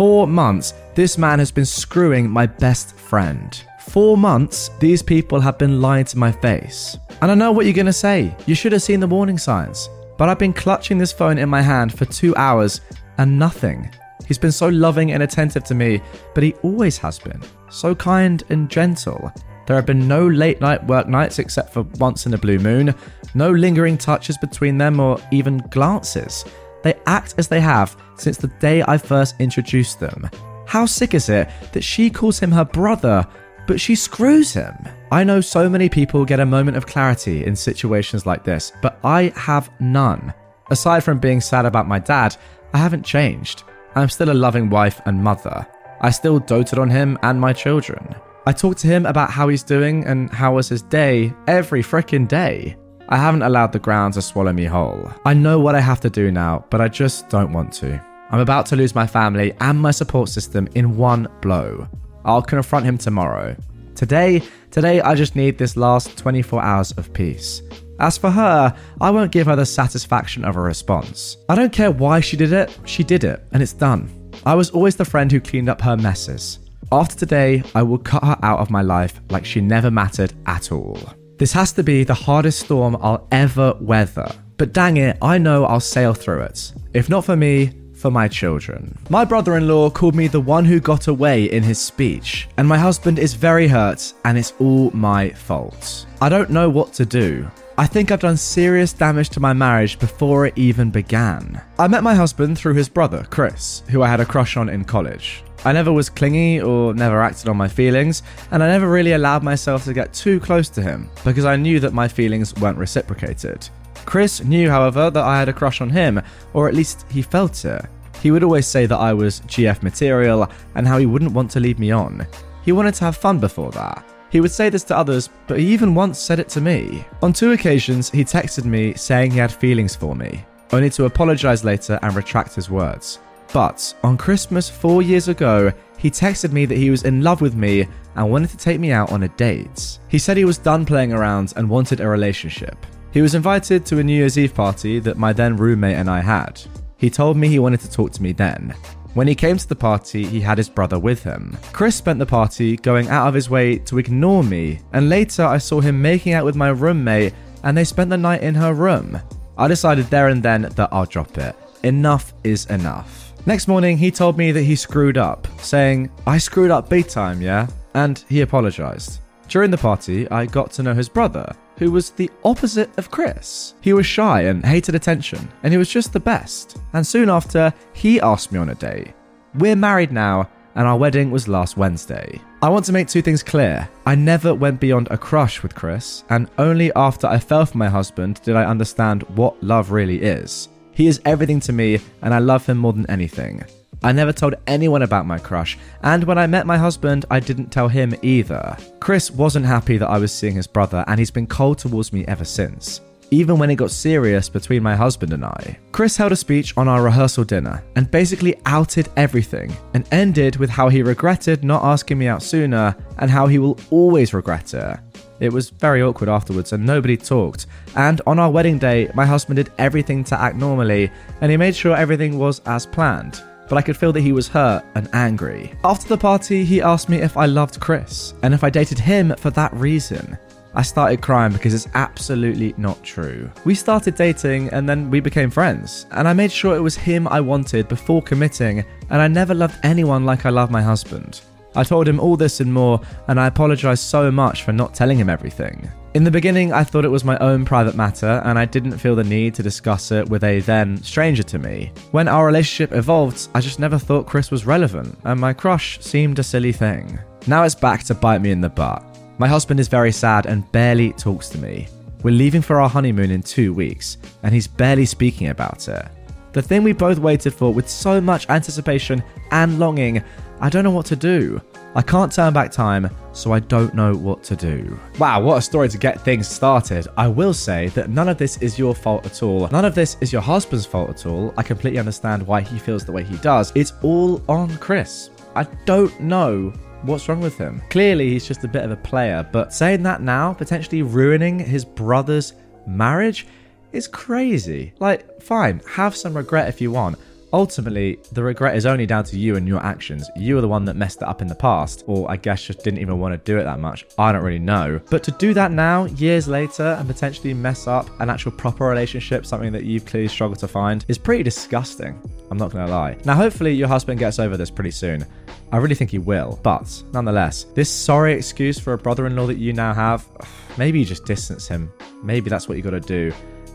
Four months, this man has been screwing my best friend. Four months, these people have been lying to my face. And I know what you're gonna say. You should have seen the warning signs. But I've been clutching this phone in my hand for two hours and nothing. He's been so loving and attentive to me, but he always has been. So kind and gentle. There have been no late night work nights except for once in a blue moon, no lingering touches between them or even glances. They act as they have since the day I first introduced them. How sick is it that she calls him her brother, but she screws him? I know so many people get a moment of clarity in situations like this, but I have none. Aside from being sad about my dad, I haven't changed. I'm still a loving wife and mother. I still doted on him and my children. I talk to him about how he's doing and how was his day every frickin' day. I haven't allowed the ground to swallow me whole. I know what I have to do now, but I just don't want to. I'm about to lose my family and my support system in one blow. I'll confront him tomorrow. Today, today I just need this last 24 hours of peace. As for her, I won't give her the satisfaction of a response. I don't care why she did it, she did it, and it's done. I was always the friend who cleaned up her messes. After today, I will cut her out of my life like she never mattered at all. This has to be the hardest storm I'll ever weather. But dang it, I know I'll sail through it. If not for me, for my children. My brother in law called me the one who got away in his speech, and my husband is very hurt, and it's all my fault. I don't know what to do. I think I've done serious damage to my marriage before it even began. I met my husband through his brother, Chris, who I had a crush on in college. I never was clingy or never acted on my feelings, and I never really allowed myself to get too close to him because I knew that my feelings weren't reciprocated. Chris knew, however, that I had a crush on him, or at least he felt it. He would always say that I was GF material and how he wouldn't want to leave me on. He wanted to have fun before that. He would say this to others, but he even once said it to me. On two occasions, he texted me saying he had feelings for me, only to apologize later and retract his words. But on Christmas four years ago, he texted me that he was in love with me and wanted to take me out on a date. He said he was done playing around and wanted a relationship. He was invited to a New Year's Eve party that my then roommate and I had. He told me he wanted to talk to me then. When he came to the party, he had his brother with him. Chris spent the party going out of his way to ignore me, and later I saw him making out with my roommate and they spent the night in her room. I decided there and then that I'll drop it. Enough is enough. Next morning, he told me that he screwed up, saying, I screwed up big time, yeah? And he apologized. During the party, I got to know his brother, who was the opposite of Chris. He was shy and hated attention, and he was just the best. And soon after, he asked me on a date. We're married now, and our wedding was last Wednesday. I want to make two things clear. I never went beyond a crush with Chris, and only after I fell for my husband did I understand what love really is. He is everything to me, and I love him more than anything. I never told anyone about my crush, and when I met my husband, I didn't tell him either. Chris wasn't happy that I was seeing his brother, and he's been cold towards me ever since. Even when it got serious between my husband and I. Chris held a speech on our rehearsal dinner and basically outed everything and ended with how he regretted not asking me out sooner and how he will always regret it. It was very awkward afterwards and nobody talked. And on our wedding day, my husband did everything to act normally and he made sure everything was as planned but I could feel that he was hurt and angry. After the party, he asked me if I loved Chris and if I dated him for that reason. I started crying because it's absolutely not true. We started dating and then we became friends, and I made sure it was him I wanted before committing, and I never loved anyone like I love my husband. I told him all this and more, and I apologized so much for not telling him everything. In the beginning, I thought it was my own private matter, and I didn't feel the need to discuss it with a then stranger to me. When our relationship evolved, I just never thought Chris was relevant, and my crush seemed a silly thing. Now it's back to bite me in the butt. My husband is very sad and barely talks to me. We're leaving for our honeymoon in two weeks, and he's barely speaking about it. The thing we both waited for with so much anticipation and longing, I don't know what to do. I can't turn back time, so I don't know what to do. Wow, what a story to get things started. I will say that none of this is your fault at all. None of this is your husband's fault at all. I completely understand why he feels the way he does. It's all on Chris. I don't know What's wrong with him? Clearly, he's just a bit of a player, but saying that now, potentially ruining his brother's marriage, is crazy. Like, fine, have some regret if you want. Ultimately, the regret is only down to you and your actions. You are the one that messed it up in the past, or I guess just didn't even want to do it that much. I don't really know. But to do that now, years later, and potentially mess up an actual proper relationship, something that you've clearly struggled to find, is pretty disgusting. I'm not gonna lie. Now, hopefully, your husband gets over this pretty soon. I really think he will. But nonetheless, this sorry excuse for a brother in law that you now have, maybe you just distance him. Maybe that's what you gotta do.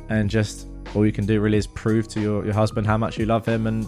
And just all you can do really is prove to your, your husband how much you love him and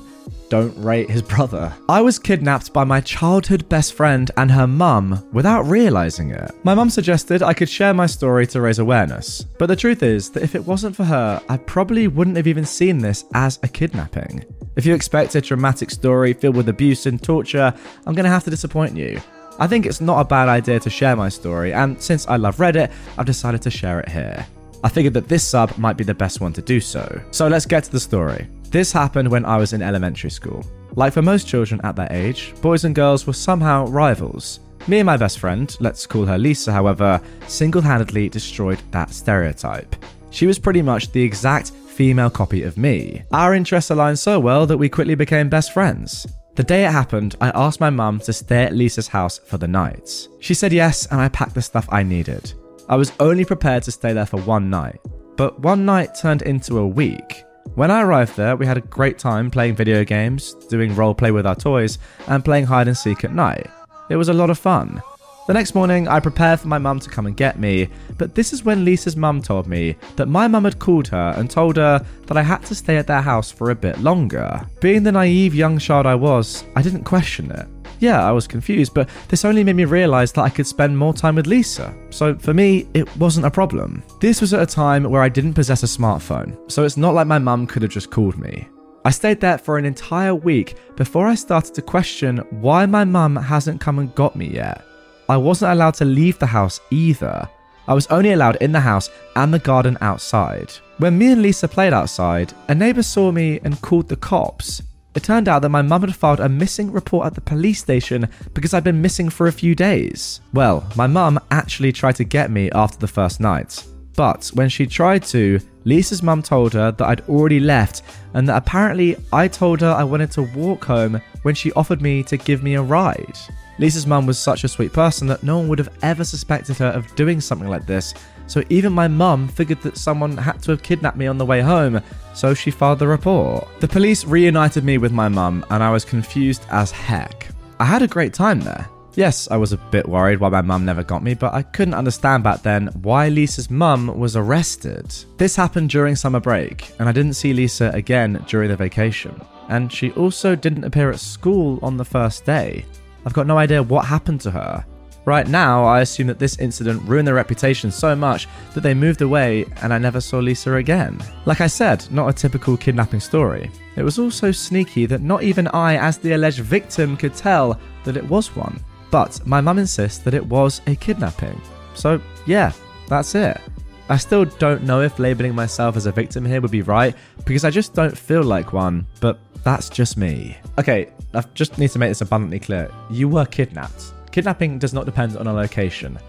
don't rate his brother. I was kidnapped by my childhood best friend and her mum without realizing it. My mum suggested I could share my story to raise awareness, but the truth is that if it wasn't for her, I probably wouldn't have even seen this as a kidnapping. If you expect a dramatic story filled with abuse and torture, I'm gonna have to disappoint you. I think it's not a bad idea to share my story, and since I love Reddit, I've decided to share it here. I figured that this sub might be the best one to do so. So let's get to the story. This happened when I was in elementary school. Like for most children at that age, boys and girls were somehow rivals. Me and my best friend, let's call her Lisa, however, single handedly destroyed that stereotype. She was pretty much the exact female copy of me. Our interests aligned so well that we quickly became best friends. The day it happened, I asked my mum to stay at Lisa's house for the night. She said yes, and I packed the stuff I needed. I was only prepared to stay there for one night, but one night turned into a week. When I arrived there, we had a great time playing video games, doing roleplay with our toys, and playing hide and seek at night. It was a lot of fun. The next morning, I prepared for my mum to come and get me, but this is when Lisa's mum told me that my mum had called her and told her that I had to stay at their house for a bit longer. Being the naive young child I was, I didn't question it. Yeah, I was confused, but this only made me realise that I could spend more time with Lisa. So for me, it wasn't a problem. This was at a time where I didn't possess a smartphone, so it's not like my mum could have just called me. I stayed there for an entire week before I started to question why my mum hasn't come and got me yet. I wasn't allowed to leave the house either. I was only allowed in the house and the garden outside. When me and Lisa played outside, a neighbour saw me and called the cops. It turned out that my mum had filed a missing report at the police station because I'd been missing for a few days. Well, my mum actually tried to get me after the first night. But when she tried to, Lisa's mum told her that I'd already left and that apparently I told her I wanted to walk home when she offered me to give me a ride. Lisa's mum was such a sweet person that no one would have ever suspected her of doing something like this, so even my mum figured that someone had to have kidnapped me on the way home, so she filed the report. The police reunited me with my mum, and I was confused as heck. I had a great time there. Yes, I was a bit worried why my mum never got me, but I couldn't understand back then why Lisa's mum was arrested. This happened during summer break, and I didn't see Lisa again during the vacation. And she also didn't appear at school on the first day. I've got no idea what happened to her. Right now, I assume that this incident ruined their reputation so much that they moved away and I never saw Lisa again. Like I said, not a typical kidnapping story. It was also sneaky that not even I, as the alleged victim, could tell that it was one. But my mum insists that it was a kidnapping. So, yeah, that's it. I still don't know if labeling myself as a victim here would be right because I just don't feel like one, but that's just me. Okay, I just need to make this abundantly clear. You were kidnapped. Kidnapping does not depend on a location,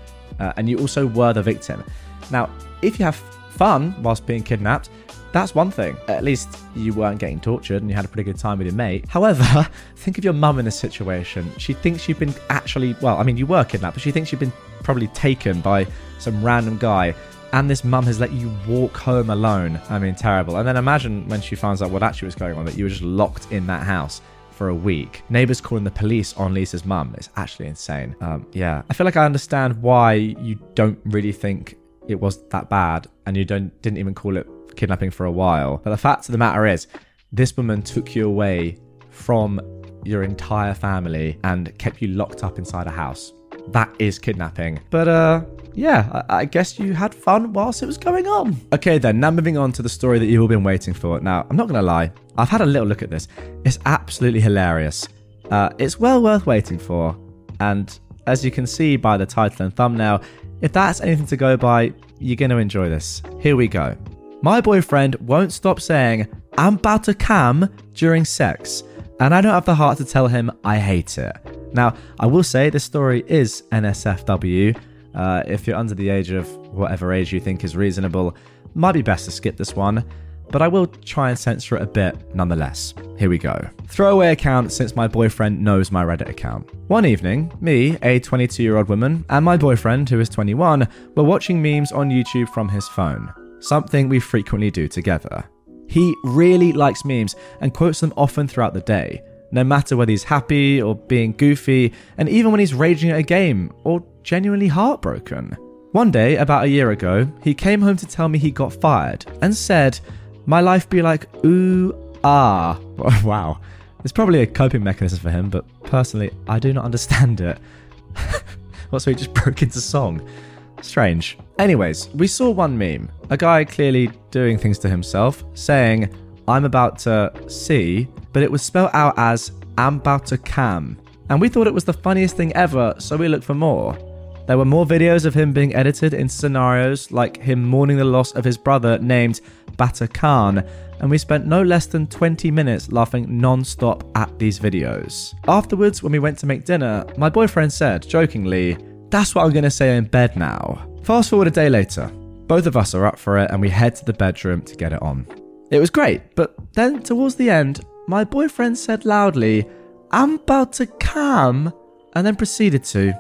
uh, and you also were the victim. Now, if you have fun whilst being kidnapped, that's one thing. At least you weren't getting tortured and you had a pretty good time with your mate. However, think of your mum in this situation. She thinks you've been actually, well, I mean, you were kidnapped, but she thinks you've been probably taken by some random guy and this mum has let you walk home alone. I mean, terrible. And then imagine when she finds out what actually was going on, that you were just locked in that house for a week. Neighbors calling the police on Lisa's mum It's actually insane. Um, yeah, I feel like I understand why you don't really think it was that bad, and you don't didn't even call it kidnapping for a while. But the fact of the matter is, this woman took you away from your entire family and kept you locked up inside a house. That is kidnapping. But uh yeah, I, I, guess you had fun whilst it was going on. Okay, then, now moving on to the story that you've all been waiting for. Now, I'm not to lie, I've had a little look at this. It's absolutely hilarious. Uh, it's well worth waiting for. And as you can see by the title and thumbnail, if that's anything to go by, you're to enjoy this. Here we go. My boyfriend won't stop saying, I'm about to cam during sex, and I don't have the heart to tell him I hate it. Now, I will say this story is NSFW, uh, if you're under the age of whatever age you think is reasonable, might be best to skip this one, but I will try and censor it a bit nonetheless. Here we go. Throwaway account since my boyfriend knows my Reddit account. One evening, me, a 22 year old woman, and my boyfriend, who is 21, were watching memes on YouTube from his phone, something we frequently do together. He really likes memes and quotes them often throughout the day, no matter whether he's happy or being goofy, and even when he's raging at a game or genuinely heartbroken. One day, about a year ago, he came home to tell me he got fired and said, my life be like ooh ah. wow. It's probably a coping mechanism for him, but personally, I do not understand it. what, so he just broke into song? Strange. Anyways, we saw one meme. A guy clearly doing things to himself, saying, I'm about to see, but it was spelled out as I'm about to cam. And we thought it was the funniest thing ever, so we looked for more. There were more videos of him being edited into scenarios like him mourning the loss of his brother named Bata Khan, and we spent no less than 20 minutes laughing non stop at these videos. Afterwards, when we went to make dinner, my boyfriend said, jokingly, That's what I'm gonna say in bed now. Fast forward a day later. Both of us are up for it and we head to the bedroom to get it on. It was great, but then towards the end, my boyfriend said loudly, I'm about to come, and then proceeded to.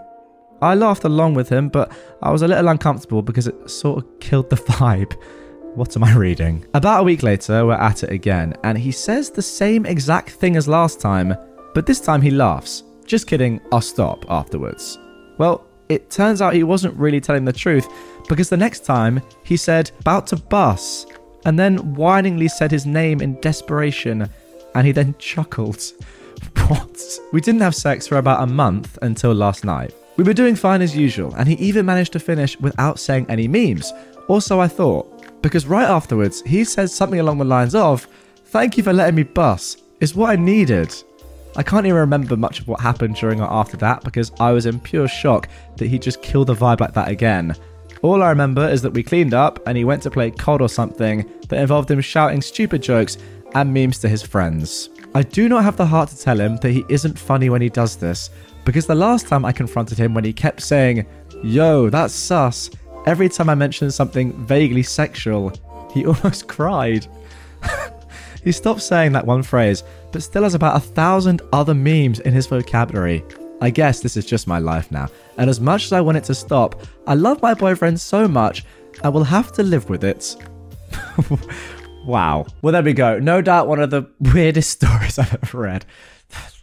I laughed along with him, but I was a little uncomfortable because it sort of killed the vibe. What am I reading? About a week later, we're at it again, and he says the same exact thing as last time, but this time he laughs. Just kidding, I'll stop afterwards. Well, it turns out he wasn't really telling the truth because the next time he said, about to bus, and then whiningly said his name in desperation, and he then chuckled. What? We didn't have sex for about a month until last night. We were doing fine as usual, and he even managed to finish without saying any memes. Or so I thought, because right afterwards, he said something along the lines of, Thank you for letting me bus, is what I needed. I can't even remember much of what happened during or after that because I was in pure shock that he just killed the vibe like that again. All I remember is that we cleaned up and he went to play COD or something that involved him shouting stupid jokes and memes to his friends. I do not have the heart to tell him that he isn't funny when he does this, because the last time I confronted him when he kept saying, Yo, that's sus, every time I mentioned something vaguely sexual, he almost cried. he stopped saying that one phrase, but still has about a thousand other memes in his vocabulary. I guess this is just my life now, and as much as I want it to stop, I love my boyfriend so much, I will have to live with it. wow. Well, there we go. No doubt one of the weirdest stories I've ever read.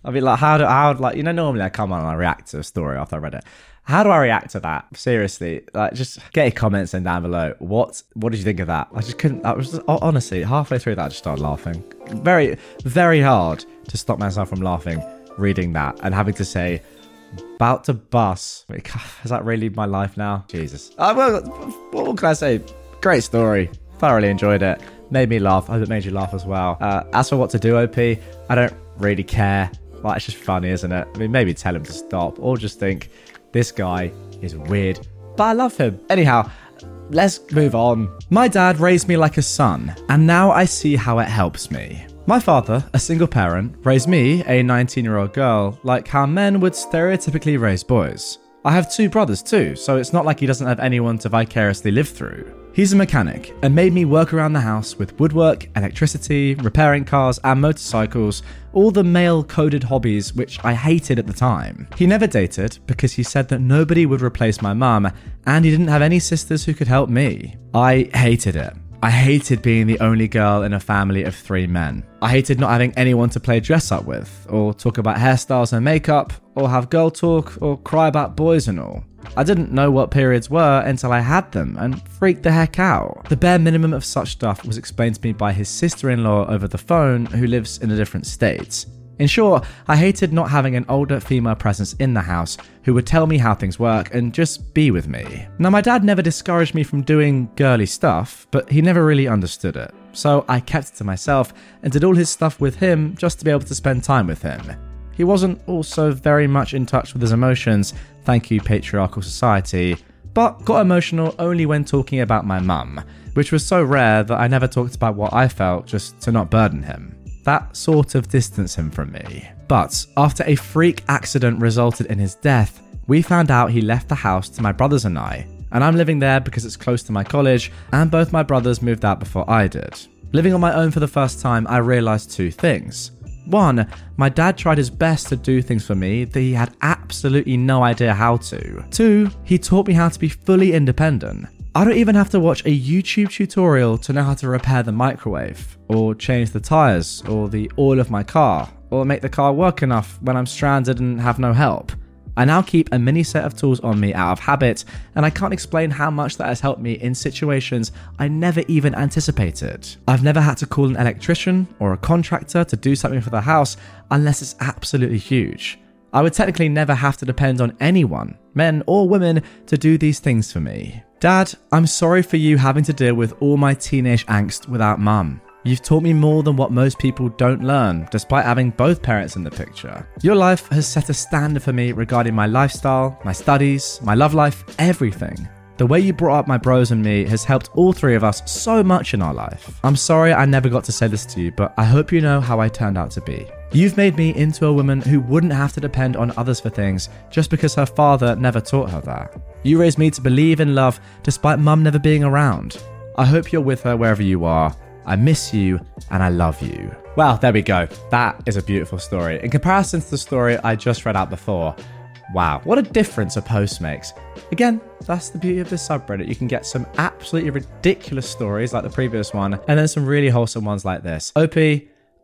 I mean, like, how do how like you know normally I come on and I react to a story after I read it. How do I react to that? Seriously, like just get your comments in down below. What what did you think of that? I just couldn't. I was just, honestly halfway through that I just started laughing. Very very hard to stop myself from laughing reading that and having to say about to bus. Is that really my life now? Jesus. Uh, well, what can I say? Great story. Thoroughly enjoyed it. Made me laugh. I hope it made you laugh as well. Uh, as for what to do, OP, I don't really care. Well, it's just funny, isn't it? I mean, maybe tell him to stop or just think this guy is weird, but I love him. Anyhow, let's move on. My dad raised me like a son, and now I see how it helps me. My father, a single parent, raised me, a 19 year old girl, like how men would stereotypically raise boys. I have two brothers too, so it's not like he doesn't have anyone to vicariously live through. He's a mechanic and made me work around the house with woodwork, electricity, repairing cars and motorcycles, all the male coded hobbies which I hated at the time. He never dated because he said that nobody would replace my mum and he didn't have any sisters who could help me. I hated it. I hated being the only girl in a family of three men. I hated not having anyone to play dress up with, or talk about hairstyles and makeup, or have girl talk, or cry about boys and all. I didn't know what periods were until I had them and freaked the heck out. The bare minimum of such stuff was explained to me by his sister in law over the phone, who lives in a different state. In short, I hated not having an older female presence in the house who would tell me how things work and just be with me. Now, my dad never discouraged me from doing girly stuff, but he never really understood it. So I kept it to myself and did all his stuff with him just to be able to spend time with him. He wasn't also very much in touch with his emotions, thank you, patriarchal society, but got emotional only when talking about my mum, which was so rare that I never talked about what I felt just to not burden him. That sort of distanced him from me. But after a freak accident resulted in his death, we found out he left the house to my brothers and I, and I'm living there because it's close to my college, and both my brothers moved out before I did. Living on my own for the first time, I realised two things. One, my dad tried his best to do things for me that he had absolutely no idea how to. Two, he taught me how to be fully independent. I don't even have to watch a YouTube tutorial to know how to repair the microwave, or change the tyres, or the oil of my car, or make the car work enough when I'm stranded and have no help. I now keep a mini set of tools on me out of habit, and I can't explain how much that has helped me in situations I never even anticipated. I've never had to call an electrician or a contractor to do something for the house unless it's absolutely huge. I would technically never have to depend on anyone, men or women, to do these things for me. Dad, I'm sorry for you having to deal with all my teenage angst without mum. You've taught me more than what most people don't learn, despite having both parents in the picture. Your life has set a standard for me regarding my lifestyle, my studies, my love life, everything. The way you brought up my bros and me has helped all three of us so much in our life. I'm sorry I never got to say this to you, but I hope you know how I turned out to be. You've made me into a woman who wouldn't have to depend on others for things just because her father never taught her that. You raised me to believe in love despite mum never being around. I hope you're with her wherever you are. I miss you and I love you. Well, there we go. That is a beautiful story. In comparison to the story I just read out before, wow, what a difference a post makes. Again, that's the beauty of this subreddit. You can get some absolutely ridiculous stories like the previous one, and then some really wholesome ones like this. OP,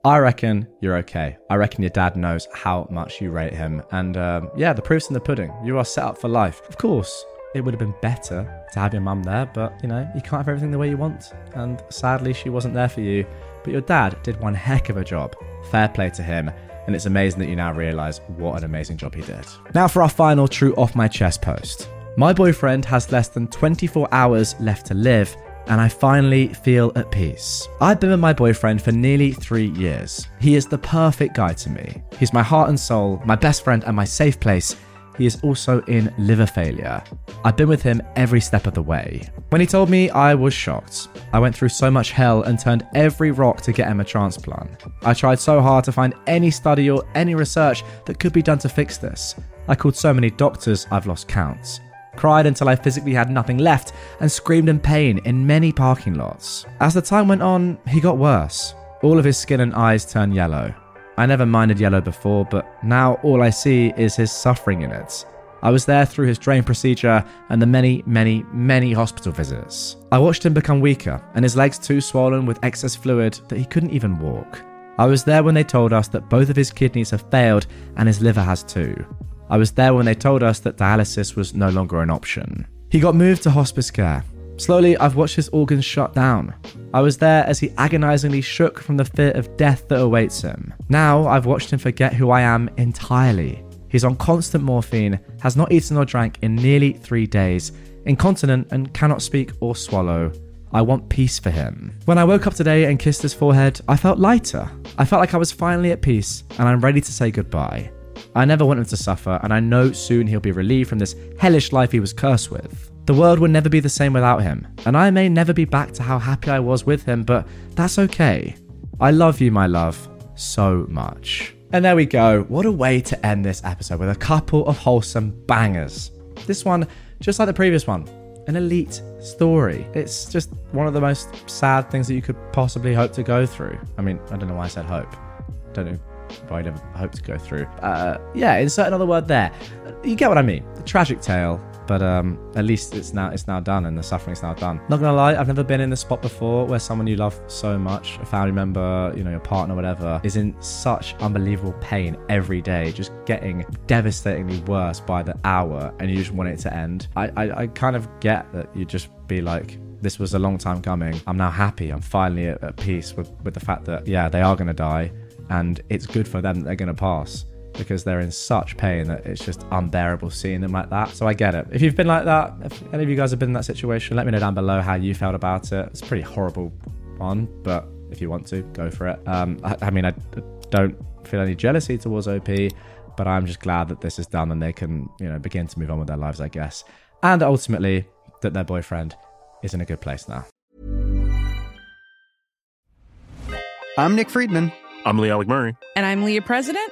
I reckon you're okay. I reckon your dad knows how much you rate him. And um, yeah, the proof's in the pudding. You are set up for life. Of course, it would have been better to have your mum there, but you know, you can't have everything the way you want. And sadly, she wasn't there for you. But your dad did one heck of a job. Fair play to him. And it's amazing that you now realize what an amazing job he did. Now, for our final true off my chest post. My boyfriend has less than 24 hours left to live, and I finally feel at peace. I've been with my boyfriend for nearly three years. He is the perfect guy to me. He's my heart and soul, my best friend, and my safe place. He is also in liver failure. I've been with him every step of the way. When he told me, I was shocked. I went through so much hell and turned every rock to get him a transplant. I tried so hard to find any study or any research that could be done to fix this. I called so many doctors, I've lost count cried until I physically had nothing left, and screamed in pain in many parking lots. As the time went on, he got worse. All of his skin and eyes turned yellow. I never minded yellow before, but now all I see is his suffering in it. I was there through his drain procedure and the many, many, many hospital visits. I watched him become weaker and his legs too swollen with excess fluid that he couldn't even walk. I was there when they told us that both of his kidneys have failed and his liver has too. I was there when they told us that dialysis was no longer an option. He got moved to hospice care. Slowly, I've watched his organs shut down. I was there as he agonizingly shook from the fear of death that awaits him. Now, I've watched him forget who I am entirely. He's on constant morphine, has not eaten or drank in nearly three days, incontinent, and cannot speak or swallow. I want peace for him. When I woke up today and kissed his forehead, I felt lighter. I felt like I was finally at peace, and I'm ready to say goodbye. I never want him to suffer, and I know soon he'll be relieved from this hellish life he was cursed with. The world will never be the same without him, and I may never be back to how happy I was with him, but that's okay. I love you, my love, so much. And there we go. What a way to end this episode with a couple of wholesome bangers. This one, just like the previous one, an elite story. It's just one of the most sad things that you could possibly hope to go through. I mean, I don't know why I said hope. Don't know why I'd ever hope to go through. Uh, yeah, insert another word there. You get what I mean. A tragic tale, but um, at least it's now it's now done and the suffering's now done. Not gonna lie, I've never been in the spot before where someone you love so much, a family member, you know, your partner, whatever, is in such unbelievable pain every day, just getting devastatingly worse by the hour, and you just want it to end. I, I, I kind of get that you just be like, this was a long time coming. I'm now happy. I'm finally at, at peace with, with the fact that, yeah, they are going to die. And it's good for them that they're going to pass because they're in such pain that it's just unbearable seeing them like that. So I get it. If you've been like that, if any of you guys have been in that situation, let me know down below how you felt about it. It's a pretty horrible one, but if you want to, go for it. Um, I, I mean, I don't feel any jealousy towards OP, but I'm just glad that this is done and they can, you know, begin to move on with their lives, I guess. And ultimately, that their boyfriend is in a good place now. I'm Nick Friedman. I'm Lee Alec Murray. And I'm Leah President,